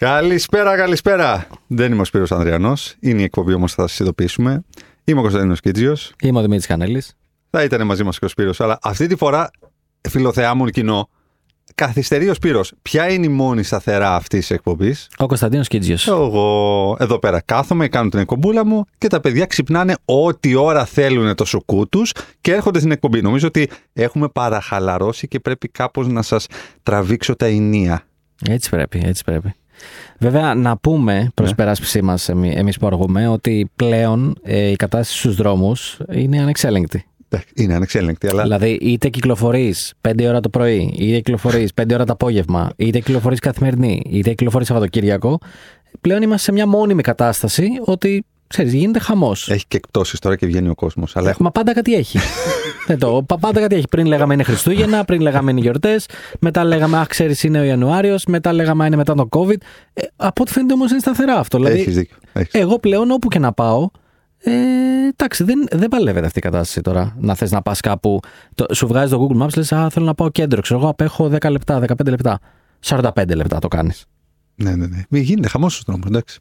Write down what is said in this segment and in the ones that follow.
Καλησπέρα, καλησπέρα. Δεν είμαι ο Σπύρος Ανδριανός. Είναι η εκπομπή όμως θα σας ειδοποιήσουμε. Είμαι ο Κωνσταντίνος Κίτζιος. Είμαι ο Δημήτρης Κανέλης. Θα ήταν μαζί μας και ο Σπύρος, αλλά αυτή τη φορά, φιλοθεά μου κοινό, καθυστερεί ο Σπύρος. Ποια είναι η μόνη σταθερά αυτή της εκπομπής; Ο Κωνσταντίνος Κίτζιος. Εγώ εδώ πέρα κάθομαι, κάνω την εκπομπούλα μου και τα παιδιά ξυπνάνε ό,τι ώρα θέλουν το σουκού τους και έρχονται στην εκπομπή. Νομίζω ότι έχουμε παραχαλαρώσει και πρέπει κάπως να σας τραβήξω τα ενία. Έτσι πρέπει, έτσι πρέπει. Βέβαια, να πούμε προς ναι. περάσπιση μας, εμείς που αργούμε, ότι πλέον ε, η κατάσταση στους δρόμους είναι ανεξέλεγκτη. Είναι ανεξέλεγκτη, αλλά. Δηλαδή, είτε κυκλοφορείς 5 ώρα το πρωί, είτε κυκλοφορείς 5 ώρα το απόγευμα, είτε κυκλοφορείς καθημερινή, είτε κυκλοφορείς Σαββατοκύριακο, πλέον είμαστε σε μια μόνιμη κατάσταση ότι Ξέρεις, γίνεται χαμός. Έχει και εκτόσεις τώρα και βγαίνει ο κόσμος. Αλλά Μα πάντα κάτι έχει. Δεν το, πάντα κάτι έχει. Πριν λέγαμε είναι Χριστούγεννα, πριν λέγαμε είναι γιορτές, μετά λέγαμε Αχ, ξέρεις, είναι ο Ιανουάριος, μετά λέγαμε είναι μετά το COVID. Ε, από ό,τι φαίνεται όμως είναι σταθερά αυτό. Δηλαδή, Έχεις δίκιο. Έχεις. Εγώ πλέον όπου και να πάω, ε, εντάξει, δεν, δεν παλεύεται αυτή η κατάσταση τώρα. Να θες να πας κάπου. Το, σου βγάζει το Google Maps, λες: Α, θέλω να πάω κέντρο. Ξέρω εγώ, απέχω 10 λεπτά, 15 λεπτά. 45 λεπτά το κάνεις. Ναι, ναι, ναι. Μην γίνεται χαμός στου δρόμου, εντάξει.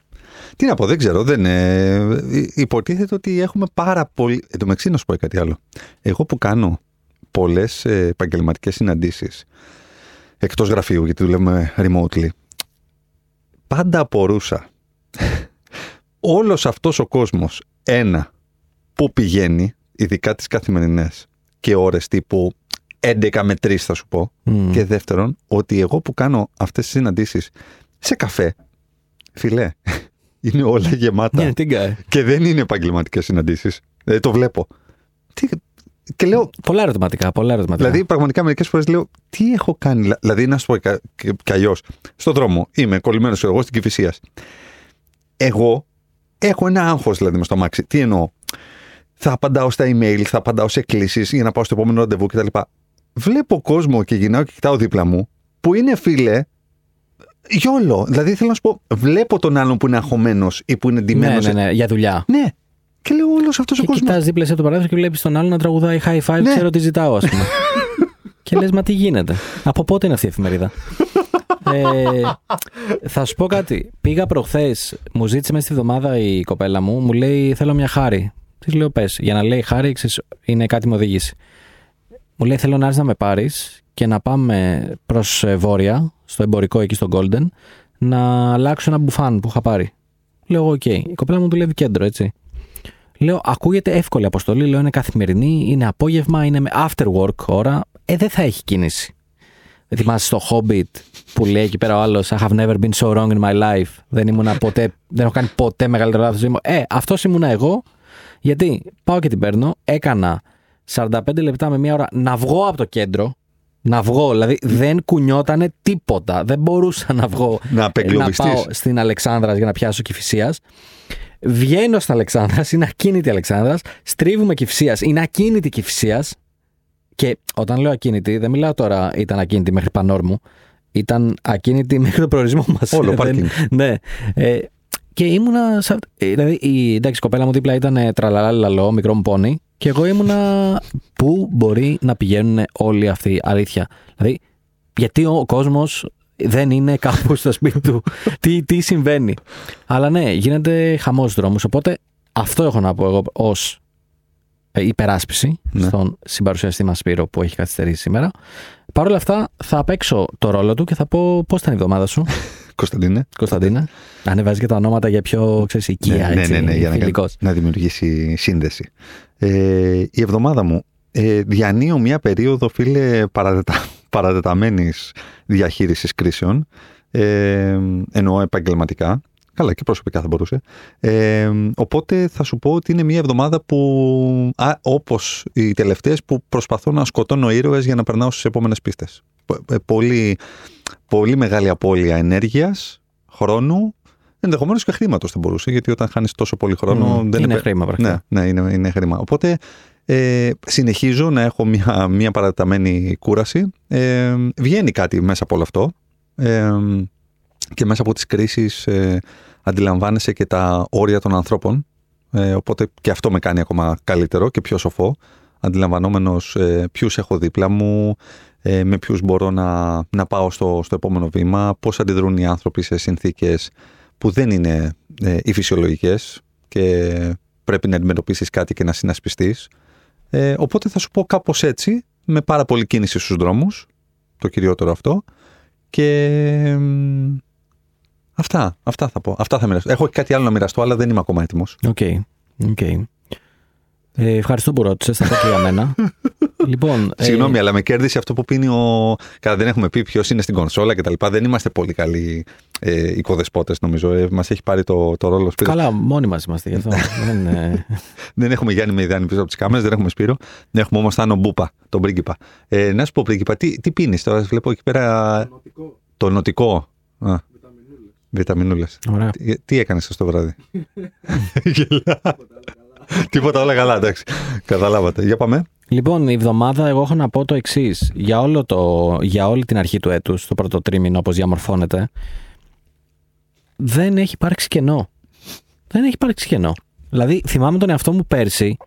Τι να πω, δεν ξέρω. Δεν, ε, υποτίθεται ότι έχουμε πάρα πολύ. Εν τω μεταξύ, να σου πω κάτι άλλο. Εγώ που κάνω πολλές ε, επαγγελματικές συναντήσεις εκτός γραφείου, γιατί δουλεύουμε remotely, πάντα απορούσα. Όλος αυτός ο κόσμος, ένα, που πηγαίνει, ειδικά τις καθημερινές και ώρες τύπου 11 με 3 θα σου πω. Mm. Και δεύτερον, ότι εγώ που κάνω αυτές τις συναντήσεις σε καφέ, φιλέ, είναι όλα γεμάτα. Yeah, και δεν είναι επαγγελματικές συναντήσεις. Ε, το βλέπω. Τι, και λέω. Πολλά ερωτηματικά, πολλά ερωτηματικά. Δηλαδή, πραγματικά μερικές φορές λέω, τι έχω κάνει; Δηλαδή, να σου πω κι αλλιώς. Στον δρόμο είμαι κολλημένος εγώ στην Κυφυσία. Εγώ έχω ένα άγχος δηλαδή μες στο μάξι. Τι εννοώ; Θα απαντάω στα email, θα απαντάω σε κλήσει για να πάω στο επόμενο ραντεβού κτλ. Βλέπω κόσμο και γυρνάω και κοιτάω δίπλα μου που είναι φίλε Γιόλο. Δηλαδή θέλω να σου πω, βλέπω τον άλλον που είναι αγχωμένος ή που είναι ντυμένος. Ναι, ναι, ναι, για δουλειά. Ναι. Και λέω όλος αυτός ο κόσμος. Κοιτάς δίπλα σε το παράθυρο και βλέπεις τον άλλον να τραγουδάει high five, ναι. ξέρω τι ζητάω, ας πούμε. και λες, μα τι γίνεται; Από πότε είναι αυτή η εφημερίδα; ε, θα σου πω κάτι. Πήγα προχθές, μου ζήτησε μέσα στη βδομάδα η κοπέλα μου, μου λέει θέλω μια χάρη. Της λέω πες. Για να λέει χάρη, ξέρεις, είναι κάτι μου οδήγηση. Μου λέει θέλω να έρθεις να με πάρεις και να πάμε προς ε, βόρεια, στο εμπορικό εκεί στο Golden, να αλλάξω ένα μπουφάν που είχα πάρει. Λέω, OK. Okay. Η κοπέλα μου δουλεύει κέντρο, έτσι. Λέω, ακούγεται εύκολη αποστολή. Λέω, είναι καθημερινή, είναι απόγευμα, είναι με after work ώρα. Ε, δεν θα έχει κίνηση. Δεν θυμάσαι στο Hobbit που λέει εκεί πέρα ο άλλος I have never been so wrong in my life. Δεν ήμουν ποτέ, δεν έχω κάνει ποτέ μεγαλύτερο λάθος. Ε, αυτός ήμουνα εγώ. Γιατί πάω και την παίρνω, έκανα 45 λεπτά με μία ώρα να βγω από το κέντρο, να βγω. Δηλαδή δεν κουνιότανε τίποτα. Δεν μπορούσα να βγω. Να, να πάω στην Αλεξάνδρας για να πιάσω κυφυσίας. Βγαίνω στην Αλεξάνδρας, είναι ακίνητη Αλεξάνδρας. Στρίβουμε κυφυσίας, είναι ακίνητη κυφυσίας. Και όταν λέω ακίνητη, δεν μιλάω τώρα ήταν ακίνητη μέχρι πανόρμου. Ήταν ακίνητη μέχρι το προορισμό μας. Όλο πάρκινγκ. ναι. Ε, και ήμουνα. Δηλαδή, η, εντάξει, η κοπέλα μου δίπλα ήταν τραλαλαλαλό, μικρό μου πόνι. Και εγώ ήμουνα. Πού μπορεί να πηγαίνουν όλοι αυτοί, αλήθεια. Δηλαδή, γιατί ο κόσμος δεν είναι κάπου στο σπίτι του; τι, τι συμβαίνει; Αλλά ναι, γίνεται χαμός δρόμος. Οπότε αυτό έχω να πω εγώ ως ε, υπεράσπιση ναι. στον συμπαρουσιαστή μας Σπύρο που έχει καθυστερήσει σήμερα. Παρ' όλα αυτά θα παίξω το ρόλο του και θα πω πώς ήταν η εβδομάδα σου. Κωνσταντίνε. Κωνσταντίνε. Ανεβάζει και τα ονόματα για πιο ξέρεις, οικία, ναι, ναι, έτσι, ναι, ναι, για να, να δημιουργήσει σύνδεση. Ε, η εβδομάδα μου ε, διανύω μια περίοδο, φίλε, παραδετα, παραδεταμένης διαχείρισης κρίσεων, ε, εννοώ επαγγελματικά, καλά και προσωπικά θα μπορούσε. Ε, οπότε θα σου πω ότι είναι μια εβδομάδα που, α, όπως οι τελευταίες, που προσπαθώ να σκοτώνω ήρωες για να περνάω στις επόμενες πίστες. Ε, πολύ, πολύ μεγάλη απώλεια ενέργειας, χρόνου, ενδεχομένως και χρήματος θα μπορούσε, γιατί όταν χάνεις τόσο πολύ χρόνο. δεν είναι, χρήμα, πρακτικά. Ναι, ναι είναι, είναι χρήμα. Οπότε ε, συνεχίζω να έχω μια, μια παραταμένη κούραση. Ε, βγαίνει κάτι μέσα από όλο αυτό. Ε, και μέσα από τις κρίσεις ε, αντιλαμβάνεσαι και τα όρια των ανθρώπων. Ε, οπότε και αυτό με κάνει ακόμα καλύτερο και πιο σοφό. Αντιλαμβανόμενος ε, ποιους έχω δίπλα μου, ε, με ποιους μπορώ να, να πάω στο, στο επόμενο βήμα, πώς αντιδρούν οι άνθρωποι σε συνθήκες που δεν είναι ε, οι φυσιολογικές και πρέπει να αντιμετωπίσεις κάτι και να συνασπιστείς. Ε, οπότε θα σου πω κάπως έτσι, με πάρα πολλή κίνηση στους δρόμους, το κυριότερο αυτό, και αυτά, αυτά θα πω. Αυτά θα μοιραστώ. Έχω και κάτι άλλο να μοιραστώ, αλλά δεν είμαι ακόμα έτοιμος. OK. Okay. Okay. Ε, ευχαριστώ που ρώτησες, θα πω και για μένα. λοιπόν, ε, Συγγνώμη, αλλά με κέρδισε αυτό που πίνει ο. Καλά, δεν έχουμε πει ποιος είναι στην κονσόλα κτλ. Δεν είμαστε πολύ καλοί ε, οικοδεσπότες, νομίζω. Ε, μας έχει πάρει το, το ρόλο σπίτι. Καλά, μόνοι μας είμαστε γι' αυτό. δεν, ε... δεν έχουμε Γιάννη Μεϊδάνη πίσω από τις κάμερες, δεν έχουμε Σπύρο. Δεν έχουμε όμως Θάνο Μπούπα, τον πρίγκιπα. Ε, να σου πω, πρίγκιπα, τι, τι πίνεις τώρα, βλέπω εκεί πέρα. Το νοτικό. Το νοτικό. Βιταμινούλες. Τι, τι έκανες το βράδυ; Τίποτα όλα καλά, εντάξει. Καταλάβατε. Για πάμε. Λοιπόν, η εβδομάδα εγώ έχω να πω το εξής. Για, για όλη την αρχή του έτους, το πρώτο τρίμηνο, όπως διαμορφώνεται, δεν έχει υπάρξει κενό. Δεν έχει υπάρξει κενό. Δηλαδή, θυμάμαι τον εαυτό μου πέρσι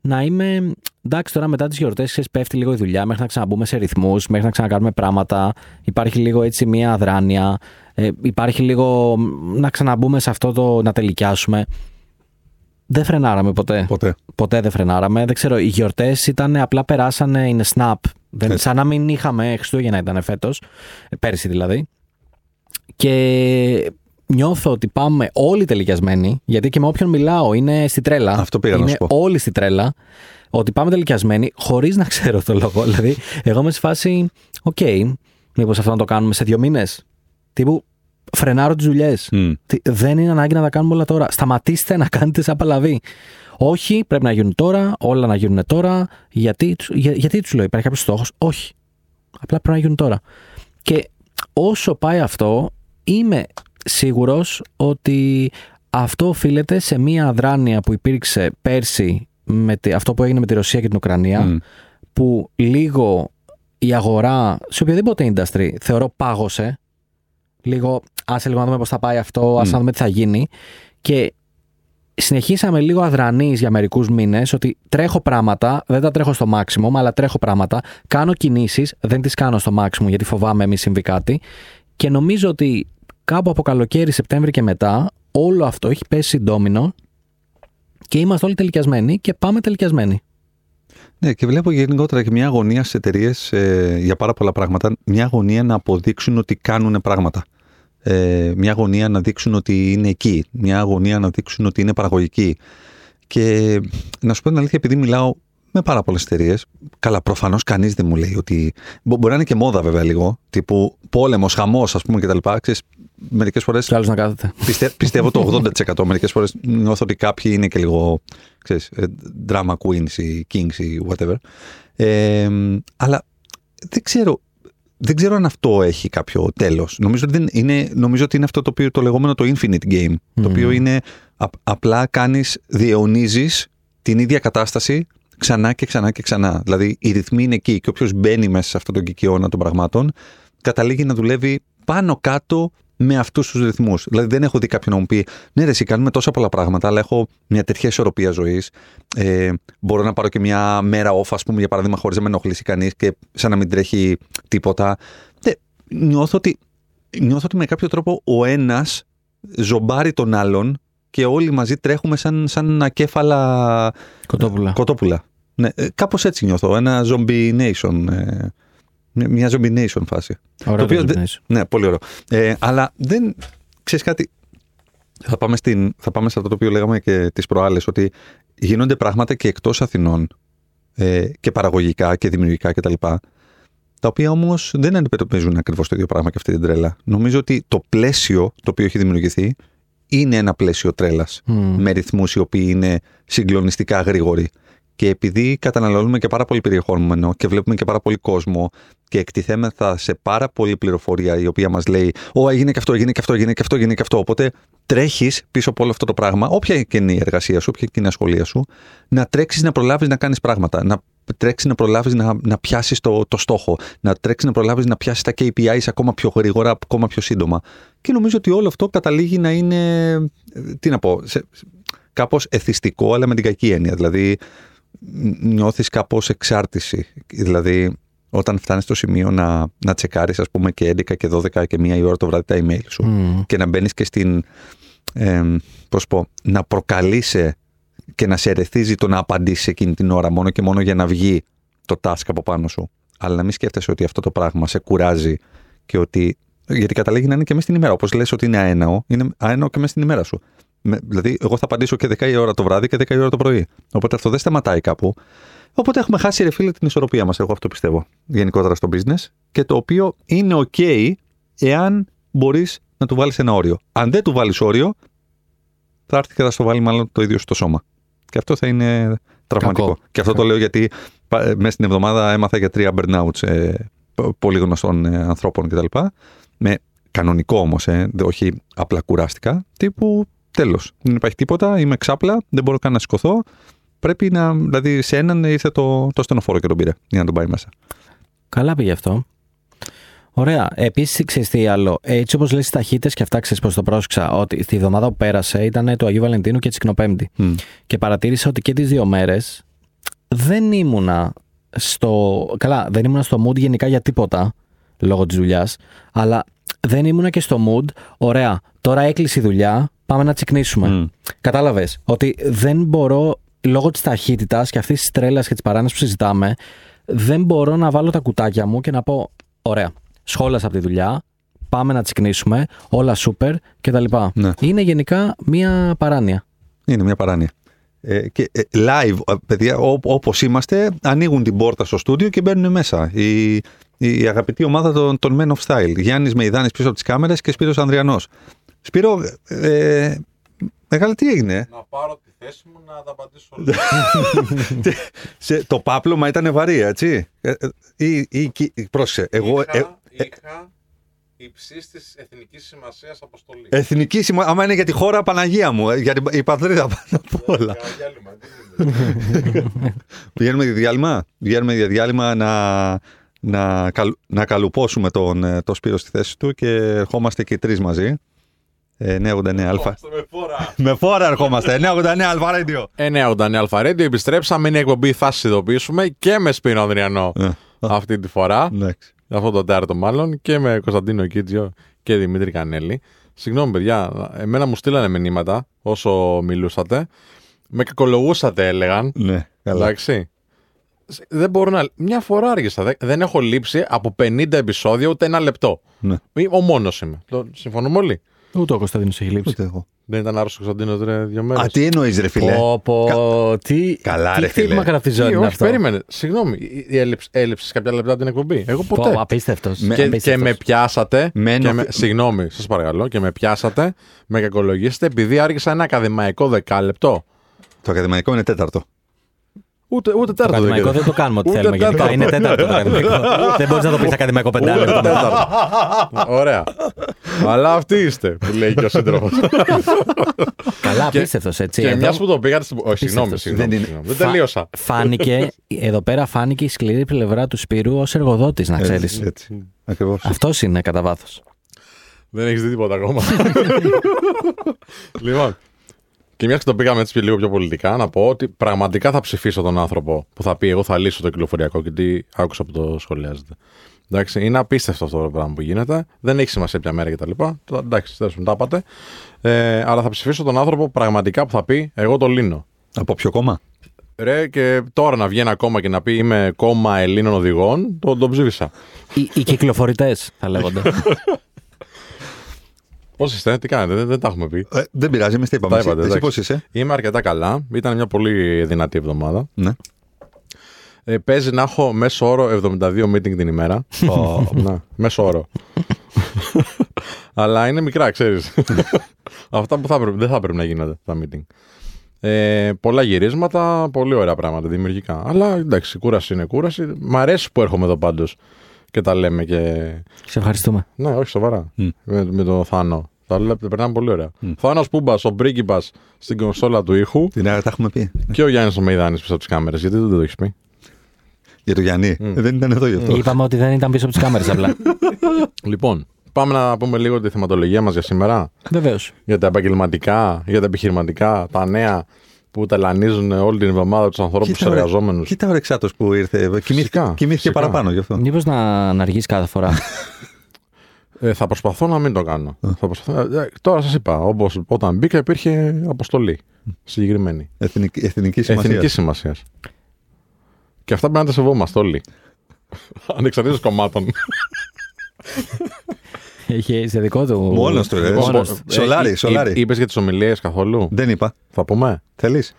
να είμαι. Εντάξει, τώρα μετά τις γιορτές πέφτει λίγο η δουλειά μέχρι να ξαναμπούμε σε ρυθμούς, μέχρι να ξανακάνουμε πράγματα. Υπάρχει λίγο έτσι μία αδράνεια. Ε, υπάρχει λίγο να ξαναμπούμε σε αυτό το να τελικιάσουμε. Δεν φρενάραμε ποτέ. Ποτέ. Ποτέ δεν φρενάραμε. Δεν ξέρω, οι γιορτές ήταν απλά περάσανε είναι snap. Δεν, σαν να μην είχαμε Χριστούγεννα ήταν φέτος. Πέρσι δηλαδή. Και νιώθω ότι πάμε όλοι τελικιασμένοι, γιατί και με όποιον μιλάω είναι στη τρέλα. Αυτό πήγα είναι να σου πω. Όλοι στη τρέλα. Ότι πάμε τελικιασμένοι χωρίς να ξέρω το λόγο. δηλαδή, εγώ είμαι σε φάση, OK, okay, μήπως αυτό να το κάνουμε σε δύο μήνες. Τύπου, φρενάρω τις δουλειές. Δεν είναι ανάγκη να τα κάνουμε όλα τώρα. Σταματήστε να κάνετε σαν παλαβοί. Όχι, πρέπει να γίνουν τώρα, όλα να γίνουν τώρα. Γιατί, για, γιατί τους λέω, υπάρχει κάποιος στόχος; Όχι. Απλά πρέπει να γίνουν τώρα. Και όσο πάει αυτό, είμαι σίγουρος ότι αυτό οφείλεται σε μία αδράνεια που υπήρξε πέρσι με αυτό που έγινε με τη Ρωσία και την Ουκρανία που λίγο η αγορά σε οποιοδήποτε industry θεωρώ πάγωσε λίγο άσε λίγο να δούμε πώς θα πάει αυτό, ας να δούμε τι θα γίνει και συνεχίσαμε λίγο αδρανείς για μερικούς μήνες ότι τρέχω πράγματα, δεν τα τρέχω στο maximum αλλά τρέχω πράγματα, κάνω κινήσεις, δεν τις κάνω στο maximum γιατί φοβάμαι μη συμβεί κάτι και νομίζω ότι κάπου από καλοκαίρι, Σεπτέμβρη και μετά, όλο αυτό έχει πέσει ντόμινο και είμαστε όλοι τελικιασμένοι και πάμε τελικιασμένοι. Ναι, και βλέπω γενικότερα και μια αγωνία στις εταιρείες ε, για πάρα πολλά πράγματα. Μια αγωνία να αποδείξουν ότι κάνουν πράγματα. Ε, μια αγωνία να δείξουν ότι είναι εκεί. Μια αγωνία να δείξουν ότι είναι παραγωγική. Και να σου πω την αλήθεια, επειδή μιλάω με πάρα πολλές εταιρείες. Καλά, προφανώς κανείς δεν μου λέει ότι. Μπορεί να είναι και μόδα βέβαια λίγο. Τύπου πόλεμος, χαμός, ας πούμε κτλ. Μερικές φορέ. Κι να κάθεται. Πιστε, πιστεύω το 80%. Μερικές φορές νιώθω ότι κάποιοι είναι και λίγο. Ξέρεις, ε, drama queens ή kings ή whatever. Ε, αλλά δεν ξέρω. Δεν ξέρω αν αυτό έχει κάποιο τέλος. Νομίζω, ότι είναι, νομίζω ότι είναι αυτό το, οποίο, το λεγόμενο το infinite game. Το οποίο είναι απλά κάνεις, διαιωνίζεις την ίδια κατάσταση ξανά και ξανά και ξανά. Δηλαδή, οι ρυθμοί είναι εκεί και όποιος μπαίνει μέσα σε αυτόν τον κικαιώνα των πραγμάτων, καταλήγει να δουλεύει πάνω κάτω με αυτούς τους ρυθμούς. Δηλαδή, δεν έχω δει κάποιον να μου πει: Ναι, ρε, εσύ κάνουμε τόσα πολλά πράγματα, αλλά έχω μια τέτοια ισορροπία ζωής. Ε, μπορώ να πάρω και μια μέρα off, ας πούμε, για παράδειγμα, χωρίς να με ενοχλήσει κανείς και σαν να μην τρέχει τίποτα. Ναι, νιώθω, ότι, νιώθω ότι με κάποιο τρόπο ο ένας ζομπάρει τον άλλον και όλοι μαζί τρέχουμε σαν, σαν ακέφαλα κοτόπουλα. κοτόπουλα. Ναι, ε, Κάπως έτσι νιώθω. Ένα zombie nation. Ε, μια zombie nation φάση. Ωραίο το οποίο, Ναι, πολύ ωραίο. Ε, αλλά δεν. ξέρεις κάτι. Θα πάμε, στην, θα πάμε σε αυτό το οποίο λέγαμε και τις προάλλες, ότι γίνονται πράγματα και εκτός Αθηνών ε, και παραγωγικά και δημιουργικά κτλ. Τα οποία όμως δεν αντιμετωπίζουν ακριβώς το ίδιο πράγμα και αυτή την τρέλα. Νομίζω ότι το πλαίσιο το οποίο έχει δημιουργηθεί είναι ένα πλαίσιο τρέλας. Με ρυθμούς οι οποίοι είναι συγκλονιστικά γρήγοροι. Και επειδή καταναλώνουμε και πάρα πολύ περιεχόμενο και βλέπουμε και πάρα πολύ κόσμο και εκτιθέμεθα σε πάρα πολλή πληροφορία η οποία μας λέει Ω, έγινε και αυτό, έγινε και αυτό, έγινε και αυτό, έγινε και αυτό. Οπότε τρέχεις πίσω από όλο αυτό το πράγμα, όποια και είναι η εργασία σου, όποια και είναι η ασχολία σου, να τρέξεις να προλάβεις να κάνεις πράγματα. Να τρέξεις να προλάβεις να, να πιάσεις το, το στόχο. Να τρέξεις να προλάβεις να πιάσεις τα KPIs ακόμα πιο γρήγορα, ακόμα πιο σύντομα. Και νομίζω ότι όλο αυτό καταλήγει να είναι. Τι να πω. Κάπως εθιστικό, αλλά με την κακή έννοια. Δηλαδή, νιώθεις κάπως εξάρτηση. Δηλαδή, όταν φτάνεις στο σημείο να, να τσεκάρεις, ας πούμε, και 11 και 12 και 1 η ώρα το βράδυ τα email σου Μμ. και να μπαίνεις και στην. Ε, πώς πω, να προκαλείσαι και να σε ερεθίζει το να απαντήσεις εκείνη την ώρα μόνο και μόνο για να βγει το task από πάνω σου. Αλλά να μην σκέφτεσαι ότι αυτό το πράγμα σε κουράζει και ότι. Γιατί καταλήγει να είναι και μέσα στην ημέρα. Όπως λες ότι είναι αέναο, είναι αέναο και μέσα στην ημέρα σου. Με- δηλαδή, εγώ θα απαντήσω και 10 η ώρα το βράδυ και 10 η ώρα το πρωί. Οπότε αυτό δεν σταματάει κάπου. Οπότε έχουμε χάσει, ρε φίλε, την ισορροπία μας. Εγώ αυτό πιστεύω γενικότερα στο business. Και το οποίο είναι OK εάν μπορείς να του βάλεις ένα όριο. Αν δεν του βάλεις όριο, θα έρθει και θα στο βάλει μάλλον το ίδιο στο σώμα. Και αυτό θα είναι τραυματικό. Κακό. Και αυτό το λέω γιατί πα- ε, μέσα στην εβδομάδα έμαθα για τρία burnouts ε, π- πολύ γνωστών ε, ανθρώπων κτλ. Με κανονικό όμως, ε, δε- όχι απλά κουράστηκα. Τύπου τέλος. Δεν υπάρχει τίποτα, είμαι ξάπλα, δεν μπορώ καν να σηκωθώ. Πρέπει να. Δηλαδή σε έναν ήρθε το, το στενοφόρο και τον πήρε για να τον πάει μέσα. Καλά πήγε αυτό. Ωραία. Επίσης, ξέρεις τι άλλο. Έτσι όπως λες τι ταχύτητε και αυτά, ξέρεις πώ το πρόσεξα. Ότι στη εβδομάδα που πέρασε ήταν το Αγίου Βαλεντίνου και Τσικνοπέμπτη. Μμ. Και παρατήρησα ότι και τις δύο μέρες δεν ήμουνα στο. Καλά, δεν ήμουνα στο mood γενικά για τίποτα λόγω της δουλειάς. Αλλά δεν ήμουνα και στο mood. Ωραία, τώρα έκλεισε η δουλειά. Πάμε να τσικνήσουμε. Μμ. Κατάλαβες ότι δεν μπορώ λόγω της ταχύτητας και αυτής της τρέλας και της παράνοια που συζητάμε, δεν μπορώ να βάλω τα κουτάκια μου και να πω: Ωραία, σχόλασα από τη δουλειά. Πάμε να τσικνήσουμε. Όλα σούπερ κτλ. Ναι. Είναι γενικά μία παράνοια. Είναι μια παράνοια. Ε, και ε, live, ε, παιδιά, ό, όπως είμαστε, ανοίγουν την πόρτα στο στούντιο και μπαίνουν μέσα. Η, η, η αγαπητή ομάδα των, των Men of Style. Γιάννης Μεϊδάνης πίσω από τις κάμερες και Σπύρος Ανδριανός. Σπύρο, ε, μεγάλη τι έγινε; Να πάρω τη θέση μου να τα απαντήσω όλα. Σε, το πάπλωμα ήταν βαρύ, έτσι; Ε, ε, ή, ή, ή, πρόσεξε, εγώ... είχα, ε, είχα υψίστης εθνικής σημασίας αποστολή. εθνική σημασία, άμα είναι για τη χώρα Παναγία μου, ε, για την, η πατρίδα πάνω απ' όλα. Για διάλειμμα, τι είναι. Πηγαίνουμε για διάλειμμα; Πηγαίνουμε για διάλειμμα να, να, καλ- να καλουπώσουμε τον, ε, το Σπύρο στη θέση του και ερχόμαστε και οι τρεις μαζί. Ε, 989 Αλφα. Στο με φόρα. Με φόρα ερχόμαστε. 989 Αλφα Radio. 989 Αλφα Radio, επιστρέψαμε. Είναι η εκπομπή, θα σας ειδοποιήσουμε και με Σπύρο Ανδριανό Ε, αυτή τη φορά. Εντάξει. Αυτό το τέρτο μάλλον και με Κωνσταντίνο Κίτζιο και Δημήτρη Κανέλη. Συγγνώμη, παιδιά, εμένα μου στείλανε μηνύματα όσο μιλούσατε. Με κακολογούσατε, έλεγαν. Ναι, καλά. Εντάξει. Δεν μπορώ να. Μια φορά άργησα. Δεν- Δεν έχω λείψει από 50 επεισόδια ούτε ένα λεπτό. Ναι. Ή- Ο μόνος είμαι. Το συμφωνούμε όλοι; Ούτε ο Κωνσταντίνος έχει λείψει. Ούτε εγώ. Δεν ήταν άρρωστος ο Κωνσταντίνος ρε δύο μέρες. Α, τι εννοείς, ρε φίλε; Πω, πω, τι, Καλά, τι ρε, χτύπημα φίλε. κατά τη ζώνη είναι όχι, αυτό; περίμενε. Συγγνώμη, η- η έλλειψη, έλλειψη κάποια λεπτά την εκπομπή; Εγώ ποτέ. Πω, απίστευτος. Με- και, και Απίστευτος. με πιάσατε. Μένω- Και με, συγγνώμη, σας παρακαλώ. Και με πιάσατε, με κακολογήσετε επειδή άργησα ένα ακαδημαϊκό δεκάλεπτο. Το ακαδημαϊκό είναι τέταρτο. Ούτε, ούτε Το τέταρτο. ακαδημαϊκό δεν δεν το κάνουμε ό,τι Ούτε θέλουμε γενικά. τέταρτο. Είναι τέταρτο το ακαδημαϊκό. Δεν μπορείς να το πεις ακαδημαϊκό Ούτε πεντάλεπτο. τέταρτο. Ωραία. Αλλά αυτοί είστε, που λέει και ο σύντροφος. Καλά, απίστευτος έτσι. και Εδώ μια που το πήγατε. στην- Όχι, συγγνώμη, Απίστευτος. συγγνώμη. Δεν είναι- συγγνώμη. Δεν φα- τελείωσα. Φάνηκε, εδώ πέρα φάνηκε η σκληρή πλευρά του Σπύρου ως εργοδότης, να ξέρεις. Έτσι, έτσι. Ακριβώς. Αυτός είναι κατά βάθος. Δεν έχεις δει τίποτα ακόμα. λοιπόν. Και μια και το πήγαμε έτσι και λίγο πιο πολιτικά, να πω ότι πραγματικά θα ψηφίσω τον άνθρωπο που θα πει: Εγώ θα λύσω το κυκλοφοριακό γιατί άκουσα που το σχολιάζεται. Εντάξει, είναι απίστευτο αυτό το πράγμα που γίνεται. Δεν έχει σημασία ποια μέρα κτλ. Το- Εντάξει, τέλος τα είπατε. Ε, αλλά θα ψηφίσω τον άνθρωπο πραγματικά που θα πει: Εγώ το λύνω. Από ποιο κόμμα; Ρε, και τώρα να βγει ένα κόμμα και να πει Είμαι κόμμα Ελλήνων οδηγών, το, το ψήφισα. Οι, οι κυκλοφορητές θα λέγονται. Πώς είστε, τι κάνετε, δεν, δεν τα έχουμε πει. Ε, δεν πειράζει, εμείς τα είπαμε. Τα Εσύ- είπατε, Εσύ εντάξει. πώς είσαι; Είμαι αρκετά καλά. Ήταν μια πολύ δυνατή εβδομάδα. Ναι. Ε, παίζει να έχω μέσο όρο 72 meeting την ημέρα. Ω, να, μέσο όρο. Αλλά είναι μικρά, ξέρεις. Αυτά που θα πρέπει, δεν θα πρέπει να γίνονται τα meeting. Ε, πολλά γυρίσματα, πολύ ωραία πράγματα δημιουργικά. Αλλά εντάξει, κούραση είναι κούραση. Μ' αρέσει που έρχομαι εδώ πάντως και τα λέμε και. Σε ευχαριστούμε. Ναι, όχι σοβαρά. Μμ. Με, με τον Θάνο. Τα λέμε, περνάμε πολύ ωραία. Θάνος Πούμπας, ο πρίγκιπα στην κονσόλα του ήχου Την ώρα τα έχουμε πει. και ο Γιάννης ο Μεϊδάνης πίσω από τις κάμερες. Γιατί δεν το έχεις πει; Για το Γιάννη. Ε, Δεν ήταν εδώ γι' αυτό. Είπαμε ότι δεν ήταν πίσω από τις κάμερες απλά. Λοιπόν, πάμε να πούμε λίγο τη θεματολογία μας για σήμερα. Βεβαίως. Για τα επαγγελματικά, για τα επιχειρηματικά, τα νέα που ταλανίζουν όλη την εβδομάδα τους ανθρώπους Κοίτα, ρε- εργαζόμενου. Κοίτα ο Ρεξάτο που ήρθε. Κοιμήθηκε, Φυσικά, κοιμήθηκε φυσικά. παραπάνω γι' αυτό. Μήπως να, να αργήσει κάθε φορά; Ε, θα προσπαθώ να μην το κάνω. θα προσπαθώ, ε, τώρα σας είπα, όπως, όταν μπήκα υπήρχε αποστολή συγκεκριμένη. Εθνική, εθνική σημασίας. Εθνική σημασίας. Και αυτά πρέπει να τα σεβόμαστε όλοι. Ανεξαρτήτως κομμάτων. Είχε σε δικό του. Μόνος του, ρε. Μόνος Μόνος του. του. Σολάρι, σολάρι. Είπες για τις ομιλίες καθόλου; Δεν είπα. Θα πούμε. Θέλεις;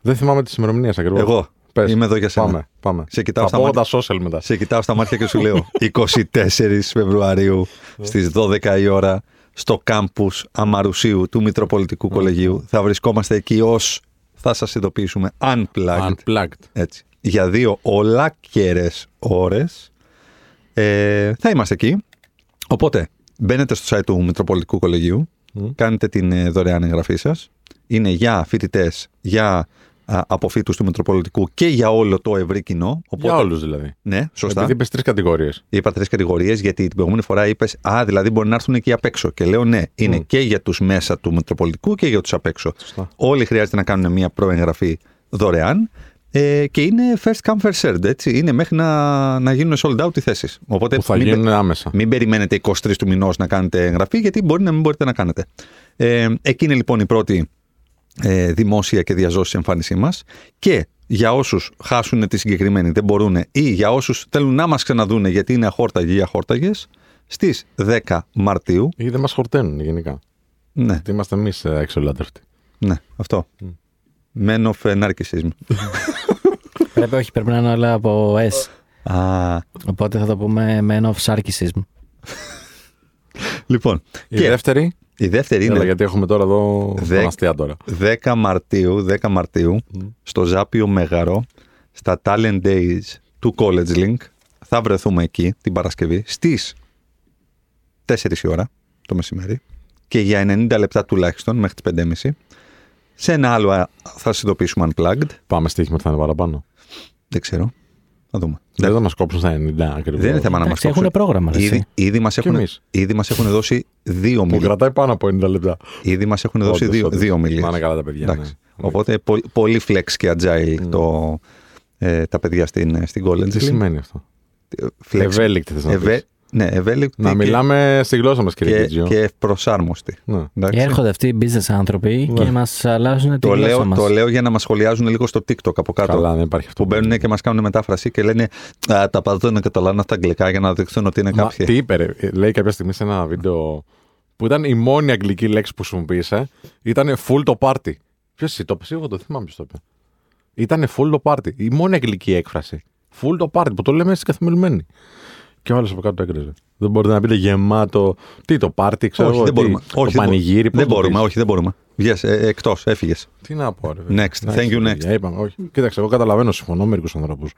Δεν θυμάμαι τις ημερομηνίες ακριβώς. Εγώ. Είμαι εδώ για σένα. Πάμε. πάμε. Σε κοιτάω θα στα πω μάτια. τα social μετά. Σε κοιτάω στα μάτια και σου λέω 24 Φεβρουαρίου στις 12 η ώρα στο κάμπους Αμαρουσίου του Μητροπολιτικού Κολεγίου. Θα βρισκόμαστε εκεί ως θα σας ειδοποιήσουμε unplugged. Unplugged. Έτσι. Για δύο ολάκερες ώρες ε, θα είμαστε εκεί. Οπότε μπαίνετε στο site του Μητροπολιτικού Κολεγίου, κάνετε την ε, δωρεάν εγγραφή σας. Είναι για φοιτητές, για α, αποφύτους του Μητροπολιτικού και για όλο το ευρύ κοινό. Οπότε, Για όλους δηλαδή. Ναι, σωστά. Επειδή είπες τρεις κατηγορίες. Είπα τρεις κατηγορίες γιατί την προηγούμενη φορά είπες Α, δηλαδή μπορεί να έρθουν εκεί απ' έξω. Και λέω ναι, είναι και για τους μέσα του Μητροπολιτικού και για τους απ' έξω. Σωστά. Όλοι χρειάζεται να κάνουν μια προεγγραφή δωρεάν. Ε, και είναι first come, first served. Έτσι. Είναι μέχρι να, να γίνουν sold out οι θέσεις. Οπότε Που θα μην, γίνουν άμεσα. μην περιμένετε 23 του μηνός να κάνετε εγγραφή, γιατί μπορεί να μην μπορείτε να κάνετε. Ε, εκεί είναι λοιπόν η πρώτη ε, δημόσια και διαζώση εμφάνισή μας. Και για όσους χάσουν τη συγκεκριμένη, δεν μπορούν, ή για όσους θέλουν να μας ξαναδούνε γιατί είναι αχόρταγοι ή αχόρταγες, στις 10 Μαρτίου. Ή δεν μας χορταίνουν γενικά. Ναι, Γιατί είμαστε εμείς εξολάτευτοι. ναι, αυτό. Men of narcissism. Πρέπει, όχι, πρέπει να είναι όλα από S. Α, Οπότε θα το πούμε Men of Sarcasm. λοιπόν, Η και δεύτερη; η δεύτερη Έλα, είναι γιατί έχουμε τώρα εδώ Δεκ- τον αστεία τώρα. 10 Μαρτίου, 10 Μαρτίου στο Ζάπιο Μέγαρο, στα Talent Days του College Link. Θα βρεθούμε εκεί την Παρασκευή στις 4 η ώρα το μεσημέρι και για 90 λεπτά τουλάχιστον μέχρι τις 5.30. Σε ένα άλλο α, θα σας ειδοποιήσουμε Unplugged. Πάμε στοίχημα ότι θα είναι παραπάνω. Δεν ξέρω. Θα δούμε. Δεν θα μας κόψουν στα 90 ακριβώς. Δεν είναι θέμα να μας Εντάξει, έχουν κόψουν. πρόγραμμα, ρε, Ήδη, εσύ. ήδη, μας έχουν, εμείς. ήδη μας έχουν δώσει δύο Που μιλίες. κρατάει πάνω από 90 λεπτά. Ήδη μας έχουν δώσει Όντως, δύο, όντως. δύο μιλίες. Να είναι καλά τα παιδιά. Εντάξει. ναι. Οπότε πο- πολύ flex και agile το, ε, τα παιδιά στην, στην College. Τι Link. σημαίνει αυτό; Flex. Ευέλικτη θες να Ευε- πεις. Ναι, ευέλικτη Να και, μιλάμε στη γλώσσα μας, κύριε και, Κιτζιό. και ευπροσάρμοστη. Ναι. Εντάξει. Έρχονται αυτοί οι business άνθρωποι Ναι. και μας αλλάζουν τη Το γλώσσα λέω, μας. το λέω για να μας σχολιάζουν λίγο στο TikTok από κάτω. Καλά, δεν υπάρχει αυτό. Που μπαίνουν και μας κάνουν μετάφραση και λένε Α, τα πάντα είναι καταλάβουν στα αγγλικά για να δείξουν ότι είναι Μα, κάποιοι. τι είπε, ρε. λέει κάποια στιγμή σε ένα βίντεο που ήταν η μόνη αγγλική λέξη που χρησιμοποίησε. Ήταν full το party. Ποιος εσύ το είπες, εγώ το θυμάμαι ποιος το είπε. Ήταν full το party. Η μόνη αγγλική έκφραση. Full το party που το λέμε στην καθημερινή. Και ο άλλος από κάτω το έκραζε. Δεν μπορείτε να πείτε γεμάτο. Τι το party, ξέρω όχι, εγώ. δεν τι, μπορούμε. Το όχι, δεν πανηγύρι, πώς Δεν το μπορούμε, πεις. όχι, δεν μπορούμε. Βγες, ε, εκτός, έφυγες. Τι να πω, ρε. παιδί. Next. Εντάξει, Thank you, παιδιά, next. Είπαμε, όχι. Κοίταξε, εγώ καταλαβαίνω, συμφωνώ με μερικούς ανθρώπους.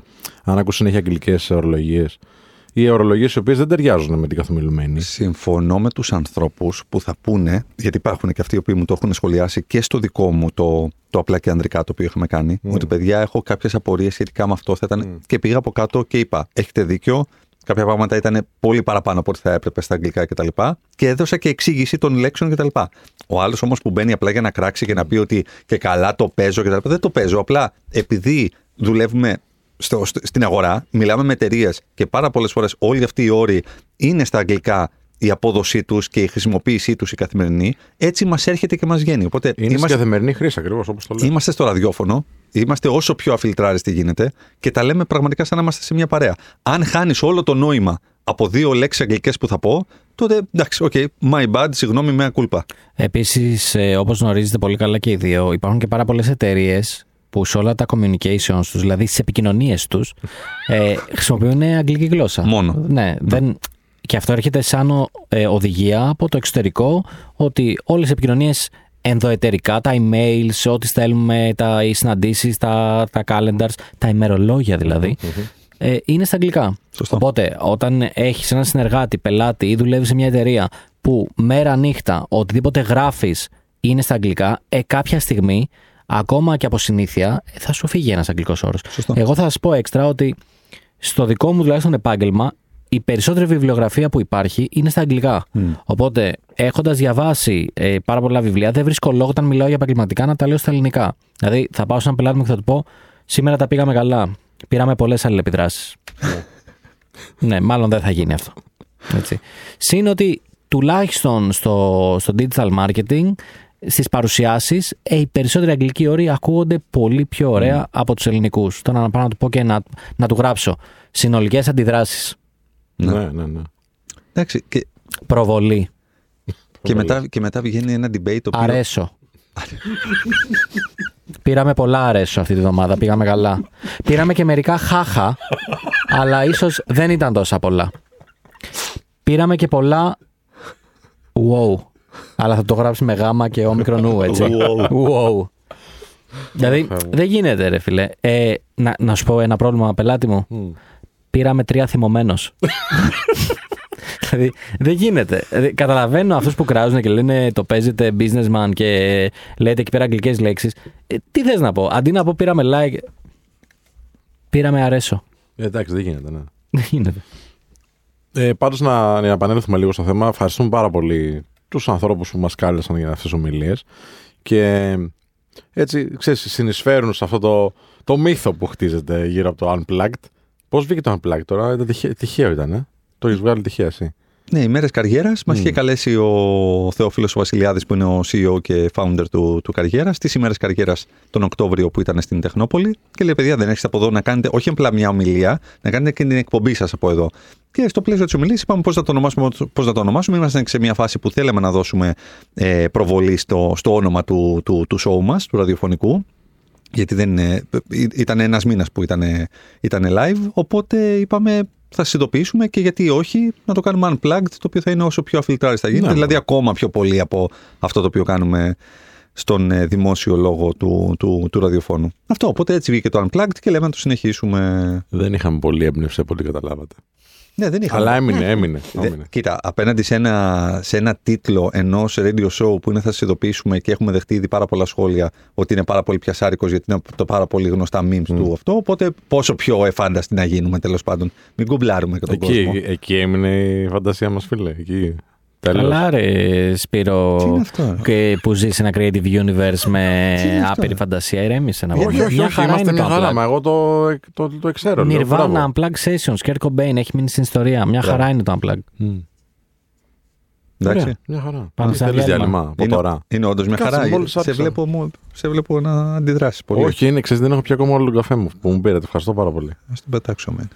Αν ακούς συνέχεια αγγλικές ορολογίες ή ορολογίες οι οποίες δεν ταιριάζουν με την καθομιλουμένη. Συμφωνώ με τους ανθρώπους που θα πούνε, γιατί υπάρχουν και αυτοί οι οποίοι μου το έχουν σχολιάσει και στο δικό μου το, το απλά και ανδρικά το οποίο είχαμε κάνει, ότι παιδιά έχω κάποιες απορίες σχετικά με αυτό θα ήταν, και πήγα από κάτω και είπα, έχετε δίκιο, κάποια πράγματα ήταν πολύ παραπάνω από ό,τι θα έπρεπε στα αγγλικά κτλ. Και, και έδωσα και εξήγηση των λέξεων κτλ. Ο άλλος όμως που μπαίνει απλά για να κράξει και να πει ότι και καλά το παίζω κτλ. Δεν το παίζω. Απλά επειδή δουλεύουμε στο, στο- στην αγορά, μιλάμε με εταιρείες και πάρα πολλές φορές όλοι αυτοί οι όροι είναι στα αγγλικά η απόδοσή τους και η χρησιμοποίησή τους η καθημερινή, έτσι μας έρχεται και μας βγαίνει. Οπότε Είναι στην είμαστε, καθημερινή χρήση ακριβώς όπως το λέω. είμαστε στο ραδιόφωνο, είμαστε όσο πιο αφιλτράριστοι γίνεται και τα λέμε πραγματικά σαν να είμαστε σε μια παρέα. Αν χάνεις όλο το νόημα από δύο λέξεις αγγλικές που θα πω, τότε εντάξει, OK, my bad, συγγνώμη, mea culpa. Επίσης, όπως γνωρίζετε πολύ καλά και οι δύο, υπάρχουν και πάρα πολλές εταιρείες που σε όλα τα communications τους, δηλαδή στις επικοινωνίες τους, ε, χρησιμοποιούν αγγλική γλώσσα. Μόνο. Ναι, δεν. Και αυτό έρχεται σαν ο- ε, οδηγία από το εξωτερικό ότι όλες οι επικοινωνίες ενδοεταιρικά, τα emails, ό,τι στέλνουμε, τα, οι συναντήσεις, τα, τα calendars, τα ημερολόγια δηλαδή, ε, είναι στα αγγλικά. Σωστό. Οπότε, όταν έχεις έναν συνεργάτη, πελάτη ή δουλεύεις σε μια εταιρεία που μέρα νύχτα οτιδήποτε γράφεις είναι στα αγγλικά, ε, κάποια στιγμή, ακόμα και από συνήθεια, ε, θα σου φύγει ένας αγγλικός όρος. Σωστό. Εγώ θα σας πω έξτρα ότι στο δικό μου τουλάχιστον επάγγελμα η περισσότερη βιβλιογραφία που υπάρχει είναι στα αγγλικά. Οπότε, έχοντας διαβάσει ε, πάρα πολλά βιβλία, δεν βρίσκω λόγο όταν μιλάω για επαγγελματικά να τα λέω στα ελληνικά. Δηλαδή, θα πάω σε έναν πελάτη μου και θα του πω: Σήμερα τα πήγαμε καλά. Πήραμε πολλές αλληλεπιδράσεις. ναι, μάλλον δεν θα γίνει αυτό. Έτσι. Συν ότι τουλάχιστον στο, στο digital marketing στις παρουσιάσεις, ε, οι περισσότεροι αγγλικοί όροι ακούγονται πολύ πιο ωραία από τους ελληνικούς. Τώρα να πάω να του πω και να, να του γράψω. Συνολικές αντιδράσεις. Ναι, ναι, ναι. Εντάξει, και, Προβολή. και, μετά, και μετά βγαίνει ένα debate το οποίο. Αρέσω. Πήραμε πολλά αρέσω αυτή τη βδομάδα. Πήγαμε καλά. Πήραμε και μερικά χάχα, αλλά ίσως δεν ήταν τόσα πολλά. Πήραμε και πολλά wow. Αλλά θα το γράψει με γάμα και όμικρον ου, έτσι. wow. Δηλαδή, δεν γίνεται, ρε φίλε. Ε, να, να σου πω ένα πρόβλημα, πελάτη μου. Πήραμε τρία θυμωμένος. δηλαδή, δεν γίνεται. Δηλαδή, καταλαβαίνω αυτούς που κράζουν και λένε το παίζετε businessman και λέτε εκεί πέρα αγγλικές λέξεις. τι θες να πω, αντί να πω πήραμε like. Πήραμε αρέσω. Ε, εντάξει, δεν γίνεται, ναι. Δεν γίνεται. Ε, Πάντως, να, να επανέλθουμε λίγο στο θέμα. Ευχαριστούμε πάρα πολύ τους ανθρώπους που μας κάλεσαν για αυτές τις ομιλίες. Και έτσι, ξέρεις, συνεισφέρουν σε αυτό το, το μύθο που χτίζεται γύρω από το Unplugged. Πώς βγήκε το Unplugged τώρα, ήταν τυχαίο, τυχαίο ήταν, ε; Το έχεις βγάλει τυχαία, εσύ. Ναι, οι μέρες καριέρας. Μας είχε καλέσει ο Θεόφιλος Βασιλιάδης, που είναι ο CEO και founder του, του Καριέρας, στι ημέρες καριέρας τον Οκτώβριο που ήταν στην Τεχνόπολη. Και λέει: Παιδιά, δεν έχετε από εδώ να κάνετε όχι απλά μια ομιλία, να κάνετε και την εκπομπή σας από εδώ. Και στο πλαίσιο της ομιλίας είπαμε πώς θα το ονομάσουμε. Πώς θα το ονομάσουμε. Ήμασταν σε μια φάση που θέλαμε να δώσουμε ε, προβολή στο, στο όνομα του, του, του show μας, του ραδιοφωνικού. Γιατί δεν, ε, ήταν ένας μήνας που ήταν, ήταν live, οπότε είπαμε θα συνειδητοποιήσουμε και γιατί όχι να το κάνουμε unplugged, το οποίο θα είναι όσο πιο αφιλτράριστα γίνεται, Ναι, δηλαδή ακόμα πιο πολύ από αυτό το οποίο κάνουμε στον ε, δημόσιο λόγο του, του, του ραδιοφώνου. Αυτό, οπότε έτσι βγήκε το unplugged και λέμε να το συνεχίσουμε. Δεν είχαμε πολύ έμπνευση από ό,τι καταλάβατε. Ναι, δεν είχαμε. Αλλά έμεινε, έμεινε. Δε- έμεινε. κοίτα, απέναντι σε ένα, σε ένα τίτλο ενός radio show που είναι θα σας ειδοποιήσουμε και έχουμε δεχτεί ήδη πάρα πολλά σχόλια ότι είναι πάρα πολύ πιασάρικος γιατί είναι από το πάρα πολύ γνωστά memes του αυτό. Οπότε πόσο πιο εφάνταστοι να γίνουμε τέλος πάντων. Μην κουμπλάρουμε και τον κόσμο. Εκεί, εκεί έμεινε η φαντασία μας, φίλε. Εκεί. Τέλος. Καλά, ρε Σπύρο, Τι είναι αυτό; και που ζεις σε ένα creative universe με Τι είναι αυτό; άπειρη φαντασία. Ηρέμησε να Όχι, πω. Όχι, όχι, Μια όχι, χαρά είμαστε είναι μια το χαρά. Unplugged. Μα εγώ το, το, το, ξέρω. λέω, Nirvana, μπράβο. Unplugged Sessions, Kurt Cobain, έχει μείνει στην ιστορία. Μια Μπράβο. χαρά είναι το Unplugged. Μμ. Εντάξει. Ωραία, μια χαρά. Πάμε σε Θέλεις διάλειμμα. διάλειμμα από Είναι, τώρα; είναι όντως μια Κάτσε, χαρά. μόλις Σε άρχισα. βλέπω, μου- σε βλέπω να αντιδράσεις πολύ. Όχι, είναι, ξέρεις, δεν έχω πια ακόμα όλο τον καφέ μου που μου πήρατε. Ευχαριστώ πάρα πολύ. Α την πετάξω μένα.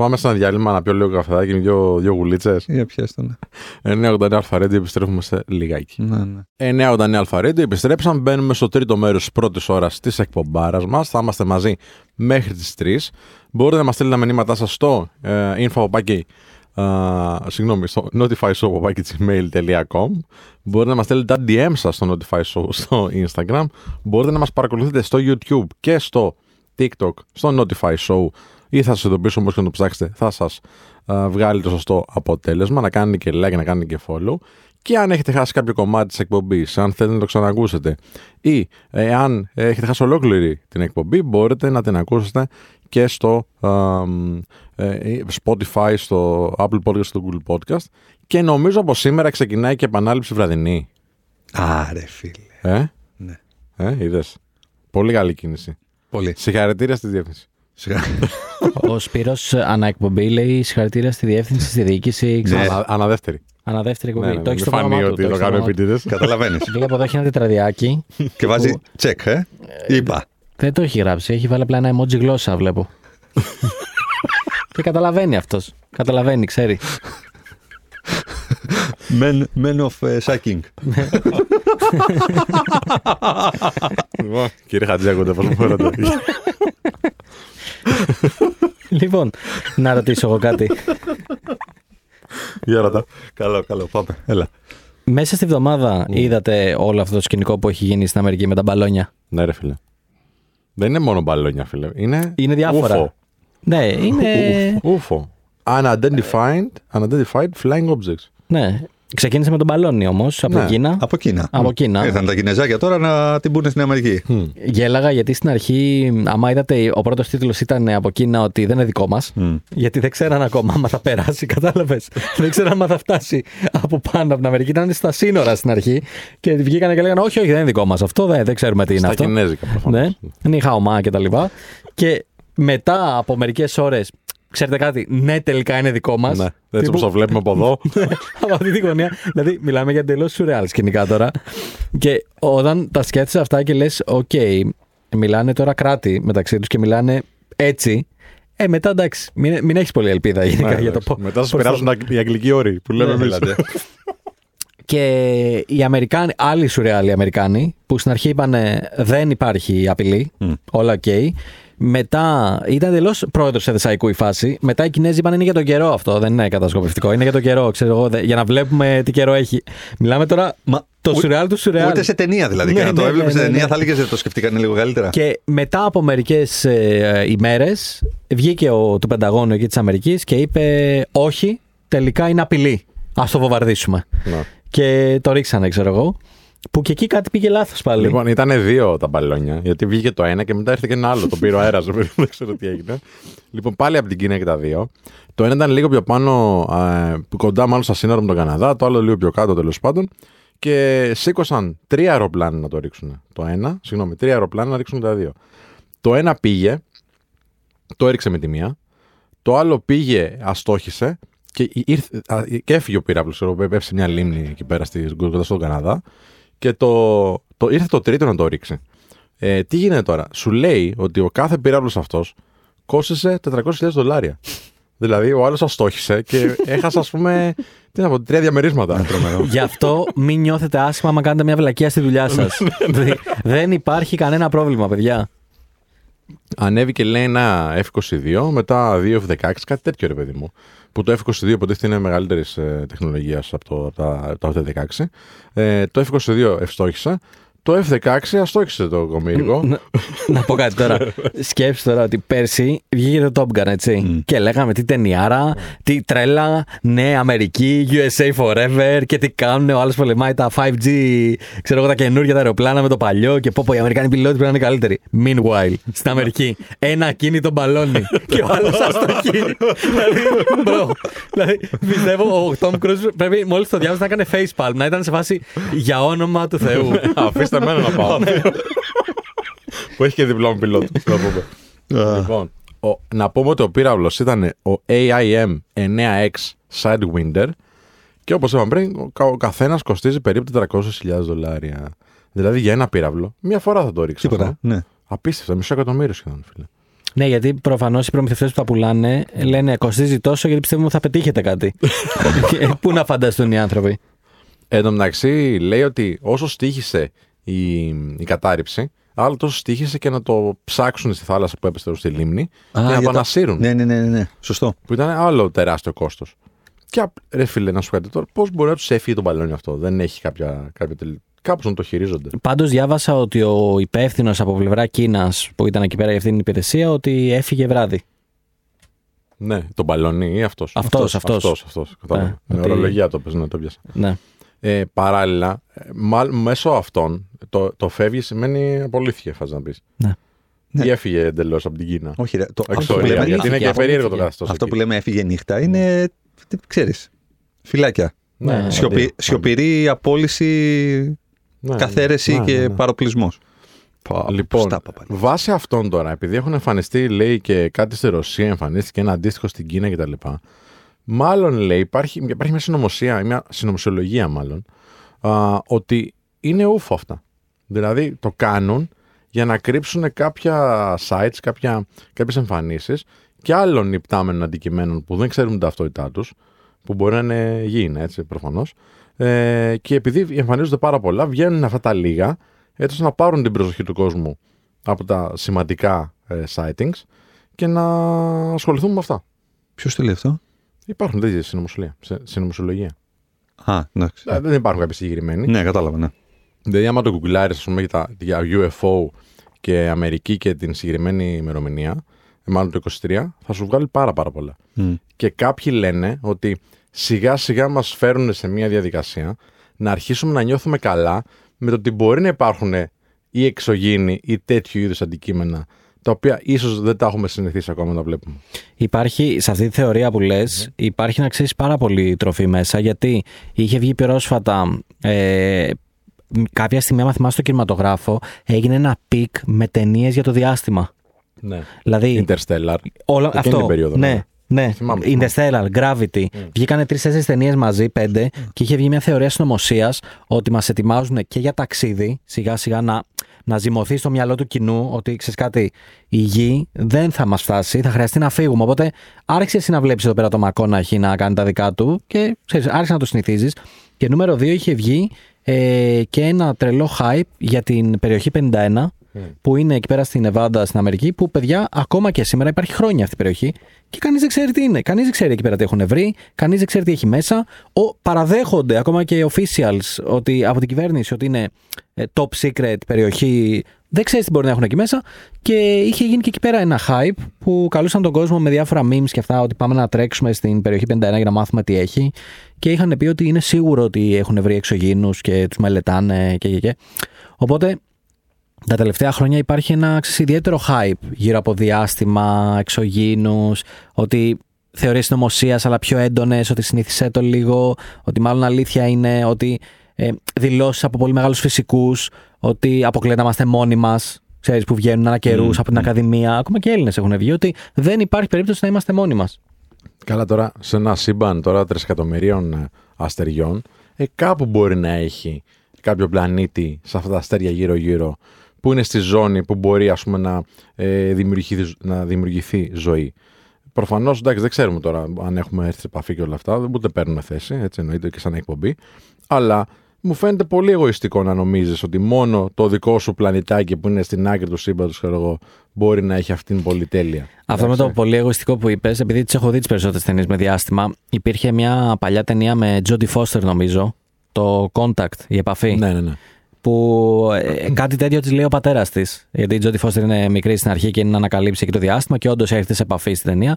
Πάμε σε ένα διάλειμμα να πιω λίγο καφεδάκι με δύο, δύο γουλίτσες. Για πιέστε τον. 989 Αλφαρέντιο, επιστρέφουμε σε λιγάκι. Ναι, ναι. 989 Αλφαρέντιο, επιστρέψαμε. Μπαίνουμε στο τρίτο μέρος της πρώτης ώρας της εκπομπάρας μας. Θα είμαστε μαζί μέχρι τις 3. Μπορείτε να μας στείλετε τα μηνύματά σας στο ε, info συγγνώμη, στο notifyshow.gmail.com Μπορείτε να μας στέλνετε τα DM σας στο Notify Show στο Instagram Μπορείτε να μας παρακολουθείτε στο YouTube και στο TikTok στο Notify Show ή θα σας ειδοποιήσω όπως και να το ψάξετε θα σας α, βγάλει το σωστό αποτέλεσμα να κάνετε και like, να κάνετε και follow και αν έχετε χάσει κάποιο κομμάτι της εκπομπής, αν θέλετε να το ξανακούσετε ή αν έχετε χάσει ολόκληρη την εκπομπή μπορείτε να την ακούσετε και στο α, μ, ε, Spotify, στο Apple Podcast, στο Google Podcast και νομίζω από σήμερα ξεκινάει και επανάληψη βραδινή. Άρε, φίλε. Ε, Ναι. ε είδες. Πολύ καλή κίνηση. Πολύ. Συγχαρητήρια στη διεύθυνση. Σιγά. Ο Σπύρος ανά εκπομπή λέει συγχαρητήρια στη διεύθυνση, στη διοίκηση. Ναι. Ανα, αναδεύτερη. Ανά δεύτερη εκπομπή. Ναι, ναι, το έχεις μην στο φανεί πρόγραμμά του. ότι το το έχεις στο κάνουμε πρόγραμμά του. επίτηδες. Καταλαβαίνεις. Βγήκε από εδώ, έχει ένα τετραδιάκι. και βάζει τσεκ, ε. Είπα. Δεν το έχει γράψει. Έχει βάλει απλά ένα emoji γλώσσα, βλέπω. και καταλαβαίνει αυτός. Καταλαβαίνει, ξέρει. Men, men of ε, sucking. Λοιπόν, Κύριε Χατζιάκοντα, πώς μου φέρατε; λοιπόν, να ρωτήσω εγώ κάτι. Για ρωτά. Καλό, καλό. Πάμε. Έλα. Μέσα στη βδομάδα είδατε όλο αυτό το σκηνικό που έχει γίνει στην Αμερική με τα μπαλόνια; Ναι, ρε φίλε. Δεν είναι μόνο μπαλόνια, φίλε. Είναι, Είναι διάφορα. ούφο. Ναι, είναι. Ούφο. Unidentified, unidentified flying objects. ναι. Ξεκίνησε με τον μπαλόνι όμως από Ναι. Κίνα. Από Κίνα. Από Κίνα. Ήρθαν τα Κινεζάκια τώρα να την πούνε στην Αμερική. Γέλαγα γιατί στην αρχή, άμα είδατε, ο πρώτος τίτλος ήταν από Κίνα ότι δεν είναι δικό μας. Γιατί δεν ξέραν ακόμα άμα θα περάσει, κατάλαβες. δεν ξέραν άμα θα φτάσει από πάνω από την Αμερική. Ήταν στα σύνορα στην αρχή και βγήκαν και λέγανε: Όχι, όχι, δεν είναι δικό μας αυτό. Δεν, δεν ξέρουμε τι είναι Στα αυτό. κινέζικα προφανώς. Ναι, είναι η χαομά και τα λοιπά. Και μετά από μερικές ώρες, ξέρετε κάτι, ναι, τελικά είναι δικό μας. Ναι. Έτσι όπως το βλέπουμε από εδώ. από αυτή τη γωνία. Δηλαδή, μιλάμε για εντελώς σουρεάλ σκηνικά τώρα. Και όταν τα σκέφτεσαι αυτά και λες, οκ, μιλάνε τώρα κράτη μεταξύ τους και μιλάνε έτσι. Ε, μετά εντάξει, μην, μην έχεις πολύ ελπίδα γενικά Ναι, για το εντάξει. πώ. Μετά σας περάσουν τα- οι αγγλικοί όροι που λέμε Ναι, εμείς. δηλαδή. Και οι Αμερικάνοι, άλλοι σουρεάλοι Αμερικάνοι, που στην αρχή είπαν δεν υπάρχει απειλή, όλα οκ. Μετά ήταν εντελώς πρόεδρος σε Θεσσαλικού η φάση. Μετά οι Κινέζοι είπαν είναι για τον καιρό αυτό. Δεν είναι κατασκοπευτικό. Είναι για τον καιρό, ξέρω εγώ, δε- για να βλέπουμε τι καιρό έχει. Μιλάμε τώρα Μα το ου- σουρεάλ του σουρεάλ. Ούτε σε ταινία δηλαδή. Ναι, και να το ναι, έβλεπες ναι, σε ναι, ταινία ναι. θα έλεγες δεν το σκεφτήκανε λίγο καλύτερα. Και μετά από μερικές ε, ημέρες βγήκε ο του Πενταγώνου εκεί της Αμερικής και είπε: Όχι, τελικά είναι απειλή. Α το βομβαρδίσουμε. Ναι. Και το ρίξανε, ξέρω εγώ. Που και εκεί κάτι πήγε λάθος πάλι. Λοιπόν, ήταν δύο τα μπαλόνια. Γιατί βγήκε το ένα και μετά ήρθε και ένα άλλο. Το πήρε ο αέρας. δεν ξέρω τι έγινε. Λοιπόν, πάλι από την Κίνα και τα δύο. Το ένα ήταν λίγο πιο πάνω, ε, κοντά μάλλον στα σύνορα με τον Καναδά. Το άλλο λίγο πιο κάτω τέλος πάντων. Και σήκωσαν τρία αεροπλάνα να το ρίξουν. Το ένα, συγγνώμη, τρία αεροπλάνα να ρίξουν τα δύο. Το ένα πήγε, το έριξε με τη μία. Το άλλο πήγε, αστόχησε και, ήρθε, α, και έφυγε ο πύραυλος. Έπεσε σε μια λίμνη εκεί πέρα στη, κοντά στον Καναδά. Και το, το, ήρθε το τρίτο να το ρίξει. Ε, τι γίνεται τώρα; Σου λέει ότι ο κάθε πύραυλο αυτός κόστησε 400.000 δολάρια. δηλαδή ο άλλος αστόχησε και έχασε, ας πούμε, τι να πω, τρία διαμερίσματα. Γι' αυτό μην νιώθετε άσχημα άμα κάνετε μια βλακεία στη δουλειά σας. δεν υπάρχει κανένα πρόβλημα, παιδιά. Ανέβηκε λέει ένα F22, μετά δύο F16, κάτι τέτοιο ρε παιδί μου. Που το F22 υποτίθεται είναι μεγαλύτερης ε, τεχνολογίας από, το, από τα, τα F16. Ε, το F22 ευστόχησε. Το F16 αστόχησε το κομίρικο. να, να πω κάτι τώρα. Σκέψτε τώρα ότι πέρσι βγήκε το Top Gun, έτσι. Και λέγαμε τι ταινιάρα, τι τρέλα, ναι, Αμερική, USA Forever και τι κάνουν. Ο άλλος πολεμάει τα 5G, ξέρω εγώ, τα καινούργια τα αεροπλάνα με το παλιό και πω πω οι Αμερικάνοι πιλότοι πρέπει να είναι καλύτεροι. Meanwhile, στην Αμερική, ένα ακίνητο μπαλόνι και ο άλλος αστοχή. δηλαδή, bro, δηλαδή, πιστεύω ο Tom Cruise πρέπει μόλις το διάβασε να έκανε facepalm, να ήταν σε φάση για όνομα του Θεού. Αφήστε εμένα να πάω. που έχει και διπλώμα πιλότου. να πούμε. λοιπόν, ο- να πούμε ότι ο πύραυλος ήταν ο AIM 9X Sidewinder και όπως είπαμε πριν, ο, κα- ο καθένας κοστίζει περίπου 400.000 δολάρια. Δηλαδή για ένα πύραυλο, μία φορά θα το ρίξει. Τίποτα. αυτό. Ναι. Απίστευτο, μισό εκατομμύριο σχεδόν, φίλε. Ναι, γιατί προφανώς οι προμηθευτές που τα πουλάνε λένε κοστίζει τόσο γιατί πιστεύουμε ότι θα πετύχετε κάτι. Και Πού να φανταστούν οι άνθρωποι. Εν τω μεταξύ, λέει ότι όσο στήχησε η, η κατάρριψη, άλλο τόσο στήχησε και να το ψάξουν στη θάλασσα που έπεσε στη λίμνη και να για το τα- ανασύρουν. Ναι, ναι, ναι, ναι, ναι. Σωστό. Που ήταν άλλο τεράστιο κόστος. Και απ- ρε φίλε, να σου πω κάτι τώρα, πώς μπορεί να τους έφυγε το μπαλόνι αυτό; Δεν έχει κάποια. κάποια τελ... Κάπως να το χειρίζονται. Πάντως διάβασα ότι ο υπεύθυνος από πλευρά Κίνας που ήταν εκεί πέρα για αυτήν την υπηρεσία ότι έφυγε βράδυ. Ναι, το μπαλόνι ή αυτός. Αυτός, αυτός. Αυτός, αυτός. Κατάλαβα. Ε, Με ότι- ορολογία το πες, ναι, το πιάσα. Ναι. Ε, παράλληλα, ε, μάλ- μέσω αυτών, το, το φεύγεις σημαίνει απολύθηκε, φας να πεις. Ναι. Ή έφυγε εντελώς από την Κίνα. Όχι, ρε, το, αυτό, που Εξορία, λέμε, γιατί είναι και απολύθηκε. περίεργο το καθεστώ. αυτό που λέμε έφυγε νύχτα είναι, τι ξέρεις, φυλάκια. Ναι, Σιωπη, σιωπηρή απόλυση, καθαίρεση και παροπλισμός. Πα, Λοιπόν, στα παπα. βάσει αυτών τώρα, επειδή έχουν εμφανιστεί, λέει και κάτι στη Ρωσία, εμφανίστηκε ένα αντίστοιχο στην Κίνα κτλ. Μάλλον λέει, υπάρχει, υπάρχει μια συνωμοσία, μια συνωμοσιολογία μάλλον, α, ότι είναι ούφο αυτά. Δηλαδή το κάνουν για να κρύψουν κάποια sites, κάποια, κάποιες εμφανίσεις και άλλων υπτάμενων αντικειμένων που δεν ξέρουν την ταυτότητά τους, που μπορεί να είναι γήινα, έτσι προφανώς. Ε, και επειδή εμφανίζονται πάρα πολλά, βγαίνουν αυτά τα λίγα, έτσι ώστε να πάρουν την προσοχή του κόσμου από τα σημαντικά ε, sightings και να ασχοληθούν με αυτά. Ποιος το λέει αυτό; Υπάρχουν τέτοιε συνωμοσιολογία. σε- συνωμοσιολογία. Α, εντάξει. Ε, Δεν υπάρχουν κάποιοι συγκεκριμένοι. Ναι, κατάλαβα, ναι. Δηλαδή, άμα το γκουγκλάρεις, ας πούμε, για, τα, για UFO και Αμερική και την συγκεκριμένη ημερομηνία, ε, μάλλον το 23, θα σου βγάλει πάρα πάρα πολλά. Μμ. Και κάποιοι λένε ότι σιγά σιγά μας φέρουν σε μια διαδικασία να αρχίσουμε να νιώθουμε καλά με το ότι μπορεί να υπάρχουν ή εξωγήινοι ή τέτοιου είδους αντικείμενα τα οποία ίσως δεν τα έχουμε συνηθίσει ακόμα να τα βλέπουμε. Υπάρχει, σε αυτή τη θεωρία που λες, υπάρχει να ξέρεις πάρα πολύ τροφή μέσα, γιατί είχε βγει πρόσφατα. Ε, κάποια στιγμή, άμα θυμάσαι στο κινηματογράφο, έγινε ένα peak με ταινίες για το διάστημα. Ναι. Δηλαδή, Interstellar. Όλα, Εκείνη αυτό. την περίοδο, ναι. ναι. Ναι, Θυμάμαι, Interstellar, Gravity. Βγήκανε τρει-τέσσερι ταινίες μαζί, πέντε, και είχε βγει μια θεωρία συνωμοσίας ότι μας ετοιμάζουν και για ταξίδι, σιγά-σιγά να, να ζυμωθεί στο μυαλό του κοινού ότι ξέρεις κάτι, η γη δεν θα μας φτάσει, θα χρειαστεί να φύγουμε. Οπότε άρχισε εσύ να βλέπεις εδώ πέρα το Μακόναχη να κάνει τα δικά του και ξέρεις, άρχισε να το συνηθίζεις. Και νούμερο δύο είχε βγει ε, και ένα τρελό hype για την περιοχή 51 που είναι εκεί πέρα στην Νεβάντα στην Αμερική, που παιδιά ακόμα και σήμερα υπάρχει χρόνια αυτή η περιοχή και κανείς δεν ξέρει τι είναι. Κανείς δεν ξέρει εκεί πέρα τι έχουν βρει, κανείς δεν ξέρει τι έχει μέσα. Ο, παραδέχονται ακόμα και οι officials ότι, από την κυβέρνηση ότι είναι ε, top secret περιοχή. Δεν ξέρεις τι μπορεί να έχουν εκεί μέσα. Και είχε γίνει και εκεί πέρα ένα hype που καλούσαν τον κόσμο με διάφορα memes και αυτά ότι πάμε να τρέξουμε στην περιοχή 51 για να μάθουμε τι έχει. Και είχαν πει ότι είναι σίγουρο ότι έχουν βρει εξωγήνου και τους μελετάνε και, και, και. Οπότε τα τελευταία χρόνια υπάρχει ένα ξέρεις, ιδιαίτερο hype γύρω από διάστημα, εξωγήνους, ότι θεωρίες συνωμοσίας αλλά πιο έντονες, ότι συνήθισέ το λίγο, ότι μάλλον αλήθεια είναι ότι ε, δηλώσεις από πολύ μεγάλους φυσικούς, ότι αποκλείεται να είμαστε μόνοι μας, ξέρεις που βγαίνουν ανά καιρούς από την Ακαδημία, ακόμα και Έλληνες έχουν βγει, ότι δεν υπάρχει περίπτωση να είμαστε μόνοι μας. Καλά τώρα, σε ένα σύμπαν τώρα τρισεκατομμυρίων ε, αστεριών, ε, κάπου μπορεί να έχει κάποιο πλανήτη σε αυτά τα αστέρια γύρω-γύρω που είναι στη ζώνη που μπορεί ας πούμε, να, ε, δημιουργηθεί, να δημιουργηθεί ζωή. Προφανώς, εντάξει, δεν ξέρουμε τώρα αν έχουμε έρθει σε επαφή και όλα αυτά, ούτε παίρνουμε θέση, έτσι εννοείται και σαν εκπομπή. Αλλά μου φαίνεται πολύ εγωιστικό να νομίζεις ότι μόνο το δικό σου πλανητάκι που είναι στην άκρη του σύμπαντος, ξέρω εγώ, μπορεί να έχει αυτήν την πολυτέλεια. Αυτό με το πολύ εγωιστικό που είπες, επειδή τις έχω δει τις περισσότερες ταινίες με διάστημα, υπήρχε μια παλιά ταινία με Jodie Foster, νομίζω, το Contact, η επαφή. Ναι, ναι, ναι. Που ε, κάτι τέτοιο της λέει ο πατέρας της. Γιατί η Τζόντι Φώστερ είναι μικρή στην αρχή και είναι να ανακαλύψει εκεί το διάστημα και όντως έρχεται σε επαφή στην ταινία.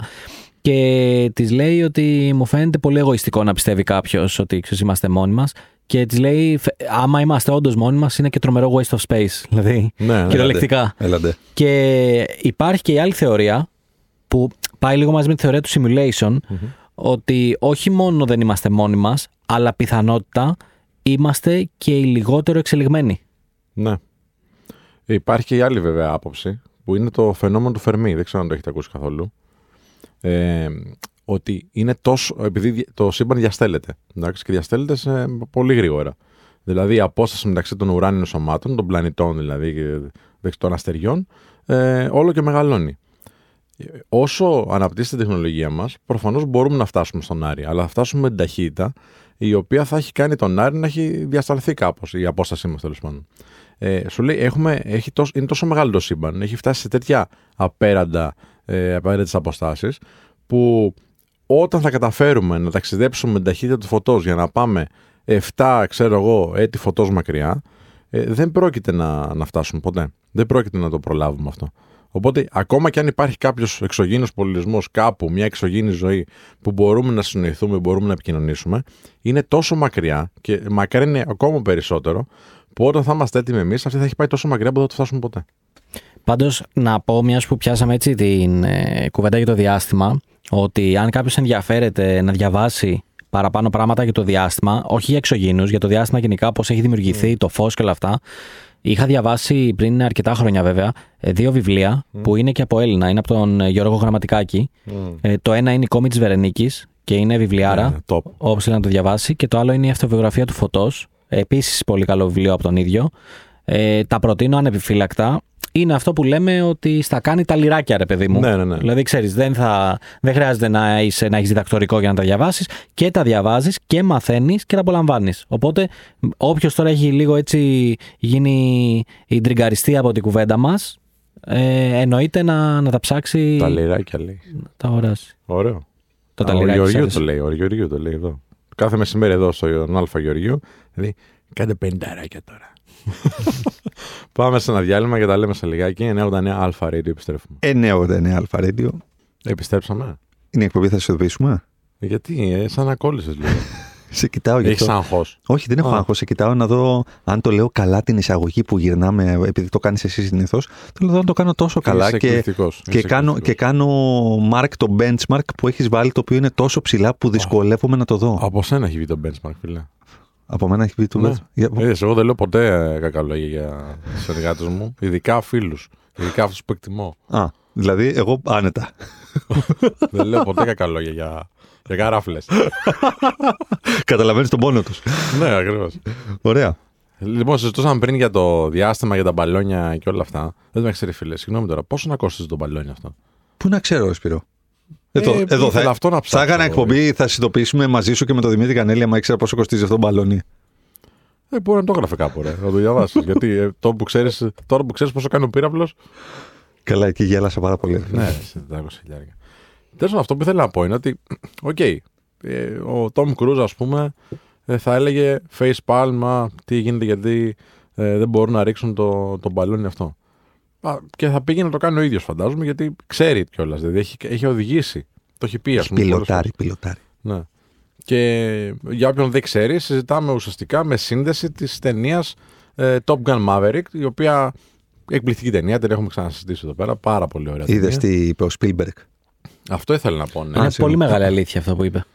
Και της λέει ότι μου φαίνεται πολύ εγωιστικό να πιστεύει κάποιος ότι ξέρεις, είμαστε μόνοι μας. Και της λέει, «Φε- άμα είμαστε όντως μόνοι μας, είναι και τρομερό waste of space. Δηλαδή, Ναι, ναι. κυριολεκτικά. Έλαντε. Και υπάρχει και η άλλη θεωρία που πάει λίγο μαζί με τη θεωρία του simulation ότι όχι μόνο δεν είμαστε μόνοι μας αλλά πιθανότητα είμαστε και οι λιγότερο εξελιγμένοι. Ναι. Υπάρχει και η άλλη βέβαια άποψη που είναι το φαινόμενο του Φερμή. Δεν ξέρω αν το έχετε ακούσει καθόλου. Ε, ότι είναι τόσο. επειδή δι- το σύμπαν διαστέλλεται. Εντάξει, και διαστέλλεται σε πολύ γρήγορα. Δηλαδή η απόσταση μεταξύ των ουράνιων σωμάτων, των πλανητών δηλαδή, και δεξ- των αστεριών, ε, όλο και μεγαλώνει. Ε, Όσο αναπτύσσεται η τεχνολογία μας, προφανώς μπορούμε να φτάσουμε στον Άρη, αλλά θα φτάσουμε με την ταχύτητα η οποία θα έχει κάνει τον Άρη να έχει διασταλθεί κάπως, η απόστασή μας τέλος πάντων. Ε, σου λέει, έχουμε, έχει τόσο, είναι τόσο μεγάλο το σύμπαν, έχει φτάσει σε τέτοια απέραντα, ε, απέραντες αποστάσεις, που όταν θα καταφέρουμε να ταξιδέψουμε με την ταχύτητα του φωτός για να πάμε 7, ξέρω εγώ, έτη φωτός μακριά, ε, δεν πρόκειται να, να φτάσουμε ποτέ. Δεν πρόκειται να το προλάβουμε αυτό. Οπότε, ακόμα και αν υπάρχει κάποιος εξωγήινος πολιτισμός κάπου, μια εξωγήινη ζωή που μπορούμε να συνοηθούμε, μπορούμε να επικοινωνήσουμε, είναι τόσο μακριά και μακριά είναι ακόμα περισσότερο, που όταν θα είμαστε έτοιμοι εμείς, αυτή θα έχει πάει τόσο μακριά που δεν θα το φτάσουμε ποτέ. Πάντως, να πω, μιας που πιάσαμε έτσι την ε, κουβέντα για το διάστημα, ότι αν κάποιος ενδιαφέρεται να διαβάσει παραπάνω πράγματα για το διάστημα, όχι για εξωγήνου, για το διάστημα γενικά, πώς έχει δημιουργηθεί το φως και όλα αυτά. Είχα διαβάσει πριν αρκετά χρόνια βέβαια ε, δύο βιβλία που είναι και από Έλληνα. Είναι από τον ε, Γιώργο Γραμματικάκη. Ε, το ένα είναι η κόμη της Βερενίκης και είναι βιβλιάρα. Ναι, top. Όπως θέλει να το διαβάσει. Και το άλλο είναι η αυτοβιογραφία του Φωτός. Επίσης πολύ καλό βιβλίο από τον ίδιο. Ε, τα προτείνω ανεπιφύλακτα. Είναι αυτό που λέμε ότι στα κάνει τα λιράκια, ρε παιδί μου. Ναι, ναι, ναι. Δηλαδή, ξέρεις, δεν, θα, δεν χρειάζεται να, είσαι, να έχεις διδακτορικό για να τα διαβάσεις. Και τα διαβάζεις και μαθαίνεις και τα απολαμβάνεις. Οπότε, όποιος τώρα έχει λίγο έτσι γίνει η ντριγκαριστή από την κουβέντα μας, ε, εννοείται να, να τα ψάξει. Τα λιράκια λέει. να τα αγοράσει. Ωραίο. Το, α, ταλιράκι Ο σας Γεωργίου άρεσε. το λέει. Ο Γεωργίου το λέει εδώ. Κάθε μεσημέρι εδώ στον Αλφα Γεωργίου. Δηλαδή, κάντε πενταράκια τώρα. Πάμε σε ένα διάλειμμα και τα λέμε σε λιγάκι. 989 Alpha Radio επιστρέφουμε. 989 Alpha Radio. Επιστρέψαμε. Είναι η εκπομπή, θα σας ειδοποιήσουμε; Γιατί, ε, σαν να κόλλησες λίγο. Σε κοιτάω γι' Έχεις αυτό. άγχος. Όχι, δεν έχω Α. άγχος. Σε κοιτάω να δω αν το λέω καλά την εισαγωγή που γυρνάμε, επειδή το κάνεις εσύ συνήθως. Θέλω να δω αν το κάνω τόσο καλά Είσαι και, εκπληκτικός. και, Είσαι κάνω, εκπληκτικός. και κάνω mark το benchmark που έχεις βάλει, το οποίο είναι τόσο ψηλά που δυσκολεύομαι να το δω. Από σένα έχει βγει το benchmark, φίλε. Από μένα έχει πει το Ναι. benchmark. Για- Είδες, εγώ δεν λέω ποτέ ε, κακά λόγια για τους συνεργάτε μου, ειδικά φίλους. Ειδικά αυτούς που εκτιμώ. Α, δηλαδή εγώ άνετα. δεν λέω ποτέ κακά λόγια για, για καράφλε. Καταλαβαίνεις τον πόνο τους. ναι, ακριβώς. Ωραία. Λοιπόν, συζητούσαμε πριν για το διάστημα, για τα μπαλόνια και όλα αυτά. Δεν με ξέρει, φίλε. Συγγνώμη τώρα, πόσο να κόστησε το μπαλόνι αυτό; Πού να ξέρω, ρε Σπύρο. Εδώ, Ε, εδώ ήθελα θα, αυτό να θα ψάξω, έκανα εγώ. εκπομπή, θα συνειδητοποιήσουμε μαζί σου και με τον Δημήτρη Κανέλη, άμα ήξερα πόσο κοστίζει αυτό το μπαλόνι. Ε, μπορεί να το έγραφε κάπου, ρε. Να το διαβάσει. Γιατί ε, τώρα που ξέρεις τώρα που ξέρεις πόσο κάνει ο πύραυλος. Καλά, εκεί γέλασα πάρα πολύ. ναι, σε 400 χιλιάρια. Τέλος πάντων, αυτό που ήθελα να πω είναι ότι, οκ, ε, ο Tom Cruise, ας πούμε, ε, θα έλεγε face palm, «Α, τι γίνεται γιατί ε, δεν μπορούν να ρίξουν το, το μπαλόνι αυτό. Α, και θα πήγαινε να το κάνει ο ίδιος, φαντάζομαι, γιατί ξέρει κιόλας. Δηλαδή έχει, έχει οδηγήσει. Το έχει πει, ας πούμε. πολλές Πιλωτάρι, πιλωτάρι. Ναι. Και για όποιον δεν ξέρει, συζητάμε ουσιαστικά με σύνδεση της ταινίας ε, Top Gun Maverick, η οποία εκπληκτική ταινία, την έχουμε ξανασυζητήσει εδώ πέρα. Πάρα πολύ ωραία. Είδες ταινία. τι είπε ο Σπίλμπεργκ. Αυτό ήθελα να πω. Ναι. Είναι πολύ συγγνώμη. μεγάλη αλήθεια αυτό που είπε.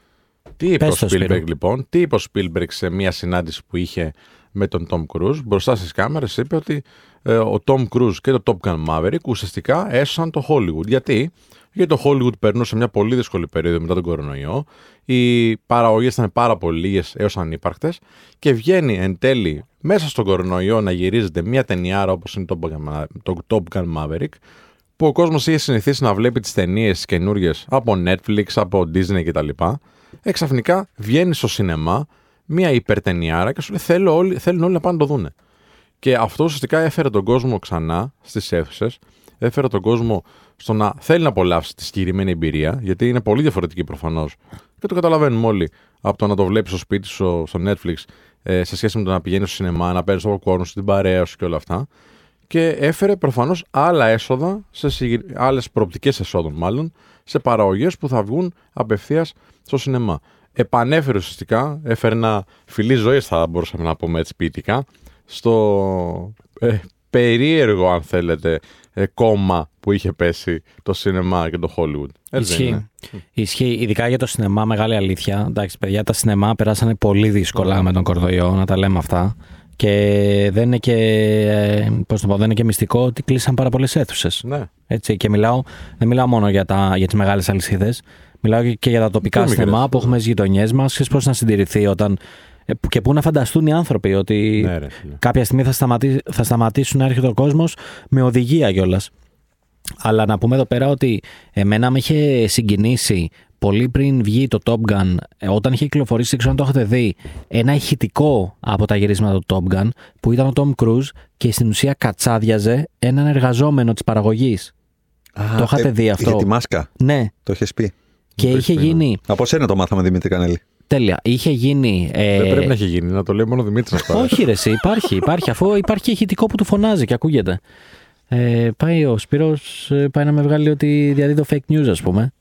Τι είπε ο Πες το, Spielberg Σπύρο. λοιπόν, τι είπε ο Spielberg σε μια συνάντηση που είχε με τον Tom Cruise μπροστά στις κάμερες είπε ότι ε, ο Tom Cruise και το Top Gun Maverick ουσιαστικά έσωσαν το Hollywood. Γιατί; Γιατί το Hollywood περνούσε μια πολύ δύσκολη περίοδο μετά τον κορονοϊό. Οι παραγωγές ήταν πάρα πολύ λίγες έως ανύπαρκτες και βγαίνει εν τέλει μέσα στον κορονοϊό να γυρίζεται μια ταινιάρα όπως είναι το Top Gun- το Top Gun Maverick που ο κόσμος είχε συνηθίσει να βλέπει τις ταινίες καινούριε από Netflix, από Disney κτλ. Εξαφνικά βγαίνει στο σινεμά μια υπερτενιάρα και σου λέει θέλω όλοι, θέλουν όλοι να πάνε να το δούνε. Και αυτό ουσιαστικά έφερε τον κόσμο ξανά στις αίθουσες, έφερε τον κόσμο στο να θέλει να απολαύσει τη συγκεκριμένη εμπειρία, γιατί είναι πολύ διαφορετική προφανώς. Και το καταλαβαίνουμε όλοι από το να το βλέπεις στο σπίτι σου, στο Netflix, ε, σε σχέση με το να πηγαίνεις στο σινεμά, να παίρνεις το popcorn σου, την παρέα σου και όλα αυτά. Και έφερε προφανώς άλλα έσοδα, σε άλλες προοπτικές εσόδων μάλλον, σε παραγωγές που θα βγουν απευθείας στο σινεμά. Επανέφερε ουσιαστικά, έφερε ένα φιλί ζωής, θα μπορούσαμε να πούμε έτσι ποιητικά, στο ε, περίεργο, αν θέλετε, ε, κόμμα που είχε πέσει το σινεμά και το Hollywood. Έτσι δεν Ισχύει. είναι. Ισχύει. Ειδικά για το σινεμά, μεγάλη αλήθεια. Εντάξει, παιδιά, τα σινεμά περάσανε πολύ δύσκολα με τον κορονοϊό, να τα λέμε αυτά. Και δεν είναι και, ε, πώς το πω, δεν είναι και μυστικό ότι κλείσαν πάρα πολλές αίθουσες. Ναι. Έτσι, και μιλάω, δεν μιλάω μόνο για, τα, για τις μεγάλες αλυσίδες. Μιλάω και- και για τα τοπικά πιο μικρές. σινεμά που έχουμε στις γειτονιές μας. Ξέρεις πώς να συντηρηθεί όταν. ε, που- και πού να φανταστούν οι άνθρωποι ότι Ναι, ρε, φίλε. κάποια στιγμή θα, σταματήσει, θα σταματήσουν να έρχεται ο κόσμος με οδηγία κιόλας. Αλλά να πούμε εδώ πέρα ότι εμένα με είχε συγκινήσει πολύ πριν βγει το Top Gun, ε, όταν είχε κυκλοφορήσει, δεν ξέρω αν το έχετε δει, ένα ηχητικό από τα γυρίσματα του Top Gun που ήταν ο Tom Cruise και στην ουσία κατσάδιαζε έναν εργαζόμενο της παραγωγής. Το είχατε δει αυτό; Είχε τη μάσκα; Ναι, Το έχει πει; Και το είχε έχεις πει, ναι. γίνει. Από σένα το μάθαμε Δημήτρη Κανέλη. Τέλεια. Είχε γίνει. ε, Δεν πρέπει να έχει γίνει, να το λέει μόνο ο Δημήτρης τώρα. όχι, ρε, εσύ, υπάρχει, υπάρχει. Αφού υπάρχει και ηχητικό που του φωνάζει και ακούγεται. Ε, πάει ο Σπύρος, ε, πάει να με βγάλει ότι διαδίδω fake news, ας πούμε.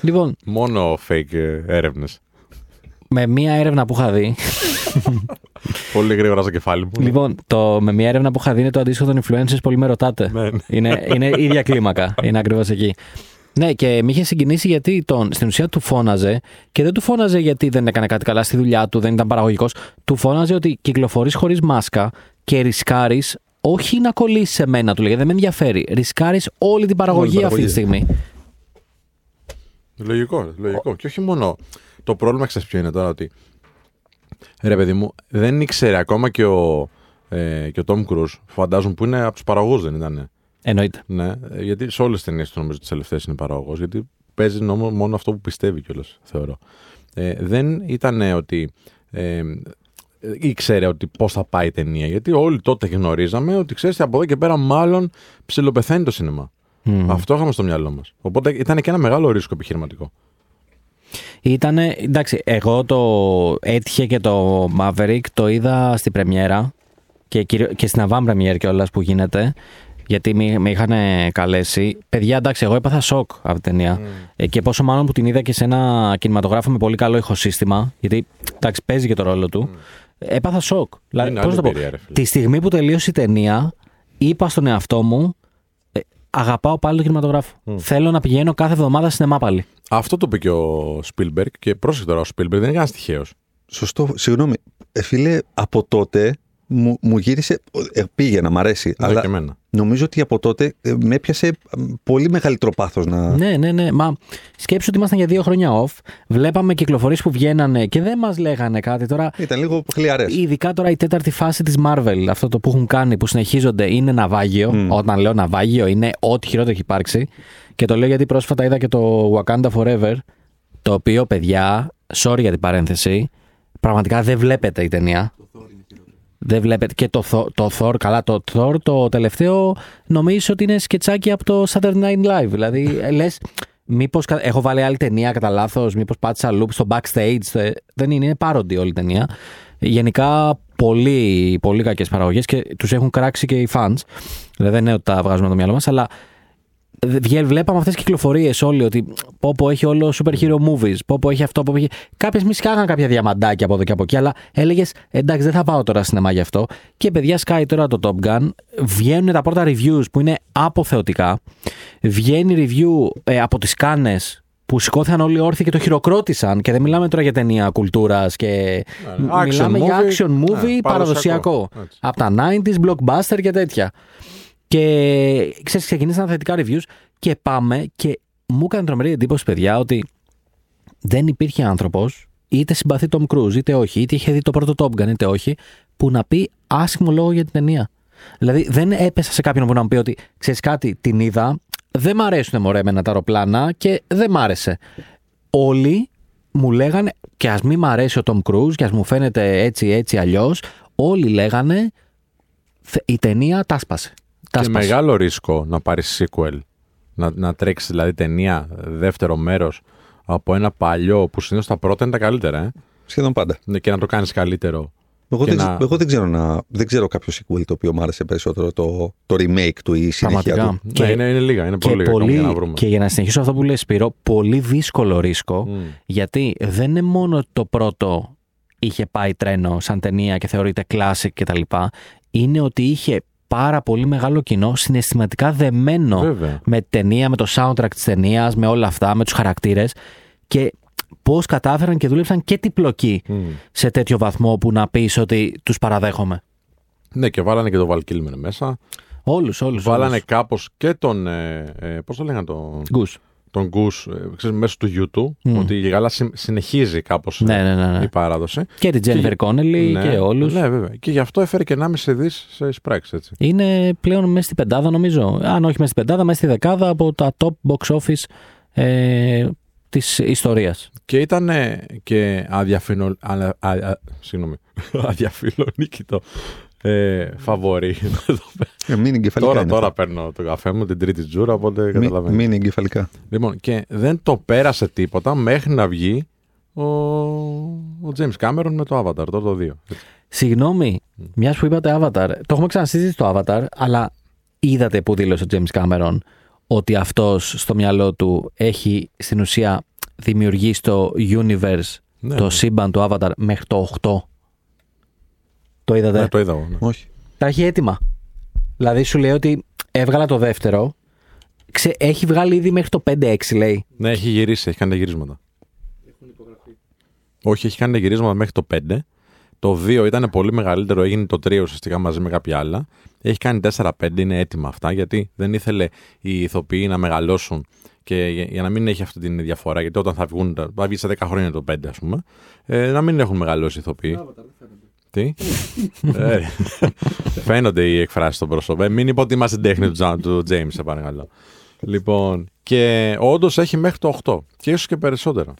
Λοιπόν, Μόνο fake έρευνες. με μία έρευνα που είχα δει. Πολύ γρήγορα στο κεφάλι μου. λοιπόν, το, με μία έρευνα που είχα δει είναι το αντίστοιχο των influencers. Πολύ με ρωτάτε. Ναι, ναι. είναι, είναι ίδια κλίμακα. Είναι ακριβώς εκεί. Ναι, και με είχε συγκινήσει γιατί τον, στην ουσία του φώναζε και δεν του φώναζε γιατί δεν έκανε κάτι καλά στη δουλειά του, δεν ήταν παραγωγικός. Του φώναζε ότι κυκλοφορείς χωρίς μάσκα και ρισκάρεις όχι να κολλήσεις σε μένα, του λέγε. Δεν με ενδιαφέρει. Ρισκάρεις όλη την παραγωγή Όλη την αυτή τη παραγωγή. στιγμή. Λογικό, λογικό. Και όχι μόνο. Το πρόβλημα ξέρεις ποιο είναι τώρα ότι. Ρε παιδί μου, δεν ήξερε ακόμα και ο, ε, και ο Tom Cruise, φαντάζομαι που είναι από τους παραγωγούς, δεν ήταν. Εννοείται. Ναι, ε, γιατί σε όλες τις ταινίες του νομίζω τις τελευταίες είναι παραγωγός, γιατί παίζει νόμο- μόνο αυτό που πιστεύει κιόλας, θεωρώ. Ε, δεν ήταν ότι. Ε, ήξερε ότι πώς θα πάει η ταινία. Γιατί όλοι τότε γνωρίζαμε ότι ξέρεις από εδώ και πέρα μάλλον ψιλοπεθαίνει το σινεμά. Μμμ. Αυτό είχαμε στο μυαλό μας. Οπότε ήταν και ένα μεγάλο ρίσκο επιχειρηματικό. Ήτανε, εντάξει, εγώ το έτυχε και το Maverick το είδα στην πρεμιέρα και, κυρίω- και στην avant premiere κιόλας που γίνεται γιατί με, με είχαν καλέσει. Παιδιά, εντάξει, εγώ έπαθα σοκ από την ταινία. Ε, και πόσο μάλλον που την είδα και σε ένα κινηματογράφο με πολύ καλό ηχοσύστημα. Γιατί εντάξει, παίζει και το ρόλο του. Έπαθα σοκ. Δηλαδή, Είναι πώς άλλη να το πω, εμπειρία, ρε φίλε. Τη στιγμή που τελείωσε η ταινία, είπα στον εαυτό μου. ε, Αγαπάω πάλι τον κινηματογράφο. Θέλω να πηγαίνω κάθε εβδομάδα σινεμά πάλι. Αυτό το είπε και ο Spielberg και πρόσεχε τώρα, ο Spielberg δεν είναι κανένας τυχαίος. Σωστό, συγγνώμη. Ε, φίλε, από τότε μου, μου γύρισε. Ε, πήγαινα, μ' αρέσει. Αλλά... αλλά και εμένα. νομίζω ότι από τότε ε, με έπιασε ε, πολύ μεγαλύτερο πάθος να. Ναι, ναι, ναι. Μα σκέψου ότι ήμασταν για δύο χρόνια off. Βλέπαμε κυκλοφορίες που βγαίνανε και δεν μας λέγανε κάτι. Τώρα, Ήταν λίγο χλιαρές. ειδικά τώρα η τέταρτη φάση της Marvel, αυτό το που έχουν κάνει, που συνεχίζονται, είναι ναυάγιο. Όταν λέω ναυάγιο, είναι ό,τι χειρότερο έχει υπάρξει. Και το λέω γιατί πρόσφατα είδα και το Wakanda Forever, το οποίο, παιδιά, sorry για την παρένθεση, πραγματικά δεν βλέπετε η ταινία. Δεν βλέπετε. Και το, Thor- το Thor, καλά, το Thor το τελευταίο νομίζω ότι είναι σκετσάκι από το Saturday Night Live. Δηλαδή, λες, μήπως έχω βάλει άλλη ταινία κατά λάθος, μήπως πάτησα loop στο backstage. ε, Δεν είναι, είναι πάροντι όλη η ταινία. Γενικά, πολύ, πολύ κακές παραγωγές και τους έχουν κράξει και οι fans. Δηλαδή, δεν είναι ότι τα βγάζουμε από το μυαλό μας, αλλά Βγε- Βλέπαμε αυτές τις κυκλοφορίες όλοι ότι πω πω έχει όλο super hero movies, πω πω έχει αυτό, πω πω έχει. Κάποιες μη σκάγαν κάποια διαμαντάκια από εδώ και από εκεί, αλλά έλεγες εντάξει, δεν θα πάω τώρα σινεμά γι' αυτό. Και παιδιά, σκάει τώρα το Top Gun, βγαίνουν τα πρώτα reviews που είναι αποθεωτικά. Βγαίνει review ε, από τις κάνες που σηκώθηκαν όλοι όρθιοι και το χειροκρότησαν. Και δεν μιλάμε τώρα για ταινία κουλτούρας και. Ναι, action μιλάμε για movie, action movie ναι, παραδοσιακό. παραδοσιακό. Έτσι. Από τα 90s, blockbuster και τέτοια. Και ξέρεις, ξεκινήσαν θετικά reviews και πάμε και μου έκανε τρομερή εντύπωση, παιδιά, ότι δεν υπήρχε άνθρωπος, είτε συμπαθεί Tom Cruise, είτε όχι, είτε είχε δει το πρώτο Top Gun, είτε όχι, που να πει άσχημο λόγο για την ταινία. Δηλαδή, δεν έπεσα σε κάποιον που να μου πει ότι ξέρεις κάτι, την είδα, δεν μ' αρέσουν μωρέ εμένα τα αεροπλάνα και δεν μ' άρεσε. Όλοι μου λέγανε, και ας μην μ' αρέσει ο Tom Cruise και ας μου φαίνεται έτσι, έτσι αλλιώς, όλοι λέγανε «Θε- η ταινία τα σπάσε. Τα Και σπάσε. μεγάλο ρίσκο να πάρεις sequel. Να, να τρέξεις δηλαδή ταινία δεύτερο μέρος από ένα παλιό που συνήθως τα πρώτα είναι τα καλύτερα. Ε; Σχεδόν πάντα. Ναι, Και να το κάνεις καλύτερο. Εγώ, Και δεν, να- ξε- εγώ δεν, ξέρω να, δεν ξέρω κάποιο sequel το οποίο μου άρεσε περισσότερο. Το, το remake του ή η συνέχεια Πραγματικά. του. Και- ναι, είναι, είναι λίγα. Είναι και, πολύ λίγα ακόμα πολύ, για να βρούμε. και για να συνεχίσω αυτό που λέει Σπύρο, πολύ δύσκολο ρίσκο, Μμ. γιατί δεν είναι μόνο ότι το πρώτο είχε πάει τρένο σαν ταινία και θεωρείται classic κτλ. Είναι ότι είχε πάρα πολύ μεγάλο κοινό συναισθηματικά δεμένο Βέβαια. με τη ταινία, με το soundtrack της ταινίας, με όλα αυτά, με τους χαρακτήρες και πώς κατάφεραν και δούλεψαν και την πλοκή Μμ. σε τέτοιο βαθμό που να πεις ότι τους παραδέχομαι. Ναι, και βάλανε και το Val Kilmer μέσα. Όλους, όλους. Βάλανε όλους. κάπως και τον. Ε, ε, Πώς το λέγανε τον. Γκους. Τον Goose, ε, ξέρεις, μέσω του YouTube, Μμ. ότι η Γαλά συ- συνεχίζει κάπως Ναι, ναι, ναι, ναι. η παράδοση. Και την Τζένιφερ Και- Κόνελι ναι, και όλους. Ναι, βέβαια. Και γι' αυτό έφερε και 1,5 δις σε εισπράξει, έτσι. Είναι πλέον μέσα στην πεντάδα νομίζω. Αν όχι μέσα στην πεντάδα, μέσα στη δεκάδα από τα top box office ε, της ιστορίας. Και ήταν και αδιαφινο... α, α, α, συγγνώμη. αδιαφιλονίκητο ε, φαβορή. Ε, μην εγκεφαλικά. τώρα, είναι τώρα αυτό. παίρνω το καφέ μου, την τρίτη τζούρα, οπότε Μην, καταλαβαίνω. μην εγκεφαλικά. Λοιπόν, και δεν το πέρασε τίποτα μέχρι να βγει ο, ο James Cameron με το Avatar, τώρα το 2. Συγγνώμη, μιας που είπατε Avatar, το έχουμε ξανασυζητήσει το Avatar, αλλά είδατε που δήλωσε ο James Cameron ότι αυτός στο μυαλό του έχει στην ουσία δημιουργήσει το universe, Ναι, το ναι. σύμπαν του Avatar μέχρι το 8. Το είδατε; Ναι, το είδα εγώ. ναι. Όχι. Τα έχει έτοιμα. Δηλαδή σου λέει ότι έβγαλα το δεύτερο. Ξε, έχει βγάλει ήδη μέχρι το 5-6 λέει. Ναι, έχει γυρίσει, έχει κάνει τα γυρίσματα. Όχι, έχει κάνει τα γυρίσματα μέχρι το 5. Το 2 ήταν πολύ μεγαλύτερο, έγινε το 3 ουσιαστικά μαζί με κάποια άλλα. Έχει κάνει 4-5, είναι έτοιμα αυτά, γιατί δεν ήθελε οι ηθοποιοί να μεγαλώσουν και για, για να μην έχει αυτή τη διαφορά. Γιατί όταν θα βγουν, θα βγει σε 10 χρόνια το 5, ας πούμε, ε, να μην έχουν μεγαλώσει οι ηθοποιοί. Τι; ε, φαίνονται οι εκφράσεις στον πρόσωπο. Ε, μην υποτιμάς την τέχνη του, Τζα- του James, σε παρακαλώ. Λοιπόν, και όντως έχει μέχρι το 8 και ίσως και περισσότερα.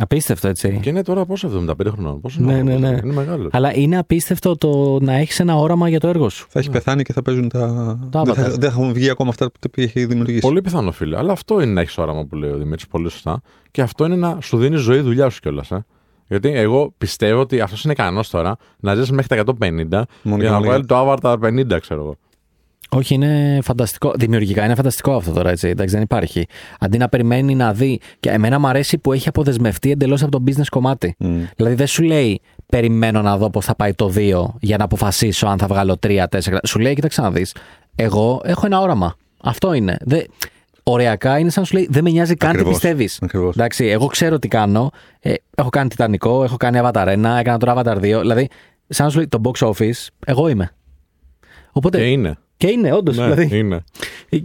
Απίστευτο έτσι. Και είναι τώρα πόσο 75 χρονών. Πόσο Ναι, είναι, ο ναι, άνθρωπος, ναι. Είναι μεγάλος. Αλλά είναι απίστευτο το να έχεις ένα όραμα για το έργο σου. Θα έχει πεθάνει και θα παίζουν τα. Τα δεν, θα, Avatar. δεν θα έχουν βγει ακόμα αυτά που έχει δημιουργήσει. Πολύ πιθανό, φίλε. Αλλά αυτό είναι να έχεις όραμα που λέει ο Δημήτρης, πολύ σωστά. Και αυτό είναι να σου δίνει ζωή δουλειά σου κιόλας. Ε. Γιατί εγώ πιστεύω ότι αυτός είναι ικανός τώρα να ζήσει μέχρι τα 150 Μόνο για και να μόνο βγάλει το Avatar 50, ξέρω εγώ. Όχι, είναι φανταστικό. Δημιουργικά είναι φανταστικό αυτό τώρα, έτσι. Εντάξει, δεν υπάρχει. Αντί να περιμένει να δει. Και εμένα μου αρέσει που έχει αποδεσμευτεί εντελώς από το business κομμάτι. Mm. Δηλαδή δεν σου λέει περιμένω να δω πώς θα πάει το 2 για να αποφασίσω αν θα βγάλω 3-4. Σου λέει, κοίταξε να δεις. Εγώ έχω ένα όραμα. Αυτό είναι. Δε... Οριακά είναι σαν να σου λέει δεν με νοιάζει καν τι Ακριβώς. πιστεύεις. Ακριβώς. Εντάξει, εγώ ξέρω τι κάνω. Ε, έχω κάνει Τιτανικό, έχω κάνει Avatar 1, έκανα τώρα Avatar 2. Δηλαδή, σαν να σου λέει το box office, εγώ είμαι. Οπότε, Και είναι. και είναι, όντως. Ναι, δηλαδή, είναι.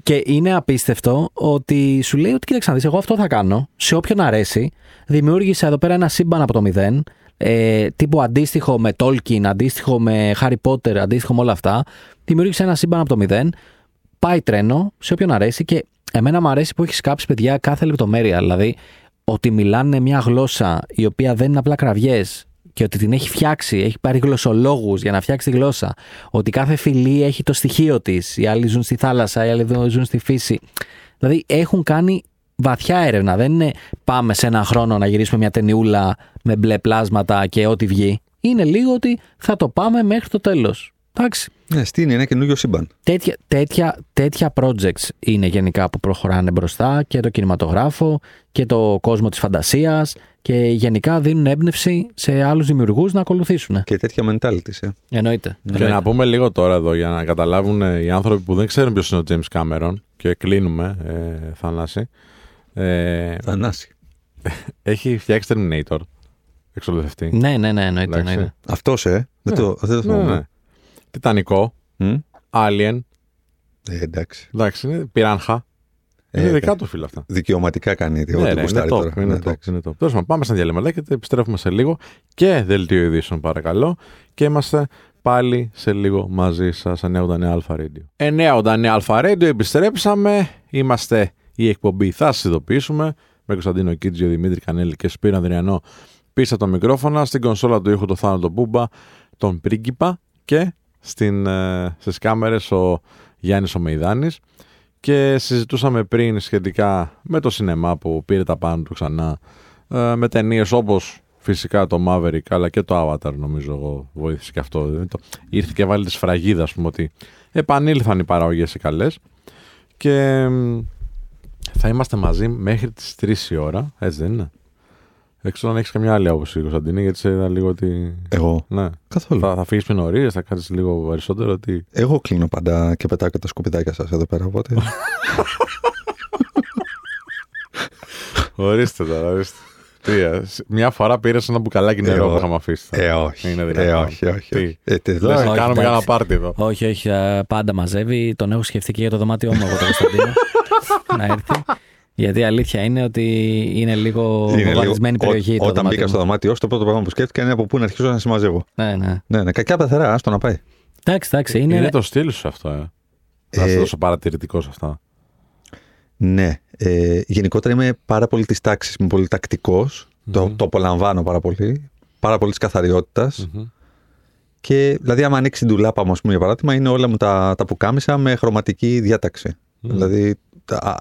και είναι απίστευτο ότι σου λέει ότι κοίταξε να δεις, εγώ αυτό θα κάνω, σε όποιον αρέσει. Δημιούργησα εδώ πέρα ένα σύμπαν από το μηδέν, ε, τύπου αντίστοιχο με Tolkien, αντίστοιχο με Harry Potter, αντίστοιχο με όλα αυτά. Δημιούργησα ένα σύμπαν από το μηδέν, πάει τρένο, σε όποιον αρέσει και εμένα μου αρέσει που έχεις κάψει παιδιά κάθε λεπτομέρεια. Δηλαδή, ότι μιλάνε μια γλώσσα η οποία δεν είναι απλά κραυγές και ότι την έχει φτιάξει, έχει πάρει γλωσσολόγους για να φτιάξει τη γλώσσα. Ότι κάθε φυλή έχει το στοιχείο της. Οι άλλοι ζουν στη θάλασσα, οι άλλοι ζουν στη φύση. Δηλαδή έχουν κάνει βαθιά έρευνα. Δεν είναι πάμε σε ένα χρόνο να γυρίσουμε μια ταινιούλα με μπλε πλάσματα και ό,τι βγει. Είναι λίγο ότι θα το πάμε μέχρι το τέλος. Εντάξει. Ναι, στην είναι ένα καινούριο σύμπαν. Τέτοια, τέτοια, τέτοια projects είναι γενικά που προχωράνε μπροστά και το κινηματογράφο και το κόσμο της φαντασίας και γενικά δίνουν έμπνευση σε άλλους δημιουργούς να ακολουθήσουν. Και τέτοια mentality. Ε. Εννοείται. Και να πούμε λίγο τώρα εδώ για να καταλάβουν ε, οι άνθρωποι που δεν ξέρουν ποιος είναι ο James Cameron και κλείνουμε, ε, Θανάση. Ε, Θανάση. έχει φτιάξει Terminator. Εξολοθευτή. Ναι, ναι, ναι, εννοείται. Εντάξει. εννοείται. Αυτός, ε. Δεν Ναι. το, δεν το Ναι, θυμάμαι. ναι. Τιτανικό, Μμ. Alien, Ε, εντάξει. εντάξει, είναι πυράνχα. Ε, είναι δικά του φίλα αυτά. Δικαιωματικά κάνει ό,τι Ναι, ρε, ό,τι είναι γουστάρει top, τώρα. είναι Ναι, top, εντάξει. είναι top. Τέλος πάντων, πάμε στα διαλύματα και επιστρέφουμε σε λίγο και δελτίο ειδήσεων παρακαλώ και είμαστε πάλι σε λίγο μαζί σας 989 Αλφα Radio. 989 Αλφα Radio, επιστρέψαμε, είμαστε η εκπομπή θα σας ειδοποιήσουμε με Κωνσταντίνο Κίτζιο, Δημήτρη Κανέλη και Σπύρο Ανδριανό πίσω από τα μικρόφωνα, στην κονσόλα του ήχου το Θάνο τον Μπούμπα, τον Πρίγκιπα και στην, ε, στις κάμερες ο Γιάννης ο Μεϊδάνης και συζητούσαμε πριν σχετικά με το σινεμά που πήρε τα πάνω του ξανά ε, με ταινίες όπως φυσικά το Maverick αλλά και το Avatar νομίζω εγώ βοήθησε και αυτό. Δεν το... ήρθε και βάλει τη σφραγίδα ας πούμε ότι επανήλθαν οι παραγωγές οι καλές. Και μ, θα είμαστε μαζί μέχρι τις 3 η ώρα έτσι δεν είναι; Δεν ξέρω αν έχεις καμιά άλλη άποψη Κωνσταντίνη γιατί σε είδα λίγο ότι Εγώ. ναι. Καθόλου. θα, θα φύγεις πιο νωρίς, θα κάτσεις λίγο περισσότερο τι... Εγώ κλείνω πάντα και πετάω και τα σκουπιδάκια σας εδώ πέρα. Οπότε. Ορίστε τώρα, ορίστε. Τι, ε, μια φορά πήρες ένα μπουκαλάκι νερό Ε, που είχαμε αφήσει. ε, όχι. Είναι ε, δυνατόν. όχι, όχι. Τι; όχι. Ε, τι, Λες, δηλαδή, όχι, κάνουμε εντάξει. για ένα πάρτι εδώ. Όχι, όχι, ε, πάντα μαζεύει. Τον έχω σκεφτεί και για το δωμάτιό μου εγώ τον Κωνσταντίνο να έρθει. Γιατί η αλήθεια είναι ότι είναι λίγο είναι λίγο- βομβαρδισμένη περιοχή. ό- το Όταν δωμάτιο μπήκα στο μου. δωμάτιό σου, το πρώτο πράγμα που σκέφτηκα είναι από πού να αρχίσω να συμμαζεύω. Ναι, ναι. Ναι, ναι, κακιά πεθερά, άστο να πάει. Εντάξει, εντάξει. Είναι, Είναι, το στυλ σου αυτό, ε. Να Ε, είσαι τόσο παρατηρητικό σε αυτά. Ναι. Ε, γενικότερα είμαι πάρα πολύ της τάξης. Είμαι πολύ τακτικός. Το, Μμμ. το απολαμβάνω πάρα πολύ. Πάρα πολύ της καθαριότητας. Μμμ. Και δηλαδή, άμα ανοίξει την τουλάπα μου, ας πούμε, για παράδειγμα, είναι όλα μου τα, τα πουκάμισα με χρωματική διάταξη. Μμμ. Δηλαδή, τα,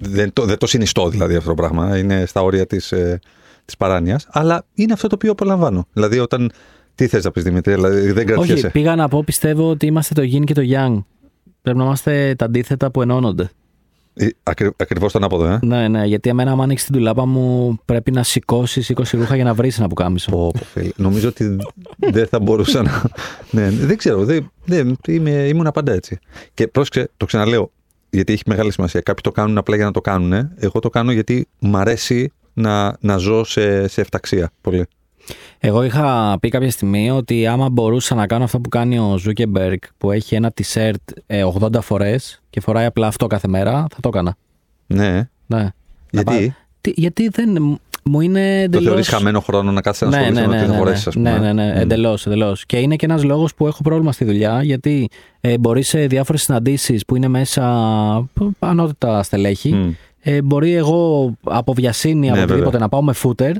δεν, το, δεν το συνιστώ δηλαδή αυτό το πράγμα. Είναι στα όρια της ε, της παράνοιας. Αλλά είναι αυτό το οποίο απολαμβάνω. Δηλαδή, όταν. Τι θες να πεις Δημήτρη, δηλαδή δεν κρατιέσαι. όχι, πήγα να πω, πιστεύω ότι είμαστε το yin και το yang. Πρέπει να είμαστε τα αντίθετα που ενώνονται. Ε, Ακρι, Ακριβώς το ανάποδο, ε. Ναι, ναι, γιατί εμένα, άμα ανοίξεις την τουλάπα μου, πρέπει να σηκώσεις 20 ρούχα για να βρεις ένα πουκάμισο. Πω, πω, φίλε. Νομίζω ότι δεν θα μπορούσα να. ναι, δεν ξέρω. Δεν, δεν, είμαι, ήμουν πάντα έτσι. Και πρόσεξε, το ξαναλέω, γιατί έχει μεγάλη σημασία. Κάποιοι το κάνουν απλά για να το κάνουν. Εγώ το κάνω γιατί μου αρέσει να, να ζω σε, σε ευταξία. Πολύ. Εγώ είχα πει κάποια στιγμή ότι άμα μπορούσα να κάνω αυτό που κάνει ο Ζούκερμπεργκ που έχει ένα t-shirt ε, 80 φορές και φοράει απλά αυτό κάθε μέρα, θα το έκανα. Ναι. Ναι. Να Γιατί; πά- Τι- γιατί δεν. Μου είναι το εντελώς. θεωρεί χαμένο χρόνο να κάτσει να ασχολείσαι με το τι θα φορέσει, ας πούμε. ναι, ναι, ναι, Μμ. εντελώς, εντελώς. Και είναι και ένας λόγος που έχω πρόβλημα στη δουλειά, γιατί ε, μπορείς σε διάφορες συναντήσεις που είναι μέσα π- ανώτατα στελέχη, Μμ. ε, μπορεί εγώ από βιασύνη, από Ναι, οτιδήποτε βέβαια. να πάω με φούτερ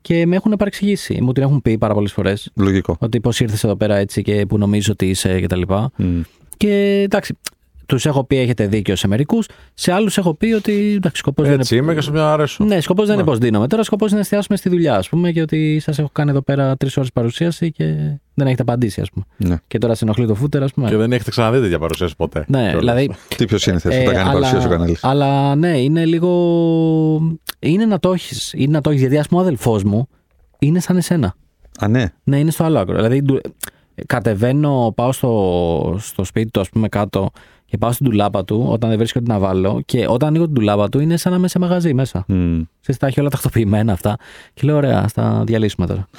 και με έχουν παρεξηγήσει. Μου την έχουν πει πάρα πολλές φορές. Λογικό. Ότι πώς ήρθες εδώ πέρα έτσι και που νομίζω ότι είσαι κτλ. Μμ. Και εντάξει, Τους έχω πει έχετε δίκιο σε μερικούς. Σε άλλους έχω πει ότι εντάξει, σκοπός δεν Έτσι είναι. είμαι και σε μια αρέσω. Ναι, σκοπός δεν είναι Ναι. πώ δίνομαι. Τώρα σκοπός είναι να εστιάσουμε στη δουλειά, ας πούμε, και ότι σας έχω κάνει εδώ πέρα τρεις ώρες παρουσίαση και δεν έχετε απαντήσει, ας πούμε. Ναι. Και τώρα σε ενοχλεί το φούτερ, ας πούμε. Και δεν έχετε ξαναδεί τέτοια παρουσίαση ποτέ. Ναι, Κιόλας. δηλαδή. Τι πιο σύνηθες που τα ε, κάνει παρουσίαση ο Κανέλη. αλλά ναι, είναι λίγο. Είναι να το έχεις. Είναι να το έχεις, γιατί ας πούμε ο αδελφός μου είναι σαν εσένα. Α, ναι. Ναι, είναι στο άλλο άκρο. Δηλαδή, ντου- κατεβαίνω, πάω στο, στο σπίτι του, ας πούμε, κάτω και πάω στην τουλάπα του όταν δεν βρίσκω τι να βάλω. Και όταν ανοίγω την τουλάπα του είναι σαν να είμαι σε μαγαζί μέσα. Μμ. Ξέρεις, τα έχει όλα τακτοποιημένα αυτά. Και λέω, ωραία, ας τα διαλύσουμε τώρα.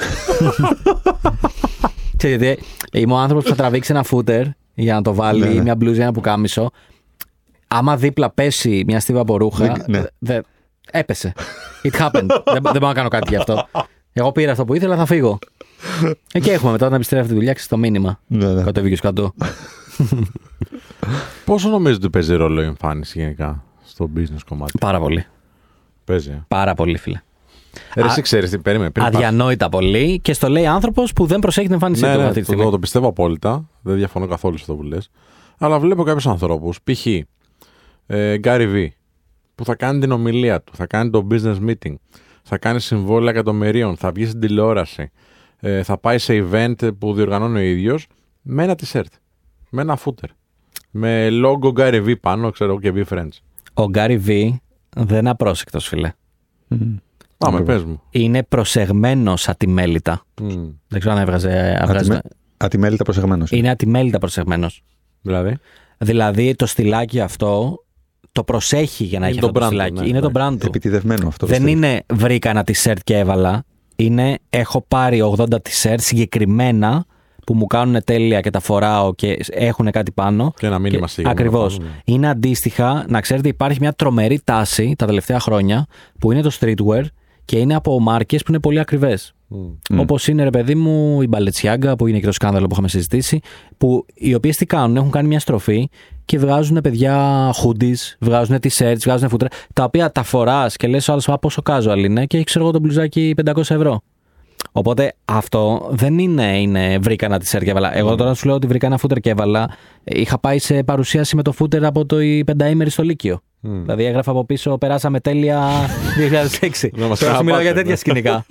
Ξέρεις, γιατί είμαι ο άνθρωπος που θα τραβήξει ένα φούτερ για να το βάλει Ναι, ή ναι. μια μπλούζα, ένα πουκάμισο. Άμα δίπλα πέσει μια στίβα από ρούχα. Δεν- ναι. δε- έπεσε. It happened. δεν, δεν μπορώ να κάνω κάτι γι' αυτό. Εγώ πήρα αυτό που ήθελα, θα φύγω. Εκεί έχουμε μετά όταν επιστρέφει τη δουλειά, ξέρεις το μήνυμα. Ναι, ναι. Κατέβηκε κάτω. Πόσο νομίζετε ότι παίζει ρόλο η εμφάνιση γενικά στο business κομμάτι; Πάρα πολύ. Παίζει. ε; Πάρα πολύ, φίλε. Ρε, Α- εσύ ξέρεις τι περίμενε. πριν πας- Αδιανόητα πολύ και στο λέει άνθρωπος που δεν προσέχει την εμφάνισή Ναι, του ναι, αυτή τη το, στιγμή. το, το πιστεύω απόλυτα. Δεν διαφωνώ καθόλου σε αυτό που λες. Αλλά βλέπω κάποιους ανθρώπους, π.χ. Ε, Gary V, που θα κάνει την ομιλία του, θα κάνει το business meeting, θα κάνει συμβόλαια εκατομμυρίων, θα βγει στην τηλεόραση, ε, θα πάει σε event που διοργανώνει ο ίδιος με ένα t-shirt, με ένα footer. Με logo Gary V πάνω, ξέρω εγώ, και V Friends. Ο Γκάρι V δεν είναι απρόσεκτος, φίλε. Μμ. Πάμε, Ακριβώς. πες μου. Είναι προσεγμένος ατιμέλητα. Μμ. Δεν ξέρω αν έβγαζε. έβγαζε- Ατιμέ- Ατιμέλητα προσεγμένος. Είναι ατιμέλητα προσεγμένος. Δηλαδή; Δηλαδή το στυλάκι αυτό το προσέχει για να Είναι έχει το αυτό το brand του, στυλάκι. ναι, είναι το ναι. brand του. Επιτιδευμένο αυτό. το Δεν στυλ. είναι βρήκα ένα t-shirt και έβαλα. Είναι έχω πάρει 80 t-shirt συγκεκριμένα που μου κάνουν τέλεια και τα φοράω και έχουν κάτι πάνω. Και ένα μήνυμα συγκεκριμένο Ακριβώς. πάνω, ναι. Είναι αντίστοιχα, να ξέρετε, υπάρχει μια τρομερή τάση τα τελευταία χρόνια που είναι το streetwear και είναι από μάρκες που είναι πολύ ακριβές. Μμ. Μμ. Όπως είναι ρε παιδί μου η Balenciaga που είναι και το σκάνδαλο που είχαμε συζητήσει. Που οι οποίες τι κάνουν, έχουν κάνει μια στροφή και βγάζουν παιδιά hoodies, βγάζουν t-shirts, βγάζουν φούτρα. Τα οποία τα φοράς και λες ο άλλο, Α, πόσο casual είναι και έχει ξέρω εγώ το μπλουζάκι 500 ευρώ. Οπότε αυτό δεν είναι, είναι βρήκα ένα t-shirt και έβαλα. Εγώ τώρα σου λέω ότι βρήκα ένα φούτερ και έβαλα. Είχα πάει σε παρουσίαση με το φούτερ από το η πενταήμερη στο Λύκειο. Μμ. Δηλαδή έγραφα από πίσω, περάσαμε τέλεια 2006. Να μας Τώρα σου μιλάω για ξαναπάτε, τέτοια ναι. σκηνικά.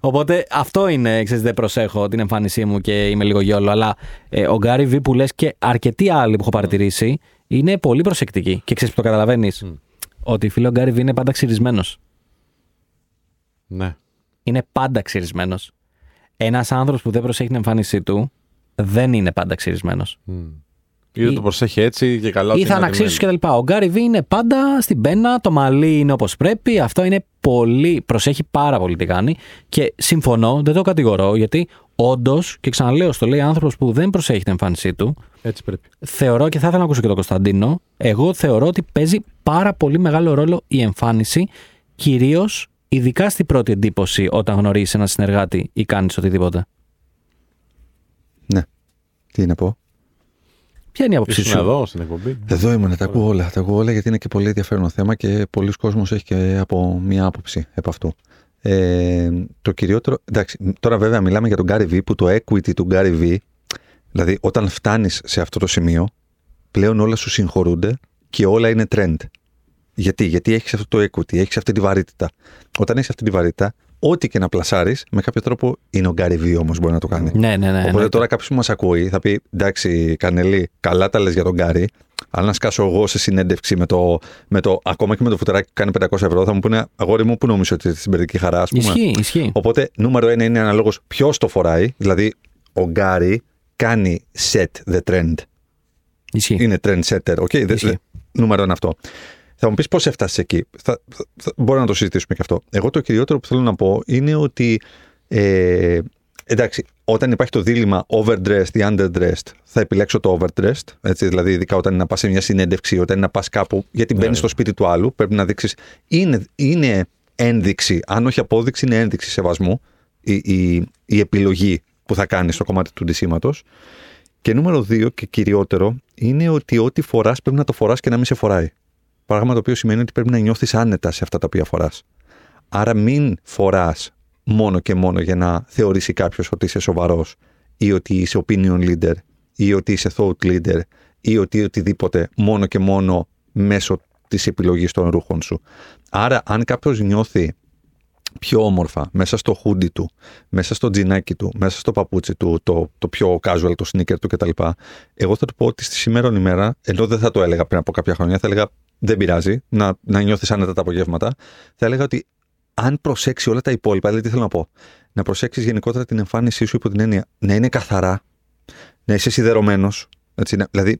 Οπότε αυτό είναι, ξέρεις, δεν προσέχω την εμφάνισή μου και είμαι λίγο γιόλο. Αλλά ε, ο Γκάρι Βι που λες και αρκετοί άλλοι που έχω παρατηρήσει είναι πολύ προσεκτικοί. Και ξέρεις που το καταλαβαίνεις; Ότι φίλε ο Γκάρι Βι είναι πάντα ξυρισμένος. Ναι. Είναι πάντα ξυρισμένος. Ένας άνθρωπος που δεν προσέχει την εμφάνισή του δεν είναι πάντα ξυρισμένος. Μμ. Ή δεν Ή- το προσέχει έτσι και καλά. Ή ότι θα είναι αναξύσσει ατιμένη. κτλ. Ο Γκάρι Βι είναι πάντα στην πένα, το μαλλί είναι όπως πρέπει. Αυτό είναι πολύ. Προσέχει πάρα πολύ τι κάνει. Και συμφωνώ, δεν το κατηγορώ, γιατί όντως, και ξαναλέω, στο λέει άνθρωπος που δεν προσέχει την εμφάνισή του, Έτσι πρέπει. θεωρώ και θα ήθελα να ακούσω και τον Κωνσταντίνο. Εγώ θεωρώ ότι παίζει πάρα πολύ μεγάλο ρόλο η εμφάνιση, κυρίως ειδικά στην πρώτη εντύπωση όταν γνωρίζεις έναν συνεργάτη ή κάνεις οτιδήποτε. Ναι. Τι να πω; Ποια είναι η άποψή Ήσουν σου; εδώ στην εκπομπή. Εδώ ήμουν, τα ακούω όλα. Τα ακούω όλα γιατί είναι και πολύ ενδιαφέρον θέμα και πολλοί κόσμος έχει και από μία άποψη επ' αυτού. Ε, το κυριότερο. Εντάξει, τώρα βέβαια μιλάμε για τον Gary V που το equity του Gary V, δηλαδή όταν φτάνεις σε αυτό το σημείο, πλέον όλα σου συγχωρούνται και όλα είναι trend. Γιατί, γιατί έχεις αυτό το equity, έχεις αυτή τη βαρύτητα. Όταν έχεις αυτή τη βαρύτητα, ό,τι και να πλασάρεις, με κάποιο τρόπο είναι ο Gary V όμως μπορεί να το κάνει. Ναι, ναι, ναι. Οπότε εννοείται. τώρα κάποιος που μας ακούει θα πει: Εντάξει, Κανελή, καλά τα λες για τον Γκάρι. Αλλά να σκάσω εγώ σε συνέντευξη με το, με το ακόμα και με το φουτεράκι που κάνει 500 ευρώ, θα μου πούνε Αγόρι μου, πού νομίζω ότι στην παιδική χαρά, ας πούμε. Ισχύει, ισχύει. Οπότε, νούμερο ένα είναι αναλόγως ποιος το φοράει. Δηλαδή, ο Γκάρι κάνει set the trend. ισχύει. Είναι trend setter. Okay? Δε- Ισχύει. δε- νούμερο ένα αυτό. Θα μου πεις πώς έφτασες εκεί. Θα, θα, θα- μπορώ να το συζητήσουμε και αυτό. Εγώ το κυριότερο που θέλω να πω είναι ότι. Ε, εντάξει, όταν υπάρχει το δίλημα overdressed ή underdressed, θα επιλέξω το overdressed. Έτσι, δηλαδή, ειδικά όταν είναι να πας σε μια συνέντευξη, όταν είναι να πας κάπου, γιατί μπαίνεις ναι. στο σπίτι του άλλου, πρέπει να δείξεις. Είναι, είναι ένδειξη, αν όχι απόδειξη, είναι ένδειξη σεβασμού η, η, η επιλογή που θα κάνεις στο κομμάτι του ντυσίματος. Και νούμερο δύο και κυριότερο είναι ότι ό,τι φοράς πρέπει να το φοράς και να μην σε φοράει. Πράγμα το οποίο σημαίνει ότι πρέπει να νιώθεις άνετα σε αυτά τα οποία φοράς. Άρα μην φοράς μόνο και μόνο για να θεωρήσει κάποιος ότι είσαι σοβαρός ή ότι είσαι opinion leader ή ότι είσαι thought leader ή ότι οτιδήποτε μόνο και μόνο μέσω της επιλογής των ρούχων σου. Άρα αν κάποιος νιώθει πιο όμορφα μέσα στο χούντι του, μέσα στο τζινάκι του, μέσα στο παπούτσι του, το, το πιο casual, το sneaker του κτλ. Εγώ θα του πω ότι στη σήμερα ημέρα, ενώ δεν θα το έλεγα πριν από κάποια χρόνια, θα έλεγα δεν πειράζει να, να νιώθεις άνετα τα απογεύματα. Θα έλεγα ότι αν προσέξει όλα τα υπόλοιπα, δηλαδή τι θέλω να πω, να προσέξεις γενικότερα την εμφάνισή σου υπό την έννοια να είναι καθαρά, να είσαι σιδερωμένος, δηλαδή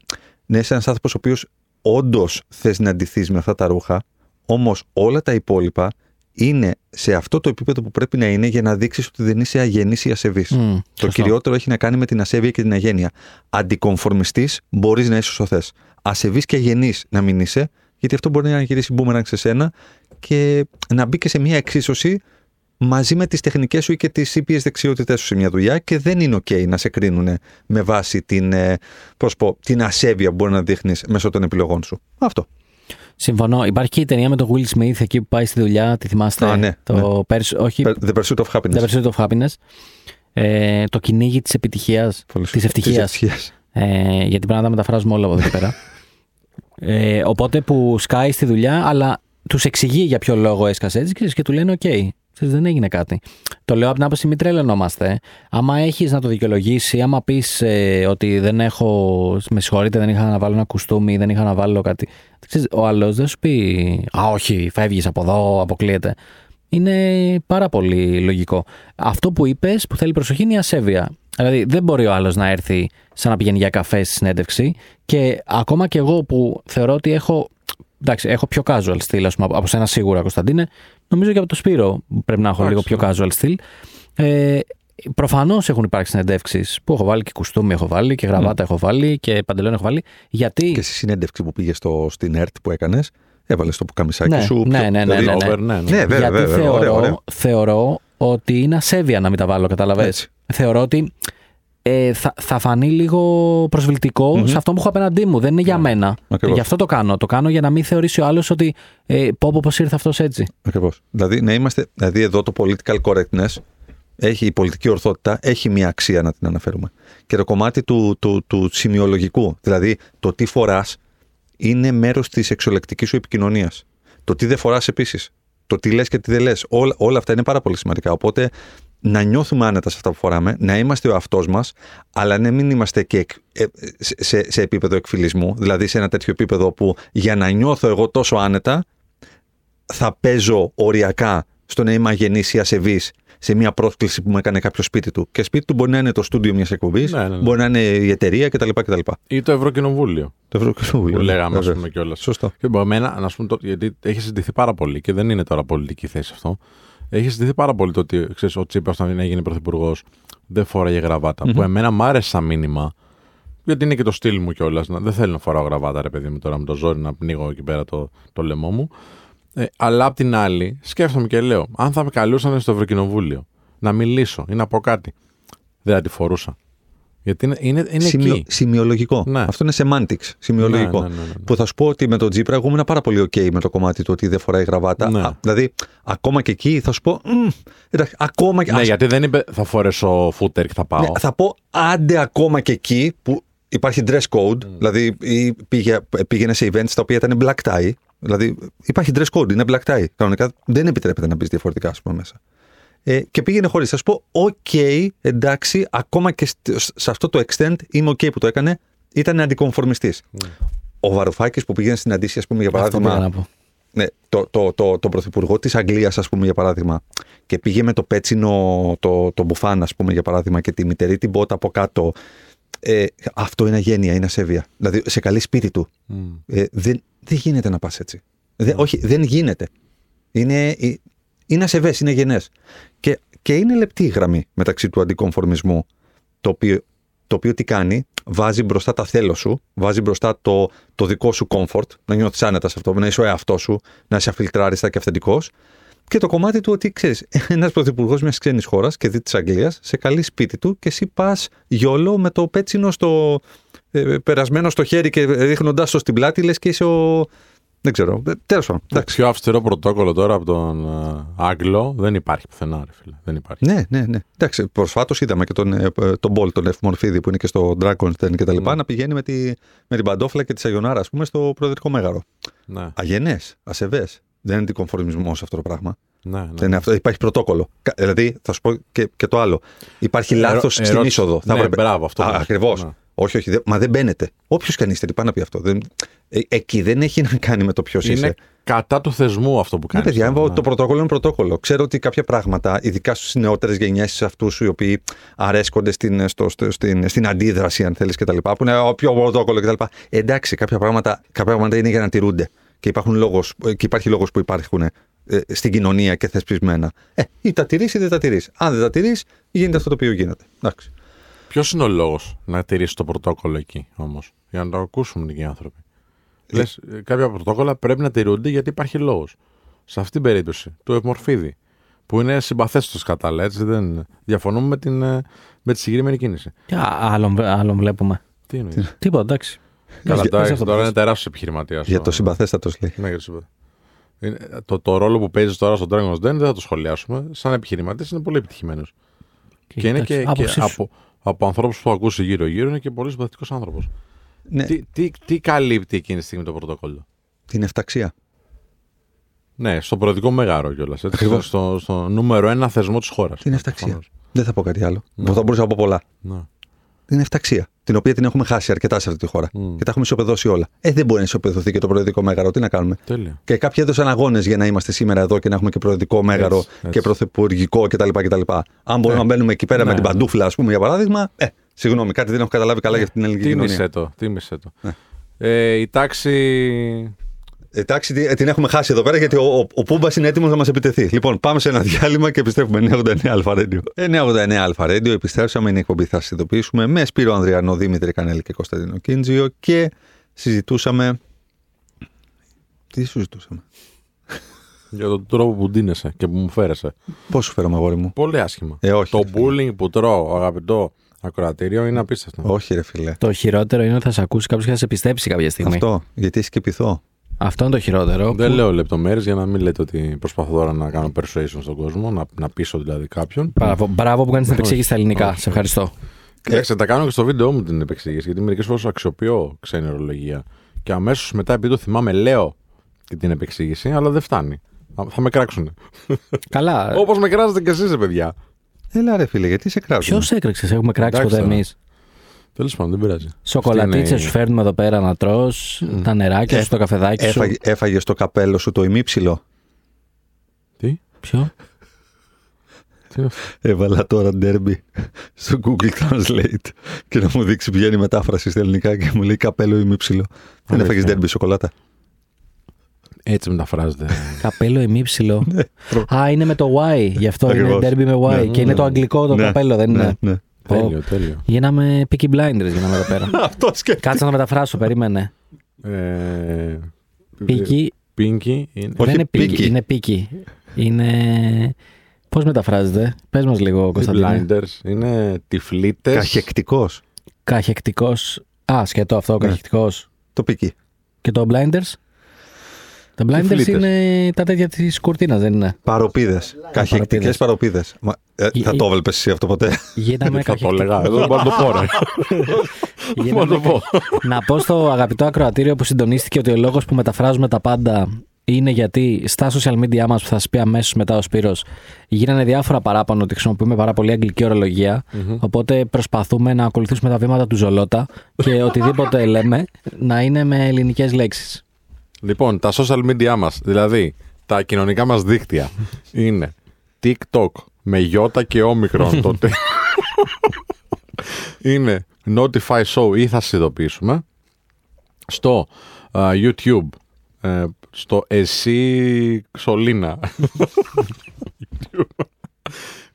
να είσαι ένας άνθρωπος ο οποίος όντως θες να αντιθεί με αυτά τα ρούχα, όμως όλα τα υπόλοιπα είναι σε αυτό το επίπεδο που πρέπει να είναι για να δείξεις ότι δεν είσαι αγενής ή ασεβής. το σωστό. κυριότερο έχει να κάνει με την ασέβεια και την αγένεια. Αντικομφορμιστής μπορείς να είσαι όσο θες. Ασεβής και αγενής να μην είσαι, γιατί αυτό μπορεί να γυρίσει μπούμερανγκ σε σένα και να μπει και σε μια εξίσωση μαζί με τις τεχνικές σου ή και τις ήπιες δεξιότητές σου σε μια δουλειά και δεν είναι OK να σε κρίνουν με βάση την, ε, πώς να πω, την ασέβεια που μπορεί να δείχνεις μέσω των επιλογών σου. Αυτό. Συμφωνώ. Υπάρχει και η ταινία με τον Will Smith εκεί που πάει στη δουλειά. Τη θυμάστε; Α, ναι, το ναι. Pers- όχι, The Pursuit of Happiness. The Pursuit of Happiness. Ε, το κυνήγι της επιτυχίας. Πολύ Της σωστά. ευτυχίας. Της ευτυχίας. Ε, γιατί πρέπει να τα μεταφράζουμε όλα από εδώ και πέρα. Ε, οπότε που σκάει στη δουλειά, αλλά τους εξηγεί για ποιο λόγο έσκασε έτσι ξέρεις, και του λένε: Οκ, ξέρεις, δεν έγινε κάτι. Το λέω από την άποψη μη τρελαινόμαστε. Άμα έχεις να το δικαιολογήσεις, άμα πεις ότι δεν έχω. Με συγχωρείτε, δεν είχα να βάλω ένα κουστούμι, δεν είχα να βάλω κάτι. Ξέρεις, ο άλλος δεν σου πει: Α, όχι, φεύγεις από εδώ, αποκλείεται. Είναι πάρα πολύ λογικό. Αυτό που είπες που θέλει προσοχή είναι η ασέβεια. Δηλαδή δεν μπορεί ο άλλος να έρθει σαν να πηγαίνει για καφέ στη συνέντευξη και ακόμα και εγώ που θεωρώ ότι έχω. Εντάξει, έχω πιο casual στυλ, ας πούμε, από σένα σίγουρα, Κωνσταντίνε. Νομίζω και από το Σπύρο πρέπει να έχω Εντάξει, λίγο πιο casual στυλ. Ε, Προφανώς έχουν υπάρξει συνεντεύξεις που έχω βάλει και κουστούμι έχω βάλει και γραβάτα έχω βάλει και παντελόν έχω βάλει. Γιατί. Και στη συνέντευξη που πήγες στο, στην ΕΡΤ που έκανες, έβαλες το πουκαμισάκι Ναι, σου. ναι, πιο- ναι, ναι, δηλαδή- ναι, ναι. Over, ναι, ναι. Ναι, βέβαια, γιατί βέβαια. θεωρώ, Ωραίο, ωραίο. θεωρώ ότι είναι ασέβεια να μην τα βάλω, καταλαβες. Έτσι. Θεωρώ ότι ε, θα, θα φανεί λίγο προσβλητικό σε αυτό που έχω απέναντί μου. Δεν είναι για μένα. Ακριβώς. Γι' αυτό το κάνω. Το κάνω για να μην θεωρήσει ο άλλος ότι ε, πω πω πώς ήρθε αυτός έτσι. Ακριβώς. Δηλαδή, να είμαστε, δηλαδή, εδώ το political correctness, έχει, η πολιτική ορθότητα έχει μια αξία να την αναφέρουμε. Και το κομμάτι του, του, του σημειολογικού, δηλαδή το τι φοράς, είναι μέρος της εξολεκτικής σου επικοινωνίας. Το τι δεν φοράς επίσης. Το τι λες και τι δεν λες. Όλα, όλα αυτά είναι πάρα πολύ σημαντικά. Οπότε να νιώθουμε άνετας σε αυτά που φοράμε, να είμαστε ο αυτό μας, αλλά να μην είμαστε και εκ- ε, σε, σε επίπεδο εκφυλισμού. Δηλαδή σε ένα τέτοιο επίπεδο που για να νιώθω εγώ τόσο άνετα, θα παίζω οριακά στο να είμαι αγενής ή ασεβής σε μια πρόσκληση που μου έκανε κάποιος σπίτι του. Και σπίτι του μπορεί να είναι το στούντιο μιας εκπομπής, Ναι, ναι, ναι. μπορεί να είναι η εταιρεία κτλ. κτλ. Ή το Ευρωκοινοβούλιο. Το Ευρωκοινοβούλιο. Που λέγαμε, ας βέβαια. πούμε κιόλας. Σωστό. Και από μένα, να σου πούμε, το- γιατί έχει συζητηθεί πάρα πολύ και δεν είναι τώρα πολιτική θέση αυτό. Έχεις συζητηθεί πάρα πολύ το ότι ξέρεις, ο Τσίπρας όταν έγινε πρωθυπουργός δεν φόραγε γραβάτα. Που εμένα μ' άρεσε σαν μήνυμα. Γιατί είναι και το στυλ μου κιόλας. Δεν θέλω να φοράω γραβάτα, ρε παιδί μου, τώρα με το ζόρι να πνίγω εκεί πέρα το, το λαιμό μου. Ε, αλλά απ' την άλλη, σκέφτομαι και λέω, αν θα με καλούσαν στο Ευρωκοινοβούλιο να μιλήσω ή να πω κάτι, δεν θα τη φορούσα. Γιατί είναι, είναι, είναι Σημειο- εκεί. σημειολογικό. Ναι. Αυτό είναι semantics, σημειολογικό. Ναι, ναι, ναι, ναι, ναι. Που θα σου πω ότι με τον Τζίπρα εγώ ήμουν πάρα πολύ OK με το κομμάτι του ότι δεν φοράει γραβάτα. Ναι. Α, δηλαδή, ακόμα και εκεί θα σου πω. «Μμ, εντάξει, ακόμα και. Ναι, ας- γιατί δεν είπε θα φορέσω φούτερ και θα πάω. ναι, θα πω άντε ακόμα και εκεί που υπάρχει dress code. Δηλαδή, ή πήγε, πήγαινε σε events τα οποία ήταν black tie. Δηλαδή, υπάρχει dress code, είναι black tie. Κανονικά δεν επιτρέπεται να μπεις διαφορετικά, ας πούμε, μέσα. Ε, και πήγαινε χωρίς. Θα σου πω, οκ, εντάξει, ακόμα και σ- σε αυτό το extent είμαι οκ που το έκανε, ήταν αντικομφορμιστής. Ο Βαρουφάκης που πήγαινε στην αντίστοιχη, ας πούμε, για Αυτό πήγα παράδειγμα. να πω. Ναι, το, το, το, τον πρωθυπουργό της Αγγλίας, ας πούμε, για παράδειγμα, και πήγε με το πέτσινο, το, το μπουφάν, ας πούμε, για παράδειγμα, και τη μυτερή την μπότα από κάτω. Ε, αυτό είναι αγένεια, είναι ασέβεια. Δηλαδή, σε καλή σπίτι του. Ε, δεν, δεν γίνεται να πας έτσι. Δεν, όχι, δεν γίνεται. Είναι, ε, είναι ασεβές, είναι γενές. Και, και είναι λεπτή η γραμμή μεταξύ του αντικομφορμισμού, το οποίο, το οποίο τι κάνει, βάζει μπροστά τα θέλω σου, βάζει μπροστά το, το δικό σου comfort, να νιώθεις άνετας σε αυτό, να είσαι ο εαυτός σου, να είσαι αφιλτράριστα και αυθεντικός. Και το κομμάτι του ότι ξέρεις, ένας πρωθυπουργός μιας ξένης χώρας και δι τη Αγγλίας, σε καλή σπίτι του και εσύ πας γιόλο με το πέτσινο στο, ε, περασμένο στο χέρι και ρίχνοντάς το στην πλάτη, λες και είσαι ο, Δεν ξέρω. Τέλος πάντων. Το πιο αυστηρό πρωτόκολλο τώρα από τον uh, Άγγλο δεν υπάρχει πουθενά, ρε φίλε. Δεν υπάρχει. Ναι, ναι, ναι. Εντάξει, προσφάτως είδαμε και τον, ε, τον Μπολ, τον Ευμορφίδη που είναι και στο Dragon's Den και τα λοιπά, mm. να πηγαίνει με, τη, με την παντόφλα και τη σαγιονάρα, ας πούμε, στο προεδρικό μέγαρο. Ναι. Αγενές, ασεβές. Δεν είναι αντικομφορμισμός αυτό το πράγμα. Ναι, ναι. Δεν είναι αυτό. Υπάρχει πρωτόκολλο. Δηλαδή, θα σου πω και, και το άλλο. Υπάρχει λάθος στην ερώτηση- είσοδο. Ναι, έπρεπε- μπράβο, αυτό πες. Ακριβώς. Ναι. Όχι, όχι. δεν- μα δεν μπαίνετε. Όποιος και αν είστε, τι πάει να πει αυτό. Δεν, ε, εκεί δεν έχει να κάνει με το ποιος Είναι είσαι. κατά του θεσμού αυτό που Ναι, κάνεις. παιδιά, το πρωτόκολλο είναι πρωτόκολλο. Ξέρω ότι κάποια πράγματα, ειδικά στου νεότερες γενιές, σε αυτούς οι οποίοι αρέσκονται στην, στο, στο- στην, στην αντίδραση, αν θέλεις κτλ., που είναι ο πιο πρωτόκολλο κτλ. Εντάξει, κάποια πράγματα, κάποια πράγματα είναι για να τηρούνται. Και, υπάρχουν λόγος, και υπάρχει λόγος που υπάρχουν ε, στην κοινωνία και θεσπισμένα. Ε, ή τα τηρείς ή δεν τα τηρείς. Αν δεν τα τηρείς, γίνεται αυτό το οποίο γίνεται. Εντάξει. Ποιος είναι ο λόγος να τηρήσει το πρωτόκολλο εκεί όμως, για να το ακούσουν οι άνθρωποι; Λες, ε, κάποια πρωτόκολλα πρέπει να τηρούνται γιατί υπάρχει λόγος. Σε αυτήν την περίπτωση, του Ευμορφίδη, που είναι συμπαθέστο κατά άλλα, έτσι δεν διαφωνούμε με, την, ε, με τη συγκεκριμένη κίνηση. Και α- άλλον, άλλον βλέπουμε. Τι εννοείς; Τίποτα, εντάξει. Καλά, Πες εντάξει, αυτό που τώρα θες. είναι τεράστιος επιχειρηματίας. Για το συμπαθέστατος λέει. Ναι, για το συμπα- Είναι, το, το ρόλο που παίζεις τώρα στο Dragon's Den δεν θα το σχολιάσουμε. Σαν επιχειρηματία είναι πολύ επιτυχημένος. Και, είναι και, και άποψή σου. από, από ανθρώπους που έχω ακούσει γύρω-γύρω είναι και πολύ συμπαθητικός άνθρωπος. Ναι, Τι, τι, τι καλύπτει εκείνη τη στιγμή το πρωτόκολλο. την εφταξία. Ναι, στο προεδρικό μέγαρο κιόλας. Ακριβώς. Στο, στο νούμερο ένα θεσμό της χώρας. Την εφταξία. Δεν θα πω κάτι άλλο. Θα μπορούσα να πω πολλά. Ναι. την εφταξία. Την οποία την έχουμε χάσει αρκετά σε αυτή τη χώρα. Μμ. Και τα έχουμε ισοπεδώσει όλα. Ε, δεν μπορεί να ισοπεδωθεί και το προεδρικό μέγαρο. Τι να κάνουμε; Τέλεια. Και κάποιοι έδωσαν αγώνες για να είμαστε σήμερα εδώ και να έχουμε και προεδρικό μέγαρο Έτσι, έτσι. και πρωθυπουργικό κτλ. κτλ. Αν μπορούμε να μπαίνουμε εκεί πέρα Ναι. με την παντούφλα, ας πούμε, για παράδειγμα. Ε, συγγνώμη, κάτι δεν έχω καταλάβει καλά για αυτή την ελληνική Τίμησε κοινωνία. το. Τίμησε το. Ναι. Ε, η τάξη. Εντάξει, τι- την έχουμε χάσει εδώ πέρα γιατί ο, ο, ο Πούμπας είναι έτοιμος να μας επιτεθεί. Λοιπόν, πάμε σε ένα διάλειμμα και επιστρέφουμε 989 Αλφα Radio. 989 Αλφα Radio, επιστρέψαμε. Είναι η εκπομπή, θα σας ειδοποιήσουμε με Σπύρο Ανδριανό, Δήμητρη Κανέλη και Κωνσταντίνο Κίντζιο και συζητούσαμε. Τι συζητούσαμε; Για τον τρόπο που ντύνεσαι και που μου φέρεσαι. Πώς σου φέρομαι, αγόρι μου; Πολύ άσχημα. Ε, όχι. Το ρε φίλε. bullying που τρώω, αγαπητό ακροατήριο, είναι απίστευτο. Όχι, ρε φίλε. Το χειρότερο είναι ότι θα σε ακούσει κάποιος και θα σε πιστέψει κάποια στιγμή. Αυτό, Αυτό, γιατί είσαι και πειθό. Είναι το χειρότερο. Δεν που- λέω λεπτομέρειες για να μην λέτε ότι προσπαθώ τώρα να κάνω persuasion στον κόσμο, να, να πείσω δηλαδή κάποιον. Μπράβο, μπράβο που κάνεις την επεξήγηση στα ελληνικά. Σε ευχαριστώ. Κοίταξε, τα κάνω και στο βίντεο μου την επεξήγηση, γιατί μερικές φορές αξιοποιώ ξένη ορολογία. Και αμέσως μετά, επειδή το θυμάμαι, λέω και την επεξήγηση, αλλά δεν φτάνει. Α, Θα με κράξουν. Καλά. Όπως με κράζετε κι εσείς, παιδιά. Έλα, ρε φίλε, γιατί σε κράζουν. Ποιος έκραξες, έχουμε κράξει Εντάξει ποτέ τώρα. εμείς. Τέλος πάντων, δεν πειράζει. Σοκολατίτσες Αυτή είναι σου η- φέρνουμε εδώ πέρα να τρως, τα νεράκια σου, το καφεδάκι σου. Έφαγε, έφαγε το καπέλο σου το ημίψιλο. Τι; Ποιο; Τι είναι αυτό; Έβαλα τώρα ντέρμπι στο Google Translate και να μου δείξει ποια είναι η μετάφραση στα ελληνικά και μου λέει καπέλο ημίψιλο. Δεν Αλήθεια. έφαγες ντέρμπι σοκολάτα. Έτσι μεταφράζεται. Καπέλο ημίψιλο. Α, είναι με το Y. Γι' αυτό είναι Ακριβώς. derby με Y. Ναι. Και είναι το αγγλικό το Ναι, καπέλο, δεν ναι, είναι; Ναι. Πω. τέλειο, τέλειο. Γίναμε Peaky Blinders, γίναμε εδώ πέρα. Αυτό σκέφτεται. Κάτσε να μεταφράσω, περίμενε. Ε, Peaky. Pinky είναι. Όχι, δεν είναι Peaky. Peaky, είναι Peaky. Είναι. Πώς μεταφράζεται, πες μας λίγο, Κωνσταντίνε. Blinders είναι τυφλίτες. Καχεκτικός. Καχεκτικός. Α, σκέτο αυτό, Ναι. καχεκτικός. Το πήκε. Και το Blinders; Τα Blinders φλίτες. είναι τα τέτοια της κουρτίνας, δεν είναι; Παροπίδες. Καχεκτικές παροπίδες. Θα Ε, το έβλεπες εσύ αυτό ποτέ; Γίναμε Θα το καχεκτικοί. έλεγα. Εδώ δεν μπορώ να το πω, ρε. Γίναμε Μπορώ να το πω. Να πω στο αγαπητό ακροατήριο που συντονίστηκε ότι ο λόγος που μεταφράζουμε τα πάντα είναι γιατί στα social media μας, που θα σας πει αμέσως μετά ο Σπύρος, γίνανε διάφορα παράπονα ότι χρησιμοποιούμε πάρα πολύ αγγλική ορολογία. Οπότε προσπαθούμε να ακολουθήσουμε τα βήματα του Ζολότα και οτιδήποτε λέμε να είναι με ελληνικές λέξεις. Λοιπόν, τα social media μας, δηλαδή τα κοινωνικά μας δίκτυα είναι TikTok με γιώτα και όμικρον τότε. είναι Notify Show ή θα σας ειδοποιήσουμε. Στο α, YouTube, ε, στο Εσύ Ξολίνα.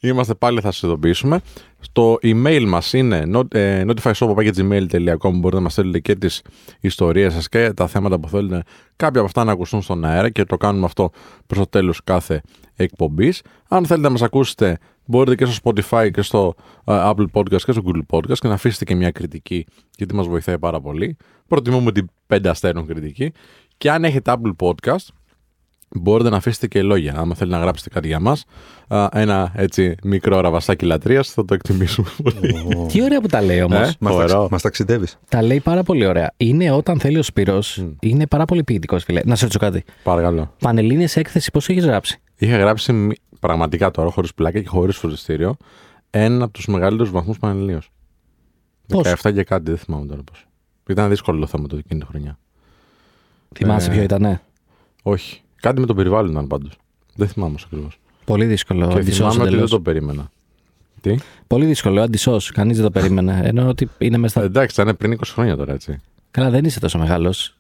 Είμαστε πάλι, θα σας ειδοποιήσουμε. Στο email μας είναι not- ε, notifyshop.gmail.com Μπορείτε να μας στέλνετε και τις ιστορίες σας και τα θέματα που θέλετε κάποια από αυτά να ακουστούν στον αέρα και το κάνουμε αυτό προς το τέλος κάθε εκπομπής. Αν θέλετε να μας ακούσετε μπορείτε και στο Spotify και στο ε, Apple Podcast και στο Google Podcast και να αφήσετε και μια κριτική γιατί μας βοηθάει πάρα πολύ. Προτιμούμε την πέντε αστέρων κριτική Και αν έχετε Apple Podcast, μπορείτε να αφήσετε και λόγια. Άμα θέλετε να γράψετε κάτι για μας, ένα έτσι μικρό ραβασάκι λατρείας, θα το εκτιμήσουμε πολύ. Τι ωραία που τα λέει όμως. Ε, Μας, ωραίο. ταξι- μας ταξιδεύεις. Τα λέει πάρα πολύ ωραία. Είναι όταν θέλει ο Σπυρός, είναι πάρα πολύ ποιητικός, φίλε. Να σε ρωτήσω κάτι. Παρακαλώ. Πανελλήνιες έκθεση, πώς έχεις γράψει; Είχα γράψει μη- πραγματικά τώρα, χωρίς πλάκα και χωρίς φροντιστήριο, ένα από τους μεγαλύτερους βαθμούς πανελληνίω. Πώς; 17 και κάτι, δεν θυμάμαι τώρα πώς. Ήταν δύσκολο το θέμα το εκείνη τη χρονιά. Θυμάσαι Ε, ποιο ήταν. Όχι. Κάτι με το περιβάλλον ήταν πάντως. Δεν θυμάμαι ακριβώς. Πολύ δύσκολο. Και αντισώς θυμάμαι ότι δεν εντελώς. το περίμενα. Τι; Πολύ δύσκολο. Αντισώ. Κανείς δεν το περίμενε. Ενώ ότι είναι μέσα Ε, στα. εντάξει, ήταν πριν 20 χρόνια τώρα, έτσι. Καλά, δεν είσαι τόσο μεγάλος.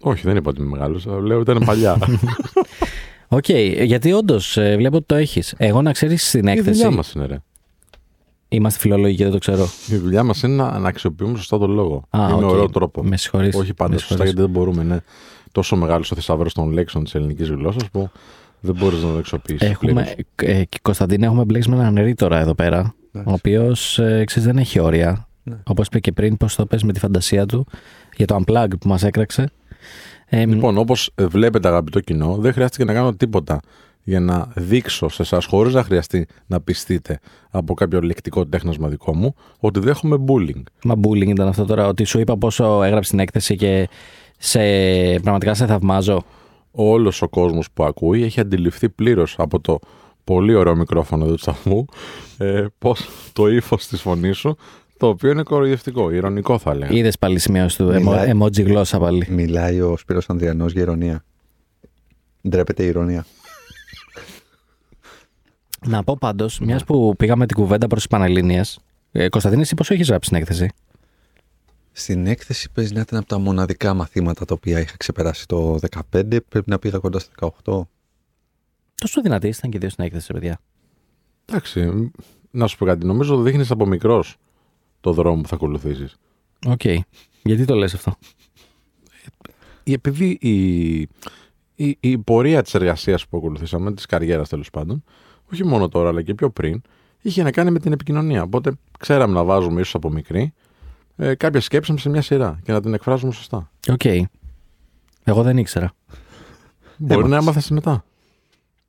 Όχι, δεν είπα ότι είμαι μεγάλος. Λέω ότι ήταν παλιά. Οκ, γιατί όντως βλέπω ότι το έχεις. Εγώ να ξέρεις στην Η δουλειά έκθεση. μας είναι, ρε. Είμαστε φιλόλογοι και δεν το ξέρω. Η δουλειά μας είναι να, να αξιοποιούμε σωστά τον λόγο. Α, με οκ. ωραίο τρόπο. Με συγχωρείς. Όχι πάντα Με σωστά, συγχωρείς. γιατί δεν μπορούμε. Είναι τόσο μεγάλος ο θησαυρός των λέξεων της ελληνικής γλώσσας που δεν μπορείς να το αξιοποιήσεις. Έχουμε, ε, και Κωνσταντίνε, έχουμε μπλέξει με έναν ρήτορα εδώ πέρα, ο οποίος δεν έχει όρια. Ναι. Όπως είπε και πριν, πώς το πες με τη φαντασία του για το unplug που μας έκραξε. Ε, Λοιπόν, όπως βλέπετε, αγαπητό κοινό, δεν χρειάστηκε να κάνω τίποτα για να δείξω σε εσάς, χωρίς να χρειαστεί να πιστείτε από κάποιο λεκτικό τέχνασμα δικό μου, ότι δέχομαι bullying. Μα bullying ήταν αυτό τώρα, ότι σου είπα πόσο έγραψε την έκθεση και σε, πραγματικά σε θαυμάζω. Όλος ο κόσμος που ακούει έχει αντιληφθεί πλήρως από το πολύ ωραίο μικρόφωνο εδώ του σταθμού ε, πώς το ύφος της φωνής σου, το οποίο είναι κοροϊδευτικό, ηρωνικό θα έλεγα. Είδες πάλι σημείωση του, Μιλάει. εμο, emoji γλώσσα πάλι. Μιλάει ο Σπύρος Ανδριανός για ηρωνία. Ντρέπεται η ηρωνία. Να πω πάντως, Ναι. μιας που πήγαμε την κουβέντα προς τις Πανελλήνιες, ε, Κωνσταντίνε, εσύ πόσο έχεις γράψει την έκθεση; Στην έκθεση παίζει να ήταν από τα μοναδικά μαθήματα τα οποία είχα ξεπεράσει το 15, πρέπει να πήγα κοντά στα 18. Τόσο δυνατή ήταν και οι δύο στην έκθεση, παιδιά. Εντάξει, να σου πω κάτι. Νομίζω δείχνεις από μικρός το δρόμο που θα ακολουθήσεις. Οκ. Γιατί το λες αυτό; Επειδή η, η, η πορεία της εργασίας που ακολουθήσαμε, της καριέρας τέλος πάντων, όχι μόνο τώρα αλλά και πιο πριν, είχε να κάνει με την επικοινωνία. Οπότε ξέραμε να βάζουμε ίσως από μικροί ε, κάποια σκέψη μας σε μια σειρά και να την εκφράζουμε σωστά. Οκ. Εγώ δεν ήξερα. Μπορεί να έμαθα μετά.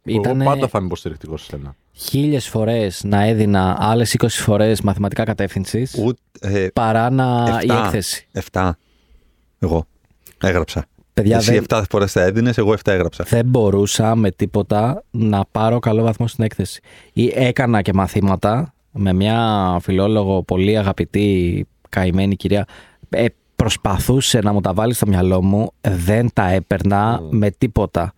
Ήταν Εγώ πάντα θα είμαι υποστηρικτικός σε σένα. χίλιες φορές να έδινα άλλες 20 φορές μαθηματικά κατεύθυνσης Ούτε, ε, παρά να η Εφτά. έκθεση. 7. Εγώ. Έγραψα. Παιδιά, Εσύ δεν, 7 φορές τα έδινες, εγώ 7 έγραψα. δεν μπορούσα με τίποτα να πάρω καλό βαθμό στην έκθεση. Ή έκανα και μαθήματα με μια φιλόλογο πολύ αγαπητή, καημένη κυρία. Ε, προσπαθούσε να μου τα βάλει στο μυαλό μου, δεν τα έπαιρνα με τίποτα.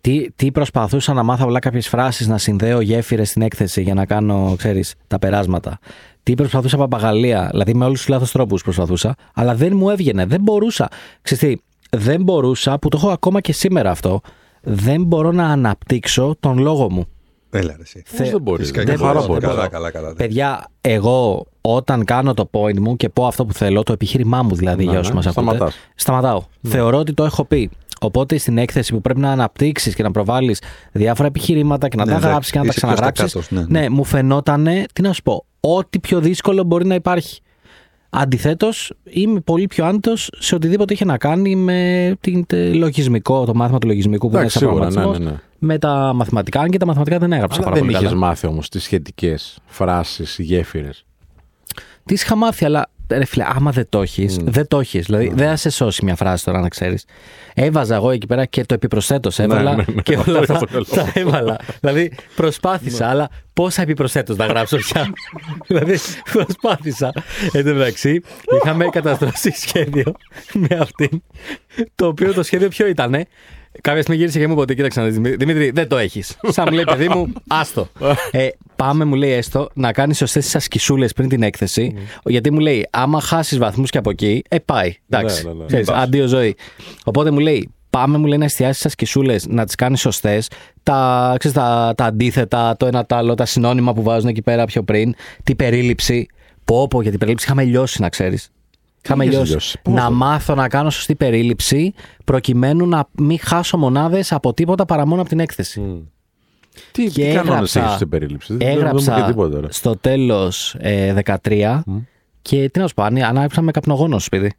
Τι, τι προσπαθούσα να μάθω απλά κάποιες φράσεις, να συνδέω γέφυρες στην έκθεση για να κάνω, ξέρεις, τα περάσματα. Τι προσπαθούσα παπαγαλία, δηλαδή με όλους τους λάθος τρόπους προσπαθούσα, αλλά δεν μου έβγαινε, δεν μπορούσα. Ξέρεις τι, δεν μπορούσα, που το έχω ακόμα και σήμερα αυτό, δεν μπορώ να αναπτύξω τον λόγο μου. Έλα, ρε, εσύ. Πώς δεν μπορείς, Φυσικά δεν και πάρα μπορώ. πολύ. Καλά, καλά, καλά. Παιδιά, εγώ όταν κάνω το point μου και πω αυτό που θέλω, το επιχείρημά μου δηλαδή Ναι, για όσους ναι, μας ακούτε. σταματάς. Σταματάω. Θεωρώ ότι το έχω πει. Οπότε στην έκθεση που πρέπει να αναπτύξεις και να προβάλλεις διάφορα επιχειρήματα και να Ναι, τα ναι, γράψεις και να τα είσαι πιο ξαναγράψεις. στακάτος, ναι, ναι. μου φαινότανε, τι να σου πω, ό,τι πιο δύσκολο μπορεί να υπάρχει. Αντιθέτως, είμαι πολύ πιο άνετος σε οτιδήποτε είχε να κάνει με την, τε- λογισμικό, το μάθημα του λογισμικού που Εντάξει, είναι σαν σίγουρα, ναι, προγραμματισμός, ναι, ναι. Με τα μαθηματικά, αν και τα μαθηματικά δεν έγραψα Αλλά πάρα δεν πολύ είχες καλά. μάθει όμως τις σχετικές φράσεις, γέφυρες. Τι είχα μάθει, αλλά ρε φίλε, άμα δεν το έχεις, δεν το έχεις. Δηλαδή, δεν θα σε σώσει μια φράση τώρα να ξέρεις. Έβαζα εγώ εκεί πέρα και το επιπροσθέτως. Έβαλα ναι, ναι. και όλα Αυτό αυτά είναι το τα έβαλα. δηλαδή, προσπάθησα, αλλά πόσα επιπροσθέτως να γράψω πια. δηλαδή, προσπάθησα. Εν τω μεταξύ, είχαμε καταστρώσει σχέδιο με αυτήν. Το οποίο το σχέδιο ποιο ήταν. Κάποια στιγμή γύρισε και μου είπε ότι κοίταξε να δεις, Δημήτρη, Δημήτρη, δεν το έχεις. Σαν μου λέει, παιδί μου, άστο. ε, πάμε, μου λέει έστω, να κάνεις σωστές τις ασκησούλες πριν την έκθεση. Γιατί μου λέει, άμα χάσεις βαθμούς και από εκεί, ε, πάει. Εντάξει. Ναι, ναι, ναι. Ξέρεις, αντίο ζωή. Οπότε μου λέει, πάμε μου λέει να εστιάσεις τις ασκησούλες, να τις κάνεις σωστές. Τα, ξέρεις, τα, τα αντίθετα, το ένα το άλλο, τα συνώνυμα που βάζουν εκεί πέρα πιο πριν, την περίληψη. Πω, πω, για την περίληψη είχαμε λιώσει, να ξέρεις. Είχαμε είχες λιώσει. λιώσει, πώς, Να ε; μάθω να κάνω σωστή περίληψη, προκειμένου να μην χάσω μονάδες από τίποτα παρά μόνο από την έκθεση. Τι, Και τι κανόνε έγραψα- έχει στην περίληψη; Δεν- δεν μου Έγραψα είπε τίποτα τώρα. στο τέλος ε, 13 και τι να σου πω, αν- ανάψα με καπνογόνο στο σπίτι.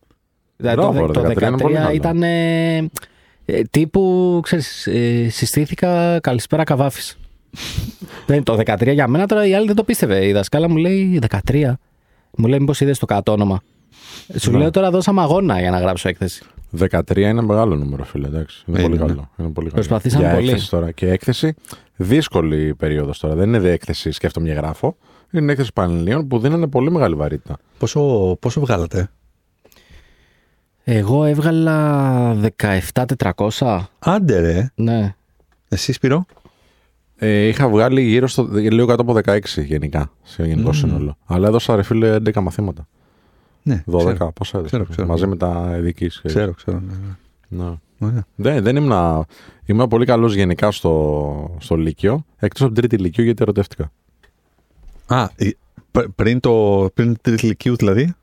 Δηλαδή, Μπράβο, το, ρε, το 13 είναι πολύ 13 καλό. ήταν ε, ε, τύπου, ξέρεις, ε, συστήθηκα καλησπέρα καβάφης. δεν, το 13 για μένα τώρα η άλλη δεν το πίστευε. Η δασκάλα μου λέει 13. Μου λέει μήπως είδες το κατόνομα. Σου Ναι. λέω τώρα δώσαμε αγώνα για να γράψω έκθεση. 13 είναι μεγάλο νούμερο, φίλε. Εντάξει. Είναι Είναι, πολύ ναι. καλό. Είναι πολύ καλό. Προσπαθήσαμε Για πολύ. Έκθεση τώρα. Και έκθεση, δύσκολη περίοδος τώρα. Δεν είναι δε έκθεση σκέφτομαι και γράφω. Είναι έκθεση πανελληνίων που δίνανε πολύ μεγάλη βαρύτητα. Πόσο, πόσο βγάλατε; Εγώ έβγαλα 17-400. Άντε ρε. Ναι. Εσύ Σπυρό. Ε, είχα βγάλει γύρω στο λίγο κάτω από 16 γενικά, σε γενικό Μμμ. σύνολο. Αλλά έδωσα ρε φίλε 11 μαθήματα. Ναι, 12, Ξέρω, πόσα έδωσα. Ξέρω, ξέρω. Μαζί με τα ειδικής. ξέρω. ξέρω ναι, ναι. Ναι. Ωραία. Δεν, δεν ήμουν. Ήμουν πολύ καλός γενικά στο, στο Λύκειο, εκτός από την τρίτη Λυκείου γιατί ερωτεύτηκα. Α, η- πρ- πριν, το, πριν την τρίτη ηλικίου δηλαδή;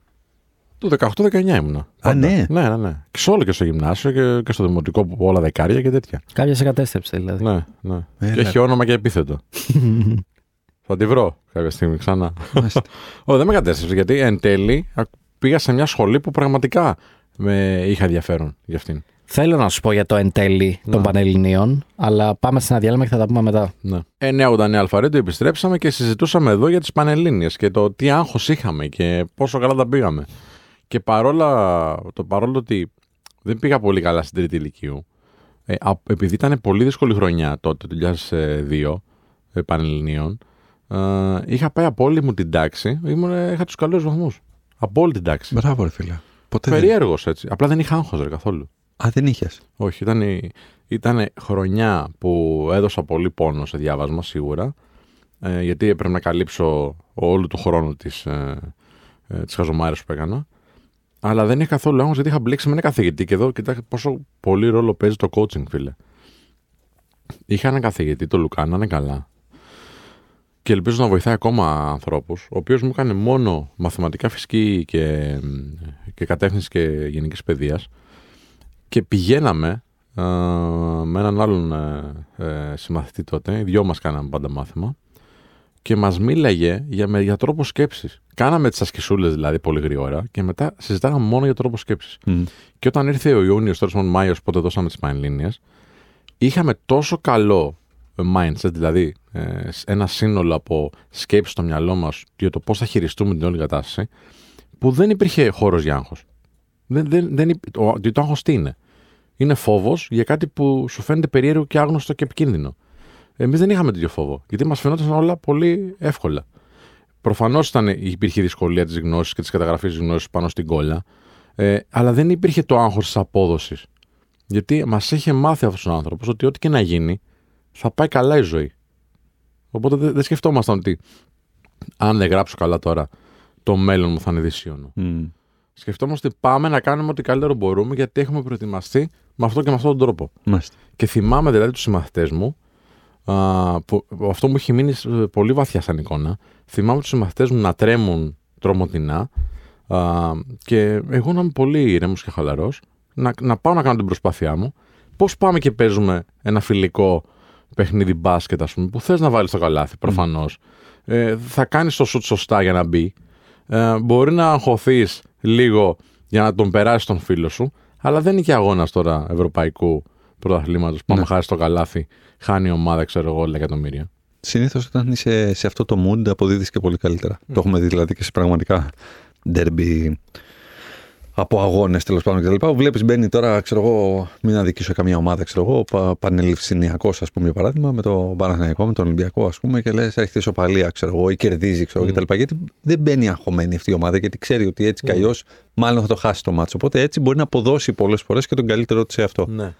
Το 18-19 ήμουνα. Πάντα. ναι. Ναι, ναι, ναι. Και σε όλο και στο γυμνάσιο και, και στο δημοτικό που όλα δεκάρια και τέτοια. Κάποια σε κατέστρεψε δηλαδή. Ναι, ναι. Έλα. Και έχει όνομα και επίθετο. Θα τη βρω κάποια στιγμή ξανά. Μάλιστα. Ω, δεν με κατέστρεψε γιατί εν τέλει α, πήγα σε μια σχολή που πραγματικά με είχα ενδιαφέρον για αυτήν. Θέλω να σου πω για το εν τέλει των Ναι. Πανελληνίων, αλλά πάμε σε ένα διάλειμμα και θα τα πούμε μετά. Ναι. 989 Αλφαρέντο επιστρέψαμε και συζητούσαμε εδώ για τις Πανελλήνιες και το τι άγχος είχαμε και πόσο καλά τα πήγαμε. Και παρόλα, το παρόλο ότι δεν πήγα πολύ καλά στην τρίτη ηλικίου, ε, α- επειδή ήταν πολύ δύσκολη χρονιά τότε, το 2002, ε, Πανελληνίων, ε, είχα πάει από όλη μου την τάξη, ήμουν, ε, είχα τους καλούς βαθμούς. Από όλη την τάξη. Μπράβο ρε φίλε. Ποτέ δεν... Περίεργος έτσι. Απλά δεν είχα άγχος ρε, καθόλου. Α, δεν είχες. Όχι, ήταν, η- ήταν χρονιά που έδωσα πολύ πόνο σε διάβασμα σίγουρα ε, γιατί έπρεπε να καλύψω όλο το χρόνο της, ε, ε, της χαζομάρες που έκανα αλλά δεν είχα καθόλου άγχος γιατί είχα μπλέξει με ένα καθηγητή και εδώ κοιτάξτε πόσο πολύ ρόλο παίζει το coaching φίλε. Είχα έναν καθηγητή, το Λουκά, να είναι καλά και ελπίζω να βοηθάει ακόμα ανθρώπους ο οποίος μου έκανε μόνο μαθηματικά φυσική και, και κατεύθυνση και γενικής παιδείας και πηγαίναμε ε, με έναν άλλον ε, ε, συμμαθητή τότε, οι δυο μας κάναμε πάντα μάθημα και μας μίλαγε για, με, για τρόπο σκέψης. Κάναμε τις ασκησούλες δηλαδή πολύ γρήγορα και μετά συζητάγαμε μόνο για τρόπο σκέψης. Και όταν ήρθε ο Ιούνιος, τέλος πάντων Μάιος, πότε δώσαμε τις Πανελλήνιες, είχαμε τόσο καλό ε, mindset, δηλαδή ε, ένα σύνολο από σκέψεις στο μυαλό μας για το πώς θα χειριστούμε την όλη κατάσταση, που δεν υπήρχε χώρος για άγχος. Δεν, δεν, δεν, υπ- το, το άγχος τι είναι; Είναι φόβος για κάτι που σου φαίνεται περίεργο και άγνωστο και επικίνδυνο. Εμείς δεν είχαμε τέτοιο φόβο, γιατί μας φαινόταν όλα πολύ εύκολα. Προφανώς υπήρχε η δυσκολία της γνώσης και της καταγραφής της γνώσης πάνω στην κόλλα, ε, αλλά δεν υπήρχε το άγχος της απόδοσης. Γιατί μας είχε μάθει αυτός ο άνθρωπος ότι ό,τι και να γίνει, θα πάει καλά η ζωή. Οπότε δεν δεν σκεφτόμασταν ότι αν δεν γράψω καλά τώρα, το μέλλον μου θα είναι δυσίωνο. Μμ. Σκεφτόμαστε ότι πάμε να κάνουμε ό,τι καλύτερο μπορούμε γιατί έχουμε προετοιμαστεί με αυτό και με αυτόν τον τρόπο. Μάλιστα. Και θυμάμαι δηλαδή τους συμμαθητές μου, α, που, αυτό μου έχει μείνει ε, πολύ βαθιά σαν εικόνα. Θυμάμαι τους συμμαθητές μου να τρέμουν τρομοτινά α, και εγώ να είμαι πολύ ήρεμος και χαλαρός, να, να πάω να κάνω την προσπάθειά μου. Πώς πάμε και παίζουμε ένα φιλικό παιχνίδι μπάσκετ, ας πούμε, που θες να βάλεις το καλάθι, προφανώς. Ε, θα κάνεις το σουτ σωστά για να μπει. Ε, μπορεί να αγχωθείς λίγο για να τον περάσεις τον φίλο σου, αλλά δεν είναι και αγώνας τώρα ευρωπαϊκού πρωταθλήματος. Πάμε Ναι. χάρη στο καλάθι, χάνει η ομάδα, ξέρω εγώ, όλα εκατομμύρια. Συνήθως όταν είσαι σε αυτό το mood αποδίδεις και πολύ καλύτερα. Το έχουμε δει δηλαδή και σε πραγματικά derby από αγώνες τέλος πάντων κτλ. Βλέπεις μπαίνει τώρα, ξέρω εγώ, μην αδικήσω καμία ομάδα, ξέρω εγώ, πα, Πανελευθυνιακός, ας πούμε, για παράδειγμα, με τον Παναθηναϊκό, με τον Ολυμπιακό, ας πούμε, και λες, έρχεται ισοπαλία, ξέρω εγώ, ή κερδίζει, ξέρω εγώ, Mm. κτλ. Γιατί δεν μπαίνει αγχωμένη αυτή η ομάδα, γιατί ξέρει ότι έτσι Mm. κι αλλιώς μάλλον θα το χάσει το μάτσο. Οπότε έτσι μπορεί να αποδώσει πολλές φορές και τον καλύτερό της σε αυτό. Ναι.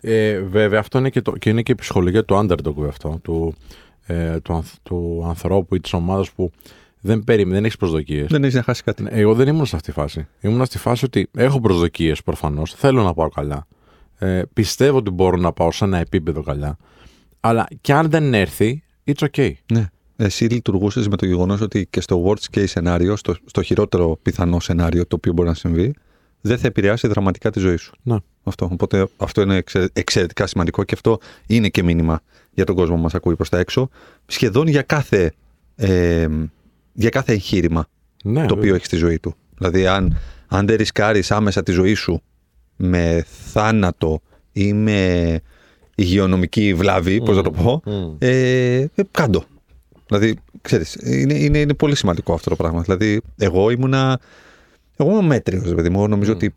Ε, βέβαια, αυτό είναι και, το, και είναι και η ψυχολογία του underdog βέβαια αυτό. Του, ε, του, ανθ- του ανθρώπου ή της ομάδας που δεν περίμενε, δεν έχεις προσδοκίες. Δεν έχεις να χάσεις κάτι. Εγώ δεν ήμουν σε αυτή τη φάση. Ήμουν στη φάση ότι έχω προσδοκίες προφανώς. Θέλω να πάω καλά. Ε, πιστεύω ότι μπορώ να πάω σε ένα επίπεδο καλά. Αλλά και αν δεν έρθει, it's okay. Ναι. Εσύ λειτουργούσες με το γεγονός ότι και στο worst case σενάριο, στο, στο χειρότερο πιθανό σενάριο το οποίο μπορεί να συμβεί, δεν θα επηρεάσει δραματικά τη ζωή σου. Ναι. Αυτό. Οπότε αυτό είναι εξε- εξαιρετικά σημαντικό και αυτό είναι και μήνυμα για τον κόσμο που μας ακούει προς τα έξω. Σχεδόν για κάθε, ε, για κάθε εγχείρημα Ναι, το οποίο βέβαια. έχεις στη ζωή του. Δηλαδή, αν, αν δεν ρισκάρεις άμεσα τη ζωή σου με θάνατο ή με υγειονομική βλάβη, πώς να το πω, ε, ε, κάντο. Δηλαδή, ξέρεις, είναι, είναι, είναι πολύ σημαντικό αυτό το πράγμα. Δηλαδή, εγώ ήμουνα, εγώ ήμουν μέτριος, παιδί μου. Νομίζω ότι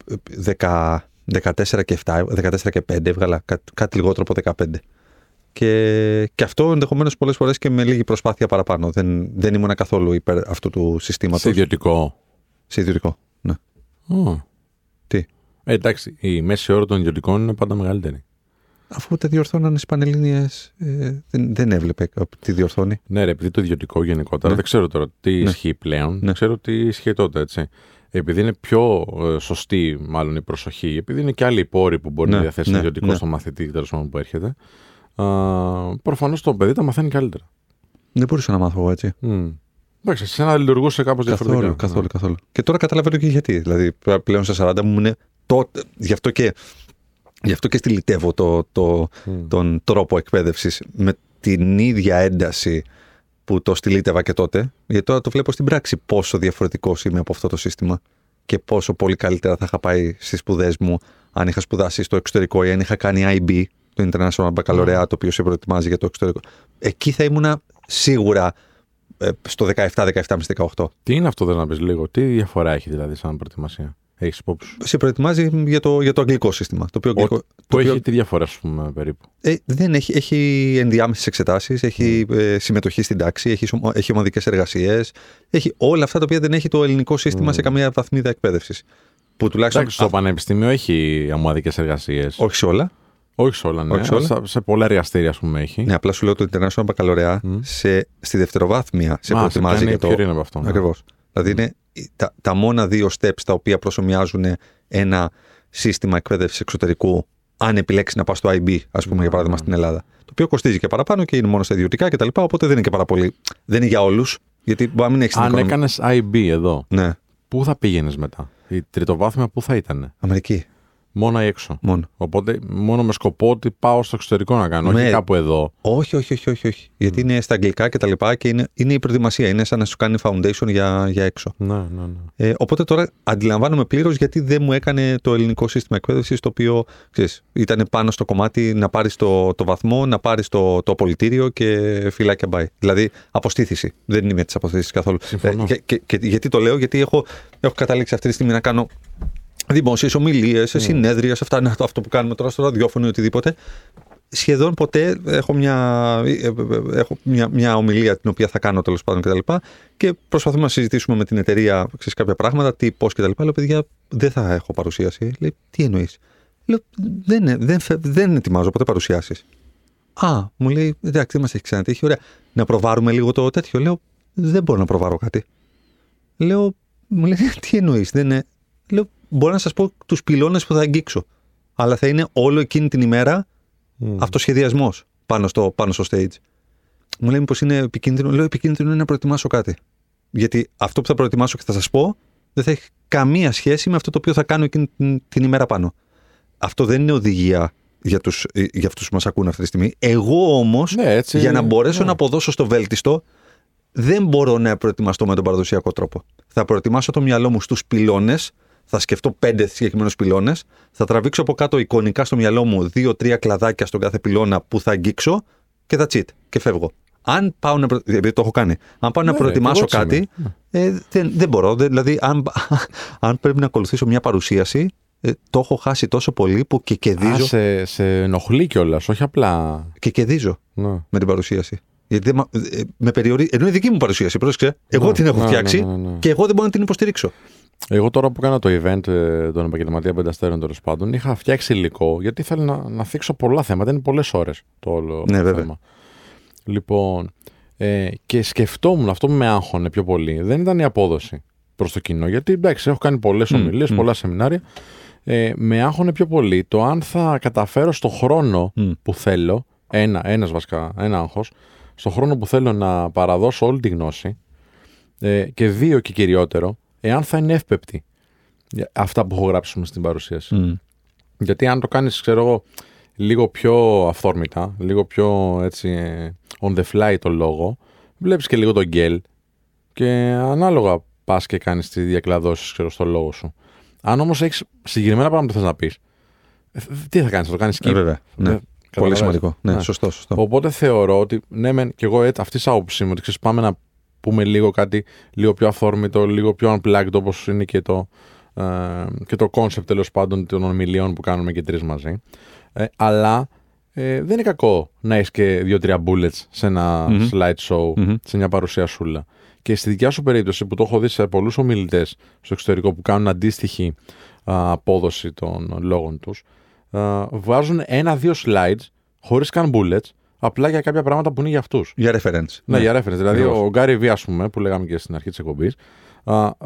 10, 14 και 7, 14 και 5 έβγαλα κάτι, κάτι λιγότερο από 15. Και, και αυτό ενδεχομένως πολλές φορές και με λίγη προσπάθεια παραπάνω. Δεν, δεν ήμουν καθόλου υπέρ αυτού του συστήματος. Σε ιδιωτικό. Σε ιδιωτικό, ναι. Oh. Τι; Ε, εντάξει, η μέση ώρα των ιδιωτικών είναι πάντα μεγαλύτερη. Αφού τα διορθώνανε στις Πανελλήνιε, ε, δεν, δεν έβλεπε τι διορθώνει. Ναι, ρε, επειδή το ιδιωτικό γενικότερα, Ναι. δεν ξέρω τώρα τι Ναι. ισχύει πλέον, Ναι. ξέρω τι ισχύει τότε, έτσι. Επειδή είναι πιο ε, σωστή, μάλλον η προσοχή, επειδή είναι και άλλοι πόροι που μπορεί Ναι, να διαθέσει ναι, ο ιδιωτικό ναι. στο μαθητή τέλος πάντων, που έρχεται. Προφανώς το παιδί τα μαθαίνει καλύτερα. Δεν μπορούσα να μάθω εγώ έτσι. Μμ. Εντάξει, σε ένα λειτουργούσε κάπως διαφορετικά. Καθόλου, καθόλου, καθόλου. Και τώρα καταλαβαίνω και γιατί. Δηλαδή, πλέον στα 40 μου είναι τότε. Γι' αυτό και, γι αυτό και στυλιτεύω το, το, Μμ. τον τρόπο εκπαίδευσης με την ίδια ένταση που το στυλίτευα και τότε. Γιατί τώρα το βλέπω στην πράξη πόσο διαφορετικός είμαι από αυτό το σύστημα και πόσο πολύ καλύτερα θα είχα πάει στις σπουδές μου αν είχα σπουδάσει στο εξωτερικό ή αν είχα κάνει IB, το International Baccalaureate, το οποίο σε προετοιμάζει για το εξωτερικό. Εκεί θα ήμουνα σίγουρα ε, στο 17, 17 18. Τι είναι αυτό, δεν να πει λίγο, τι διαφορά έχει δηλαδή σαν προετοιμασία; Έχεις υπόψη σου; σε προετοιμάζει για το, για το αγγλικό σύστημα. Το οποίο, Ο- αγγλικό- Που το οποίο έχει τι διαφορά, ας πούμε, περίπου. ε, δεν έχει, έχει ενδιάμεσες εξετάσεις, έχει ε, συμμετοχή στην τάξη, έχει, σωμα- έχει ομαδικές εργασίες. Έχει όλα αυτά τα οποία δεν έχει το ελληνικό σύστημα σε καμία βαθμίδα εκπαίδευσης. Που τουλάχιστον. Εντάξει, στο Πανεπιστήμιο έχει ομαδικές εργασίες. όχι σε όλα. Όχι σε όλα, ναι. Όχι σε όλα. Σε, σε πολλά εργαστήρια, ας πούμε, έχει. Ναι, απλά σου λέω το International Baccalaureate σε, στη δευτεροβάθμια σε Μα, προετοιμάζει κάνει για το. πιο ειρήνη από αυτό, ναι. Ακριβώς. Δηλαδή είναι τα, τα μόνα δύο steps τα οποία προσωμιάζουν ένα σύστημα εκπαίδευσης εξωτερικού, αν επιλέξεις να πας στο IB, ας πούμε, για παράδειγμα, στην Ελλάδα. Το οποίο κοστίζει και παραπάνω και είναι μόνο στα ιδιωτικά κτλ. Οπότε δεν είναι και πάρα πολύ. Δεν είναι για όλους. Γιατί μπορεί να μην έχεις Αν έκανες IB εδώ, Ναι, πού θα πήγαινες μετά; Η τριτοβάθμια πού θα ήταν. Αμερική. Μόνο ή έξω. Μόνο. Οπότε μόνο με σκοπό ότι πάω στο εξωτερικό να κάνω, Ναι. όχι κάπου εδώ. Όχι, όχι, όχι, όχι. όχι. Γιατί είναι στα αγγλικά και τα λοιπά και είναι, είναι η προετοιμασία. Είναι σαν να σου κάνει foundation για, για έξω. Ναι, ναι, ναι. Ε, οπότε τώρα αντιλαμβάνομαι πλήρως γιατί δεν μου έκανε το ελληνικό σύστημα εκπαίδευσης, το οποίο ξέρεις, ήταν πάνω στο κομμάτι να πάρεις το, το βαθμό, να πάρεις το, το πολιτήριο και φυλάκια μπάει. Δηλαδή αποστήθηση. Δεν είμαι της αποστήθησης καθόλου. Συμφωνώ. Ε, και, και, και γιατί το λέω, γιατί έχω, έχω καταλήξει αυτή τη στιγμή να κάνω δημόσιες ομιλίες, σε συνέδρια, σε αυτά είναι αυτό που κάνουμε τώρα στο ραδιόφωνο ή οτιδήποτε. Σχεδόν ποτέ έχω μια, ε, ε, ε, έχω μια, μια ομιλία την οποία θα κάνω τέλος πάντων κτλ. Και, και προσπαθούμε να συζητήσουμε με την εταιρεία ξέρεις, κάποια πράγματα, τι, πώς κτλ. Λέω, παιδιά, δεν θα έχω παρουσίαση. Λέει, τι εννοείς; Λέω, δεν, ε, δεν, φε- δεν ετοιμάζω ποτέ παρουσιάσεις. Α, μου λέει, εντάξει, δεν μας έχει ξανατύχει. Ωραία. Να προβάρουμε λίγο το τέτοιο. Λέω, δεν μπορώ να προβάρω κάτι. Λέω, μου λέει, τι εννοείς, δεν είναι. Λέω, μπορώ να σας πω τους πυλώνες που θα αγγίξω. Αλλά θα είναι όλο εκείνη την ημέρα αυτοσχεδιασμός πάνω στο, πάνω στο stage. Μου λέει, μήπω είναι επικίνδυνο. Λέω, επικίνδυνο είναι να προετοιμάσω κάτι. Γιατί αυτό που θα προετοιμάσω και θα σας πω δεν θα έχει καμία σχέση με αυτό το οποίο θα κάνω εκείνη την, την ημέρα πάνω. Αυτό δεν είναι οδηγία για, τους, ε, για αυτούς που μας ακούν αυτή τη στιγμή. Εγώ όμως, Ναι, έτσι, για να μπορέσω ναι. να αποδώσω στο βέλτιστο, δεν μπορώ να προετοιμαστώ με τον παραδοσιακό τρόπο. Θα προετοιμάσω το μυαλό μου στους πυλώνες, θα σκεφτώ πέντε συγκεκριμένους πυλώνες, θα τραβήξω από κάτω εικονικά στο μυαλό μου δύο-τρία κλαδάκια στον κάθε πυλώνα που θα αγγίξω και that's it. Και φεύγω. Αν πάω να. προ- Επειδή το έχω κάνει. Αν πάω να Ναι, προετοιμάσω και εγώ έτσι κάτι, ε, δεν, δεν μπορώ. Δεν- δηλαδή, αν, αν πρέπει να ακολουθήσω μια παρουσίαση, ε, το έχω χάσει τόσο πολύ που και Α, κερδίζω, σε, σε ενοχλεί κιόλας, όχι απλά. και κερδίζω Ναι. με την παρουσίαση. Γιατί δεν, μα- ε, με περιορίζει. Ενώ είναι δική μου παρουσίαση, πρόσεξε. Εγώ Ναι, την έχω ναι, φτιάξει ναι, ναι, ναι. και εγώ δεν μπορώ να την υποστηρίξω. Εγώ τώρα που έκανα το event ε, των επαγγελματία πενταστέρων τέλος πάντων, είχα φτιάξει υλικό γιατί ήθελα να, να θίξω πολλά θέματα. Είναι πολλές ώρες το όλο Ναι, το βέβαια. θέμα. Λοιπόν, ε, και σκεφτόμουν αυτό που με άγχωνε πιο πολύ. Δεν ήταν η απόδοση προς το κοινό. Γιατί εντάξει, έχω κάνει πολλές Μμ, ομιλίες, μμ. πολλά σεμινάρια. Ε, με άγχωνε πιο πολύ το αν θα καταφέρω στο χρόνο Μμ. που θέλω, ένα, ένας βασικά, ένα άγχος, στο χρόνο που θέλω να παραδώσω όλη τη γνώση ε, και δύο και κυριότερο, εάν θα είναι εύπεπτη για αυτά που έχω γράψει μες στην παρουσίαση. Μμ. Γιατί αν το κάνεις, ξέρω εγώ, λίγο πιο αυθόρμητα, λίγο πιο έτσι ε, on the fly το λόγο, βλέπεις και λίγο τον γκέλ και ανάλογα πας και κάνεις τις διακλαδώσεις, ξέρω, στο λόγο σου. Αν όμως έχεις συγκεκριμένα πράγματα που θες να πεις, τι θα κάνεις, θα το κάνεις skip. Ε, βέβαια. Ναι. Ε, Πολύ καταλαβαίνεις. σημαντικό. Ναι, Ναι. σωστό, σωστό. Οπότε θεωρώ ότι ναι, μεν και εγώ έτσι, αυτή τη άποψη μου ότι ξέρεις, πάμε να πούμε λίγο κάτι λίγο πιο αυθόρμητο, λίγο πιο unplugged όπως είναι και το, ε, και το concept τέλος πάντων των ομιλιών που κάνουμε και τρεις μαζί. Ε, αλλά ε, δεν είναι κακό να έχεις και δύο-τρία bullets σε ένα Μμμ. slideshow, Μμμ. σε μια παρουσιασούλα. Και στη δικιά σου περίπτωση που το έχω δει σε πολλούς ομιλητές στο εξωτερικό που κάνουν αντίστοιχη α, απόδοση των λόγων τους, βάζουν ένα-δύο slides χωρίς καν bullets, απλά για κάποια πράγματα που είναι για αυτούς. Για reference. Ναι, για reference. Δηλαδή, Ακριβώς. ο Γκάρι Βι, ας πούμε, που λέγαμε και στην αρχή της εκπομπής,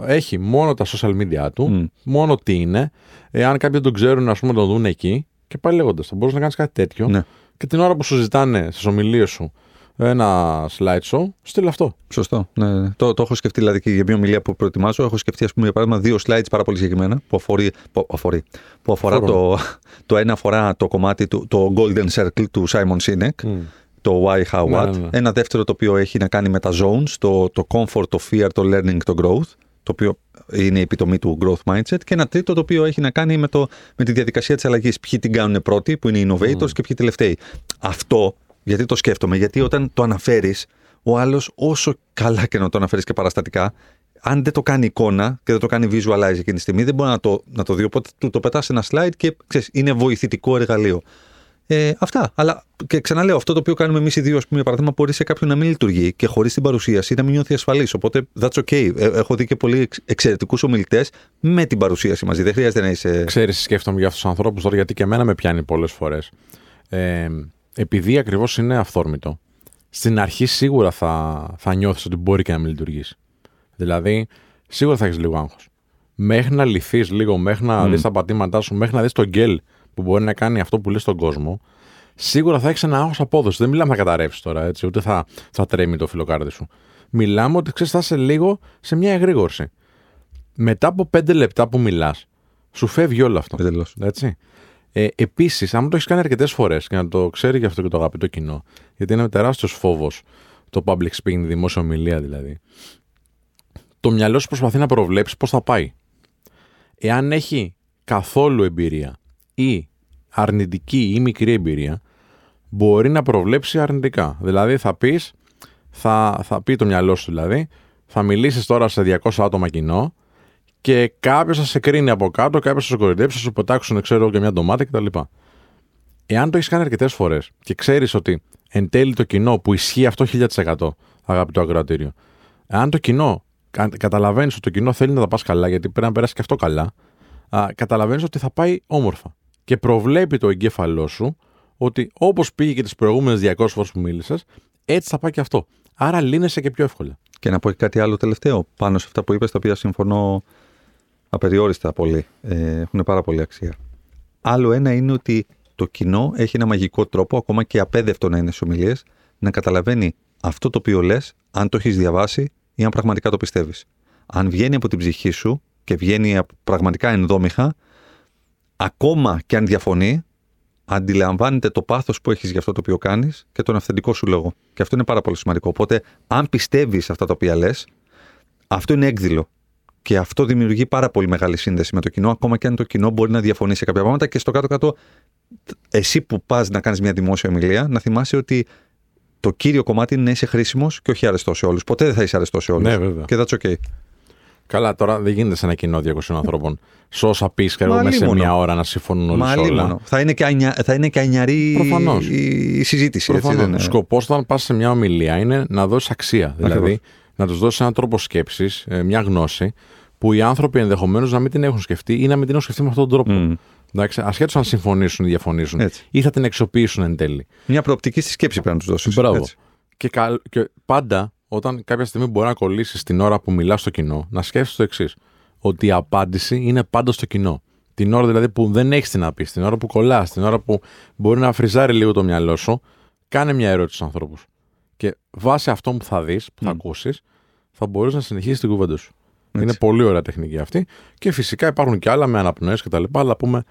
έχει μόνο τα social media του, Μμ. μόνο τι είναι. Εάν κάποιοι τον ξέρουν, ας πούμε, τον δουν εκεί. Και πάλι λέγοντας, θα μπορούσε να κάνεις κάτι τέτοιο. Ναι. Και την ώρα που σου ζητάνε στις ομιλίες σου ένα slideshow, στείλ αυτό. Σωστό. Ναι, ναι. Το, το έχω σκεφτεί δηλαδή και για μια ομιλία που προετοιμάζω. Έχω σκεφτεί, ας πούμε, για παράδειγμα, δύο slides πάρα πολύ συγκεκριμένα που, αφορεί, που, αφορεί, που αφορά το, το ένα αφορά το κομμάτι του το Golden Circle του Simon Sinek. Το why, how, Ναι, what. ναι, ναι. Ένα δεύτερο το οποίο έχει να κάνει με τα zones, το, το comfort, το fear, το learning, το growth, το οποίο είναι η επιτομή του growth mindset. Και ένα τρίτο το οποίο έχει να κάνει με, το, με τη διαδικασία της αλλαγής. Ποιοι την κάνουν πρώτοι, που είναι οι innovators και ποιοι τελευταίοι. Αυτό, γιατί το σκέφτομαι, γιατί όταν το αναφέρεις, ο άλλος, όσο καλά και να το αναφέρεις και παραστατικά, αν δεν το κάνει εικόνα και δεν το κάνει visualize εκείνη τη στιγμή, δεν μπορεί να το, να το δει. Οπότε του το πετάς σε ένα slide και ξέρεις, είναι βοηθητικό εργαλείο. Ε, αυτά. Αλλά και ξαναλέω, αυτό το οποίο κάνουμε εμείς οι δύο, ας πούμε, για παράδειγμα, μπορεί σε κάποιον να μην λειτουργεί και χωρίς την παρουσίαση να μην νιώθει ασφαλής. Οπότε that's okay. Ε, έχω δει και πολύ εξαιρετικούς ομιλητές με την παρουσίαση μαζί. Δεν χρειάζεται να είσαι. Ξέρεις, σκέφτομαι για αυτούς τους ανθρώπους τώρα, γιατί και εμένα με πιάνει πολλές φορές. Ε, επειδή ακριβώς είναι αυθόρμητο, στην αρχή σίγουρα θα, θα νιώθεις ότι μπορεί και να μην λειτουργήσει. Δηλαδή, σίγουρα θα έχεις λίγο άγχος. Μέχρι να λυθείς λίγο, μέχρι να Μμ. δεις τα πατήματά σου, μέχρι να δεις τον γκέλ που μπορεί να κάνει αυτό που λες στον κόσμο, σίγουρα θα έχεις ένα άγχος απόδοσης. Δεν μιλάμε να καταρρεύσεις τώρα, έτσι, ούτε θα, θα τρέμει το φιλοκάρδι σου. Μιλάμε ότι ξέρεις, θα είσαι λίγο σε μια εγρήγορση. Μετά από πέντε λεπτά που μιλάς, σου φεύγει όλο αυτό. Εντελώς. Έτσι. Ε, Επίσης, αν το έχεις κάνει αρκετές φορές και να το ξέρει γι' αυτό και το αγαπητό κοινό, γιατί είναι τεράστιος φόβος το public speaking, η δημόσια ομιλία δηλαδή, το μυαλό σου προσπαθεί να προβλέψει πώς θα πάει. Εάν έχει καθόλου εμπειρία ή αρνητική ή μικρή εμπειρία, μπορεί να προβλέψει αρνητικά. Δηλαδή θα πεις, θα, θα πει το μυαλό σου δηλαδή, θα μιλήσεις τώρα σε 200 άτομα κοινό και κάποιος θα σε κρίνει από κάτω, κάποιος θα σε κορυδέψει, θα σου πετάξουν, ξέρω, και μια ντομάτα κτλ. Εάν το έχεις κάνει αρκετές φορές και ξέρεις ότι εν τέλει το κοινό που ισχύει αυτό 1000% αγαπητό ακροατήριο, εάν το κοινό καταλαβαίνεις ότι το κοινό θέλει να τα πας καλά, γιατί πρέπει να περάσει και αυτό καλά, καταλαβαίνεις ότι θα πάει όμορφα. Και προβλέπει το εγκέφαλό σου ότι όπως πήγε και τις προηγούμενες 200 φορές που μίλησες, έτσι θα πάει και αυτό. Άρα λύνεσαι και πιο εύκολα. Και να πω και κάτι άλλο τελευταίο πάνω σε αυτά που είπες, τα οποία συμφωνώ απεριόριστα πολύ. Ε, έχουν πάρα πολύ αξία. Άλλο ένα είναι ότι το κοινό έχει ένα μαγικό τρόπο, ακόμα και απέδευτο να είναι στις ομιλίες, να καταλαβαίνει αυτό το οποίο λες, αν το έχεις διαβάσει ή αν πραγματικά το πιστεύεις. Αν βγαίνει από την ψυχή σου και βγαίνει πραγματικά ενδόμηχα, ακόμα και αν διαφωνεί, αντιλαμβάνεται το πάθος που έχεις για αυτό το οποίο κάνεις και τον αυθεντικό σου λόγο. Και αυτό είναι πάρα πολύ σημαντικό. Οπότε, αν πιστεύεις αυτά τα οποία λες, αυτό είναι έκδηλο. Και αυτό δημιουργεί πάρα πολύ μεγάλη σύνδεση με το κοινό, ακόμα και αν το κοινό μπορεί να διαφωνεί σε κάποια πράγματα. Και στο κάτω-κάτω, εσύ που πας να κάνεις μια δημόσια ομιλία, να θυμάσαι ότι το κύριο κομμάτι είναι να είσαι χρήσιμος και όχι αρεστό σε όλους. Ποτέ δεν θα είσαι αρεστό σε όλους. Ναι, βέβαια. Και that's okay. Καλά, τώρα δεν γίνεται σε ένα κοινό 200 ανθρώπων. Σε όσα πεις και εγώ μέσα σε μια ώρα να συμφωνούν όλοι σε όλα. Μόνο. Θα είναι και, ανια, θα είναι και ανιαρή Προφανώς. η, η συζήτηση. Προφανώς. Έτσι, δεν είναι. Σκοπός όταν πας σε μια ομιλία είναι να δώσεις αξία. Δηλαδή Ακριβώς. να τους δώσεις έναν τρόπο σκέψης, μια γνώση που οι άνθρωποι ενδεχομένως να μην την έχουν σκεφτεί ή να μην την έχουν σκεφτεί με αυτόν τον τρόπο. Μμ. Εντάξει, ασχέτως αν συμφωνήσουν ή διαφωνήσουν Έτσι. ή θα την αξιοποιήσουν εν τέλει. Μια προοπτική στη σκέψη πρέπει να τους δώσεις. Μπράβο. Και, κα- και πάντα όταν κάποια στιγμή μπορεί να κολλήσει την ώρα που μιλά στο κοινό, να σκέφτεσαι το εξής. Ότι η απάντηση είναι πάντα στο κοινό. Την ώρα δηλαδή που δεν έχεις τι να πεις, την ώρα που κολλάς, την ώρα που μπορεί να φριζάρει λίγο το μυαλό σου, κάνε μια ερώτηση στους ανθρώπους. Και βάσει αυτό που θα δεις, που θα Μμ. ακούσεις, θα μπορείς να συνεχίσεις την κουβέντα σου. Είναι πολύ ωραία τεχνική αυτή. Και φυσικά υπάρχουν και άλλα με αναπνοές κτλ. Αλλά πούμε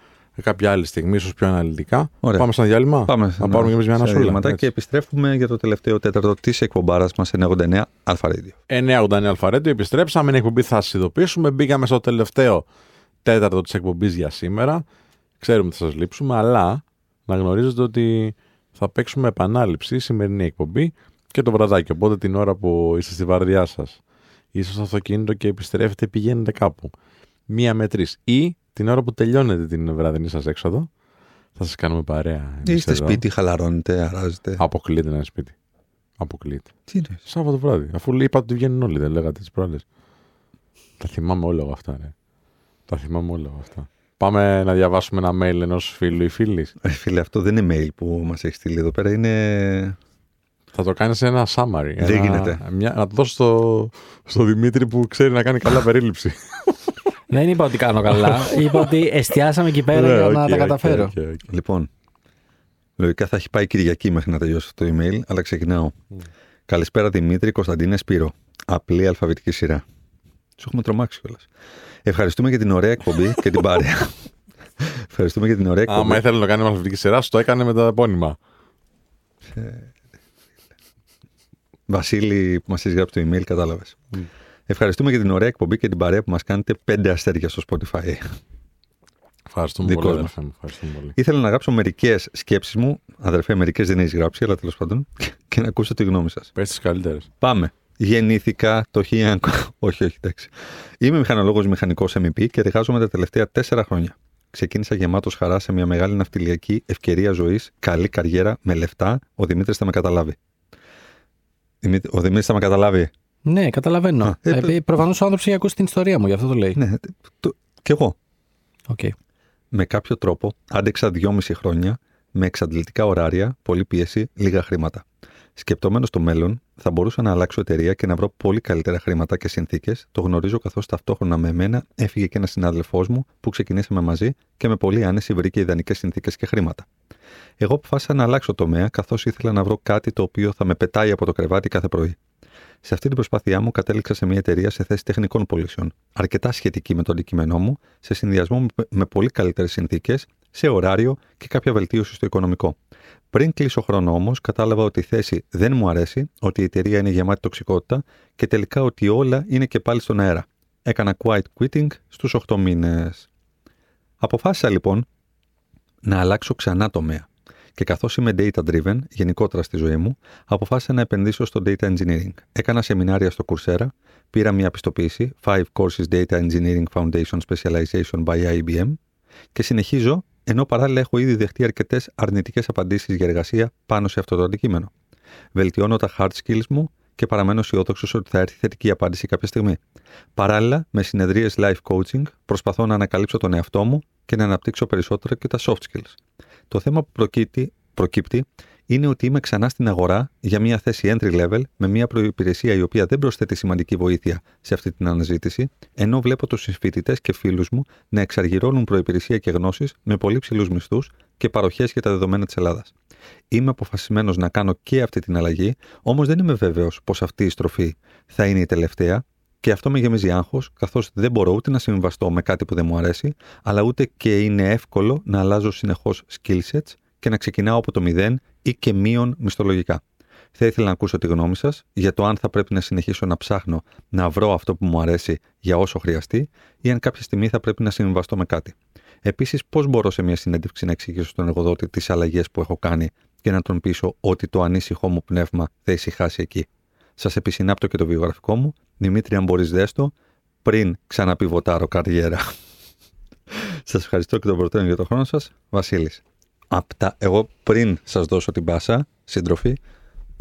κάποια άλλη στιγμή, ίσως πιο αναλυτικά. Ωραία. Πάμε σαν διάλειμμα; Πάμε να πάρουμε και εμείς μια σε ανασούλα. διαλυματάκι έτσι. και επιστρέφουμε για το τελευταίο τέταρτο της εκπομπάρας μας 989 Αλφα Radio. 989 Αλφαρέντιο, επιστρέψαμε. Είναι εκπομπή, θα σας ειδοποιήσουμε. Μπήκαμε στο τελευταίο τέταρτο της εκπομπής για σήμερα. Ξέρουμε ότι θα σας λείψουμε, αλλά να γνωρίζετε ότι θα παίξουμε επανάληψη η σημερινή εκπομπή και το βραδάκι. Οπότε την ώρα που είστε στη βαρδιά σας, είστε στο αυτοκίνητο και επιστρέφετε, πηγαίνετε κάπου. Μία με τρεις. Ή την ώρα που τελειώνετε την βραδινή σας έξοδο, θα σας κάνουμε παρέα. Είστε σπίτι, χαλαρώνετε, αράζετε; Αποκλείεται να είναι σπίτι. Αποκλείεται. Τι είναι. Σάββατο βράδυ. Αφού είπατε ότι βγαίνουν όλοι, δεν λέγατε τις προάλλες. Τα θυμάμαι όλα εγώ αυτά, ρε. Τα θυμάμαι όλα εγώ αυτά. Πάμε να διαβάσουμε ένα mail ενός φίλου ή φίλης. Ε, φίλε, αυτό δεν είναι mail που μας έχεις στείλει εδώ πέρα. Είναι. Θα το κάνεις ένα summary. Δεν ένα- γίνεται. Μια, να το δώσω στο, στο Δημήτρη που ξέρει να κάνει καλά περίληψη. Δεν είπα ότι κάνω καλά. είπα ότι εστιάσαμε εκεί πέρα Ναι, για οκ, να τα οκ, καταφέρω. οκ, οκ. Λοιπόν, λογικά θα έχει πάει Κυριακή μέχρι να τελειώσει αυτό το email, αλλά ξεκινάω. Καλησπέρα Δημήτρη, Κωνσταντίνε, Σπύρο. Απλή αλφαβητική σειρά. Τους έχουμε τρομάξει κιόλας. Ευχαριστούμε για την ωραία εκπομπή και την παρέα. Ευχαριστούμε για την ωραία εκπομπή. Άμα ήθελε να το κάνει με αλφαβητική σειρά, σου το έκανε με τα επώνυμα. Βασίλη, που μας έχεις γράψει το email, κατάλαβες. Ευχαριστούμε για την ωραία εκπομπή και την παρέα που μας κάνετε πέντε αστέρια στο Spotify. Ευχαριστούμε Δικός πολύ, μας. αδερφέ μου. Ευχαριστούμε πολύ. Ήθελα να γράψω μερικές σκέψεις μου. Αδερφέ, μερικές δεν έχεις γράψει, αλλά τέλος πάντων. και να ακούσω τη γνώμη σας. Πες τις καλύτερες. Πάμε. Γεννήθηκα το 1900. όχι, όχι, εντάξει. Είμαι μηχανολόγος μηχανικός MEP και εργάζομαι τα τελευταία τέσσερα χρόνια. Ξεκίνησα γεμάτος χαρά σε μια μεγάλη ναυτιλιακή ευκαιρία ζωής, καλή καριέρα, με λεφτά. Ο Δημήτρης θα με καταλάβει. Δημήτρη- Ο Δημήτρης θα με καταλάβει. Ναι, καταλαβαίνω. Α, ε, Ε, Προφανώς ο άνθρωπος έχει ακούσει την ιστορία μου, γι' αυτό το λέει. Ναι, το, κι εγώ. Οκ. Με κάποιο τρόπο άντεξα δυόμισι χρόνια με εξαντλητικά ωράρια, πολλή πίεση, λίγα χρήματα. Σκεπτόμενος το μέλλον, θα μπορούσα να αλλάξω εταιρεία και να βρω πολύ καλύτερα χρήματα και συνθήκες. Το γνωρίζω καθώς ταυτόχρονα με εμένα έφυγε και ένας συνάδελφός μου που ξεκινήσαμε μαζί και με πολύ άνεση βρήκε ιδανικές συνθήκες και χρήματα. Εγώ αποφάσισα να αλλάξω τομέα καθώς ήθελα να βρω κάτι το οποίο θα με πετάει από το κρεβάτι κάθε πρωί. Σε αυτή την προσπάθειά μου κατέληξα σε μια εταιρεία σε θέση τεχνικών πωλήσεων, αρκετά σχετική με το αντικείμενό μου, σε συνδυασμό με- με πολύ καλύτερες συνθήκες, σε ωράριο και κάποια βελτίωση στο οικονομικό. Πριν κλείσω χρόνο όμως, κατάλαβα ότι η θέση δεν μου αρέσει, ότι η εταιρεία είναι γεμάτη τοξικότητα και τελικά ότι όλα είναι και πάλι στον αέρα. Έκανα quiet quitting στους 8 μήνες. Αποφάσισα λοιπόν να αλλάξω ξανά τομέα. Και καθώς είμαι data driven γενικότερα στη ζωή μου, αποφάσισα να επενδύσω στο data engineering. Έκανα σεμινάρια στο Coursera, πήρα μια πιστοποίηση 5 Courses Data Engineering Foundation Specialization by IBM και συνεχίζω ενώ παράλληλα έχω ήδη δεχτεί αρκετές αρνητικές απαντήσεις για εργασία πάνω σε αυτό το αντικείμενο. Βελτιώνω τα hard skills μου και παραμένω αισιόδοξο ότι θα έρθει θετική απάντηση κάποια στιγμή. Παράλληλα, με συνεδρίες life coaching, προσπαθώ να ανακαλύψω τον εαυτό μου και να αναπτύξω περισσότερο και τα soft skills. Το θέμα που προκύπτει, προκύπτει είναι ότι είμαι ξανά στην αγορά για μια θέση entry level με μια προϋπηρεσία η οποία δεν προσθέτει σημαντική βοήθεια σε αυτή την αναζήτηση, ενώ βλέπω τους συμφοιτητές και φίλους μου να εξαργυρώνουν προϋπηρεσία και γνώσεις με πολύ ψηλούς μισθούς και παροχές για τα δεδομένα της Ελλάδας. Είμαι αποφασισμένος να κάνω και αυτή την αλλαγή, όμως δεν είμαι βέβαιος πως αυτή η στροφή θα είναι η τελευταία και αυτό με γεμίζει άγχος, καθώς δεν μπορώ ούτε να συμβαστώ με κάτι που δεν μου αρέσει, αλλά ούτε και είναι εύκολο να αλλάζω συνεχώς skill sets και να ξεκινάω από το μηδέν ή και μείον μισθολογικά. Θα ήθελα να ακούσω τη γνώμη σας για το αν θα πρέπει να συνεχίσω να ψάχνω να βρω αυτό που μου αρέσει για όσο χρειαστεί ή αν κάποια στιγμή θα πρέπει να συμβαστώ με κάτι. Επίσης, πώς μπορώ σε μια συνέντευξη να εξηγήσω στον εργοδότη τις αλλαγές που έχω κάνει και να τον πείσω ότι το ανήσυχό μου πνεύμα θα ησυχάσει εκεί. Σας επισυνάπτω και το βιογραφικό μου. Δημήτρη, αν μπορείς, δέστο πριν ξαναπιβοτάρω καριέρα. σας ευχαριστώ και τον προτείνω για τον χρόνο σας. Βασίλης. Εγώ πριν σας δώσω την πάσα, σύντροφοι,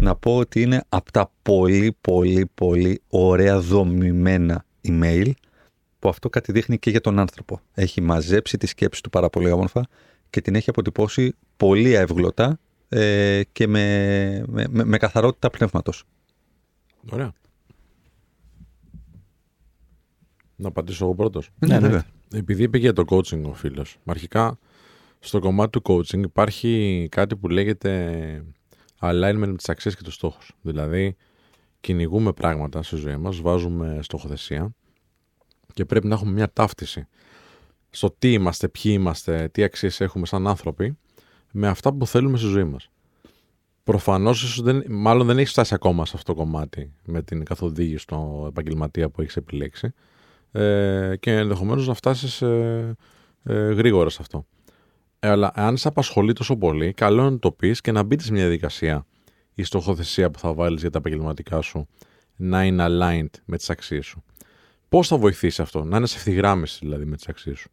να πω ότι είναι από τα πολύ πολύ πολύ ωραία δομημένα email που αυτό κάτι δείχνει και για τον άνθρωπο. Έχει μαζέψει τη σκέψη του πάρα πολύ όμορφα και την έχει αποτυπώσει πολύ εύγλωτα ε, και με, με, με, με καθαρότητα πνεύματος. Ωραία. Να απαντήσω εγώ πρώτος. Ναι, ναι. Επειδή είπε για το coaching ο φίλος. Αρχικά, στο κομμάτι του coaching υπάρχει κάτι που λέγεται alignment με τις αξίες και τους στόχους. Δηλαδή, κυνηγούμε πράγματα στη ζωή μας, βάζουμε στοχοθεσία και πρέπει να έχουμε μια ταύτιση στο τι είμαστε, ποιοι είμαστε, τι αξίες έχουμε σαν άνθρωποι με αυτά που θέλουμε στη ζωή μας. Προφανώς, μάλλον δεν έχει φτάσει ακόμα σε αυτό το κομμάτι με την καθοδήγηση στο επαγγελματία που έχεις επιλέξει. Ε, και ενδεχομένως να φτάσεις ε, γρήγορα σε αυτό. Ε, αλλά αν σε απασχολεί τόσο πολύ, καλό είναι να το πεις και να μπει σε μια διαδικασία η στοχοθεσία που θα βάλεις για τα επαγγελματικά σου να είναι aligned με τις αξίες σου. Πώς θα βοηθήσει αυτό, να είναι σε ευθυγράμμιση δηλαδή με τις αξίες σου.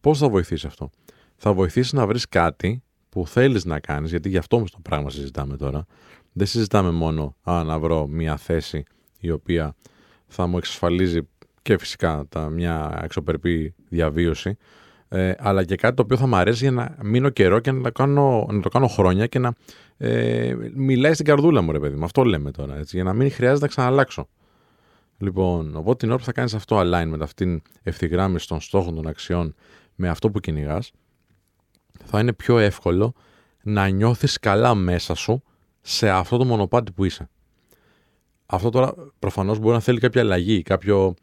Πώς θα βοηθήσει αυτό, Θα βοηθήσει να βρεις κάτι που θέλεις να κάνεις, γιατί γι' αυτό όμως το πράγμα συζητάμε τώρα. Δεν συζητάμε μόνο α, να βρω μια θέση η οποία θα μου εξασφαλίζει και φυσικά τα, μια εξωπερπή διαβίωση, ε, αλλά και κάτι το οποίο θα μου αρέσει για να μείνω καιρό και να το κάνω, να το κάνω χρόνια και να ε, μιλάει στην καρδούλα μου, ρε παιδί μου. Αυτό λέμε τώρα, έτσι, για να μην χρειάζεται να ξαναλλάξω. Λοιπόν, οπότε την ώρα που θα κάνεις αυτό align με αυτήν ευθυγράμμιση των στόχων των αξιών με αυτό που κυνηγάς, θα είναι πιο εύκολο να νιώθεις καλά μέσα σου σε αυτό το μονοπάτι που είσαι. Αυτό τώρα προφανώς μπορεί να θέλει κάποια αλλαγή, κάποιο,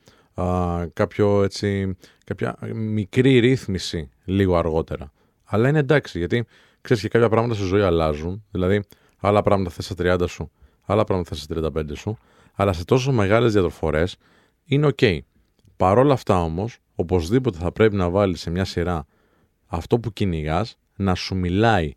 α, κάποιο έτσι, κάποια μικρή ρύθμιση λίγο αργότερα. Αλλά είναι εντάξει, γιατί ξέρεις και κάποια πράγματα στη ζωή αλλάζουν. Δηλαδή, άλλα πράγματα θες στα 30 σου, άλλα πράγματα θες στα 35 σου, αλλά σε τόσο μεγάλες διαδροφορές είναι ok. Παρόλα αυτά όμως, οπωσδήποτε θα πρέπει να βάλεις σε μια σειρά αυτό που κυνηγάς να σου μιλάει.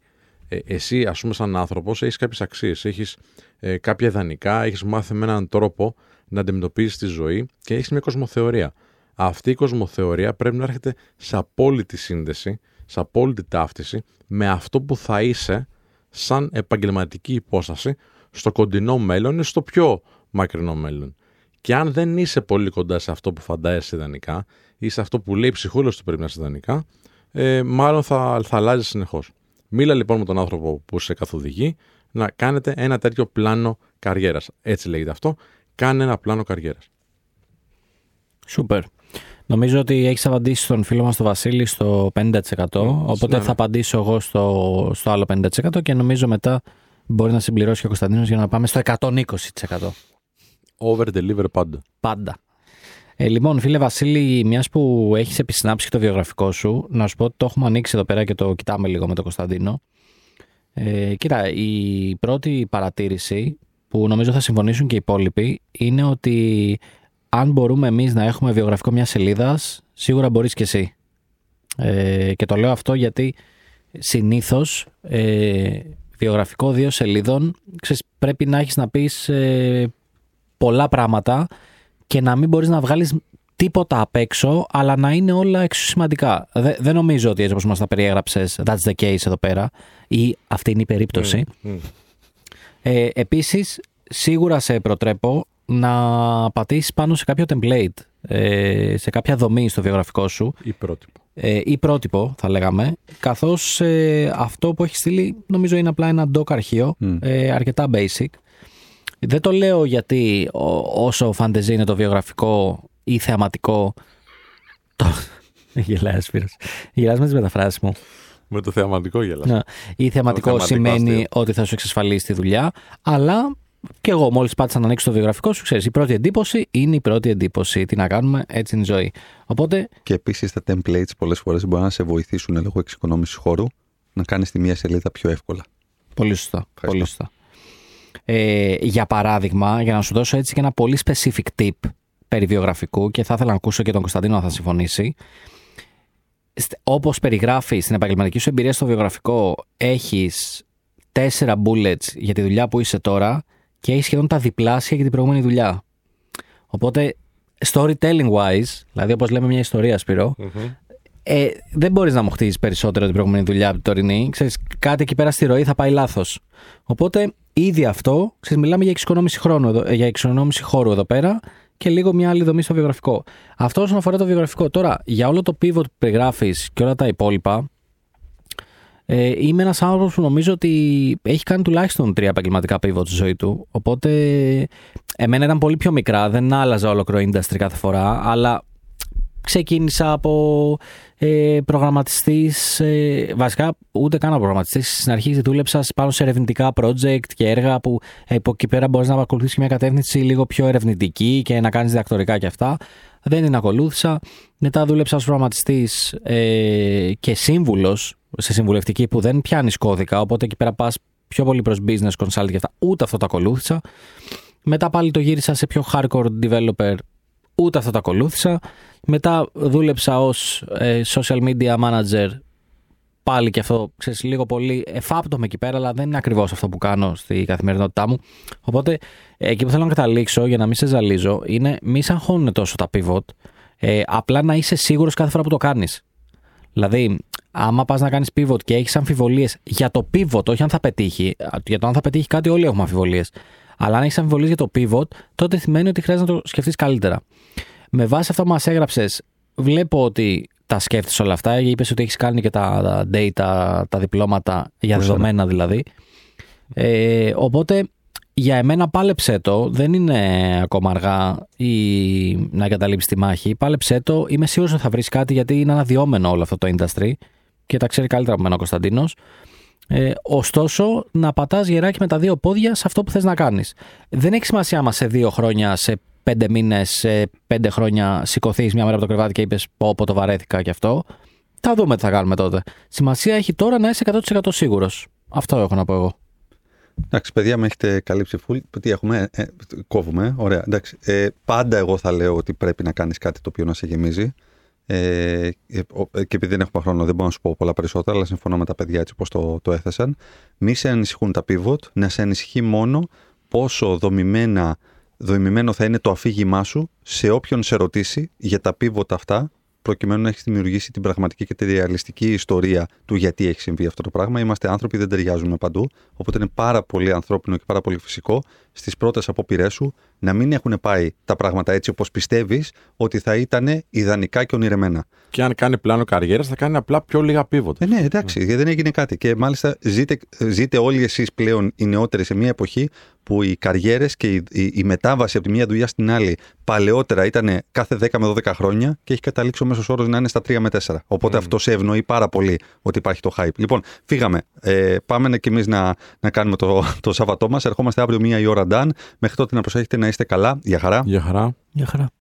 Ε, εσύ, ας πούμε, σαν άνθρωπος, έχεις κάποιες αξίες, έχεις ε, κάποια ιδανικά, έχεις μάθει με έναν τρόπο να αντιμετωπίζεις τη ζωή και έχεις μια κοσμοθεωρία. Αυτή η κοσμοθεωρία πρέπει να έρχεται σε απόλυτη σύνδεση, σε απόλυτη ταύτιση με αυτό που θα είσαι σαν επαγγελματική υπόσταση στο κοντινό μέλλον ή στο πιο μακρινό μέλλον. Και αν δεν είσαι πολύ κοντά σε αυτό που φαντάζεσαι ιδανικά ή σε αυτό που λέει η ψυχούλα του πρέπει να είσαι ιδανικά, ε, μάλλον θα, θα αλλάζεις συνεχώς. Μίλα λοιπόν με τον άνθρωπο που σε καθοδηγεί να κάνετε ένα τέτοιο πλάνο καριέρας. Έτσι λέγεται αυτό. Κάνε ένα πλάνο καριέρας. Σούπερ. Νομίζω ότι έχεις απαντήσει στον φίλο μας τον Βασίλη στο 50%. Mm, οπότε θα απαντήσω εγώ στο, στο άλλο 50% και νομίζω μετά μπορεί να συμπληρώσει και ο Κωνσταντίνος για να πάμε στο 120%. Over deliver πάντα. Πάντα. Ε, λοιπόν, φίλε Βασίλη, μιας που έχεις επισυνάψει το βιογραφικό σου, να σου πω ότι το έχουμε ανοίξει εδώ πέρα και το κοιτάμε λίγο με τον Κωνσταντίνο. Ε, κοίτα, η πρώτη παρατήρηση που νομίζω θα συμφωνήσουν και οι υπόλοιποι είναι ότι αν μπορούμε εμείς να έχουμε βιογραφικό μιας σελίδας, σίγουρα μπορείς και εσύ. Ε, και το λέω αυτό γιατί συνήθως ε, βιογραφικό δύο σελίδων ξέρεις, πρέπει να έχεις να πεις ε, πολλά πράγματα και να μην μπορείς να βγάλεις τίποτα απ' έξω, αλλά να είναι όλα εξίσου σημαντικά. δεν νομίζω ότι έτσι όπως μας τα περιέγραψες, that's the case εδώ πέρα, ή αυτή είναι η περίπτωση. Mm, mm. Ε, Επίσης, σίγουρα σε προτρέπω να πατήσεις πάνω σε κάποιο template, ε, σε κάποια δομή στο βιογραφικό σου. Ή πρότυπο. Ε, ή πρότυπο, θα λέγαμε. Καθώς ε, αυτό που έχεις στείλει, νομίζω είναι απλά ένα doc αρχείο, ε, αρκετά basic. Δεν το λέω γιατί όσο φαντεζή είναι το βιογραφικό ή θεαματικό. Το... Γελάει, Σπύρος. Γελάς με τις μεταφράσεις μου. Με το θεαματικό γελάς. Ναι. Ή θεαματικό, σημαίνει ότι θα σου εξασφαλίσει τη δουλειά, αλλά και εγώ μόλις πάτησα να ανοίξω το βιογραφικό σου, ξέρεις, η πρώτη εντύπωση είναι η πρώτη εντύπωση. Τι να κάνουμε, έτσι είναι η ζωή. Οπότε... Και επίσης τα templates πολλές φορές μπορεί να σε βοηθήσουν λόγω εξοικονόμησης χώρου να κάνεις τη μία σελίδα πιο εύκολα. Πολύ σωστά. Πολύ σωστά. Ε, για παράδειγμα, για να σου δώσω έτσι και ένα πολύ specific tip περί βιογραφικού και θα ήθελα να ακούσω και τον Κωνσταντίνο να θα συμφωνήσει. Όπως περιγράφει στην επαγγελματική σου εμπειρία στο βιογραφικό, έχεις τέσσερα bullets για τη δουλειά που είσαι τώρα και έχεις σχεδόν τα διπλάσια για την προηγούμενη δουλειά. Οπότε, storytelling wise, δηλαδή όπως λέμε μια ιστορία, ε, δεν μπορείς να μου χτίσει περισσότερο την προηγούμενη δουλειά από την τωρινή. Ξέρεις, κάτι εκεί πέρα στη ροή θα πάει λάθος. Οπότε, ήδη αυτό, ξέρεις, μιλάμε για εξοικονόμηση, χρόνου, ε, για εξοικονόμηση χώρου εδώ πέρα και λίγο μια άλλη δομή στο βιογραφικό. Αυτό όσον αφορά το βιογραφικό. Τώρα, για όλο το pivot που περιγράφεις και όλα τα υπόλοιπα, ε, είμαι ένας άνθρωπος που νομίζω ότι έχει κάνει τουλάχιστον τρία επαγγελματικά pivot στη ζωή του. Οπότε, εμένα ήταν πολύ πιο μικρά, δεν άλλαζα ολόκληρο industry κάθε φορά, αλλά ξεκίνησα από ε, προγραμματιστής, ε, βασικά ούτε καν προγραμματιστής, στην αρχή δούλεψα πάνω σε ερευνητικά project και έργα που ε, από εκεί πέρα μπορείς να ακολουθήσεις μια κατεύθυνση λίγο πιο ερευνητική και να κάνεις διδακτορικά και αυτά. Δεν την ακολούθησα. Μετά δούλεψα ως προγραμματιστής ε, και σύμβουλος σε συμβουλευτική που δεν πιάνεις κώδικα, οπότε εκεί πέρα πας πιο πολύ προς business consulting και αυτά. Ούτε αυτό το ακολούθησα. Μετά πάλι το γύρισα σε πιο hardcore developer Ούτε αυτό το ακολούθησα. Μετά δούλεψα ως ε, social media manager πάλι και αυτό, ξέρεις, λίγο πολύ εφάπτωμαι εκεί πέρα, αλλά δεν είναι ακριβώς αυτό που κάνω στη καθημερινότητά μου. Οπότε, εκεί που θέλω να καταλήξω, για να μην σε ζαλίζω, είναι μη σε αγχώνουν τόσο τα pivot, ε, απλά να είσαι σίγουρος κάθε φορά που το κάνεις. Δηλαδή, άμα πας να κάνεις pivot και έχεις αμφιβολίες για το pivot, όχι αν θα πετύχει, για το αν θα πετύχει κάτι όλοι έχουμε αμφιβολίες, αλλά αν έχεις αμφιβολίες για το pivot, τότε σημαίνει ότι χρειάζεται να το σκεφτείς καλύτερα. Με βάση αυτό που μας έγραψες, βλέπω ότι τα σκέφτεσαι όλα αυτά. Είπες ότι έχεις κάνει και τα data, τα διπλώματα για δεδομένα δηλαδή. Ε, οπότε για εμένα πάλεψέ το. Δεν είναι ακόμα αργά ή να εγκαταλείψεις τη μάχη. Πάλεψέ το. Είμαι σίγουρος ότι θα βρεις κάτι γιατί είναι αναδυόμενο όλο αυτό το industry και τα ξέρει καλύτερα από μένα ο Κωνσταντίνος. Ε, ωστόσο, να πατάς γεράκι με τα δύο πόδια σε αυτό που θες να κάνεις. Δεν έχει σημασία άμα σε δύο χρόνια, σε πέντε μήνες, πέντε χρόνια σηκωθείς μια μέρα από το κρεβάτι και είπες: Πω, πω, το βαρέθηκα και αυτό. Θα δούμε τι θα κάνουμε τότε. Σημασία έχει τώρα να είσαι 100% σίγουρος. Αυτό έχω να πω εγώ. Εντάξει, παιδιά, με έχετε καλύψει φουλ. Τι έχουμε, ε, κόβουμε. Ωραία. Εντάξει. Ε, πάντα εγώ θα λέω ότι πρέπει να κάνεις κάτι το οποίο να σε γεμίζει. Ε, ε, και επειδή δεν έχουμε χρόνο, δεν μπορώ να σου πω πολλά περισσότερα, αλλά συμφωνώ με τα παιδιά έτσι όπως το, το έθεσαν. Μη σε ανησυχούν τα pivot, να σε ανησυχεί μόνο πόσο δομημένα δομημένο θα είναι το αφήγημά σου σε όποιον σε ρωτήσει για τα πίβοτα αυτά, προκειμένου να έχεις δημιουργήσει την πραγματική και τη ρεαλιστική ιστορία του γιατί έχει συμβεί αυτό το πράγμα. Είμαστε άνθρωποι, δεν ταιριάζουμε παντού. Οπότε είναι πάρα πολύ ανθρώπινο και πάρα πολύ φυσικό στις πρώτες απόπειρές σου να μην έχουν πάει τα πράγματα έτσι όπως πιστεύεις ότι θα ήταν ιδανικά και ονειρεμένα. Και αν κάνει πλάνο καριέρας, θα κάνει απλά πιο λίγα πίβοτα. Ε, ναι, εντάξει, γιατί δεν έγινε κάτι. Και μάλιστα ζείτε, ζείτε όλοι εσείς πλέον οι νεότεροι σε μια εποχή που οι καριέρες και η, η, η, μετάβαση από τη μία δουλειά στην άλλη παλαιότερα ήταν κάθε 10 με 12 χρόνια και έχει καταλήξει ο μέσος όρος να είναι στα 3 με 4. Οπότε mm. αυτό σε ευνοεί πάρα πολύ ότι υπάρχει το hype. Λοιπόν, φύγαμε. Ε, πάμε και εμείς να, να κάνουμε το, το Σάββατό μας. Ερχόμαστε αύριο μία η ώρα, Ντάν. Μέχρι τότε να προσέχετε να είστε καλά. Γεια χαρά. Γεια χαρά. Γεια χαρά.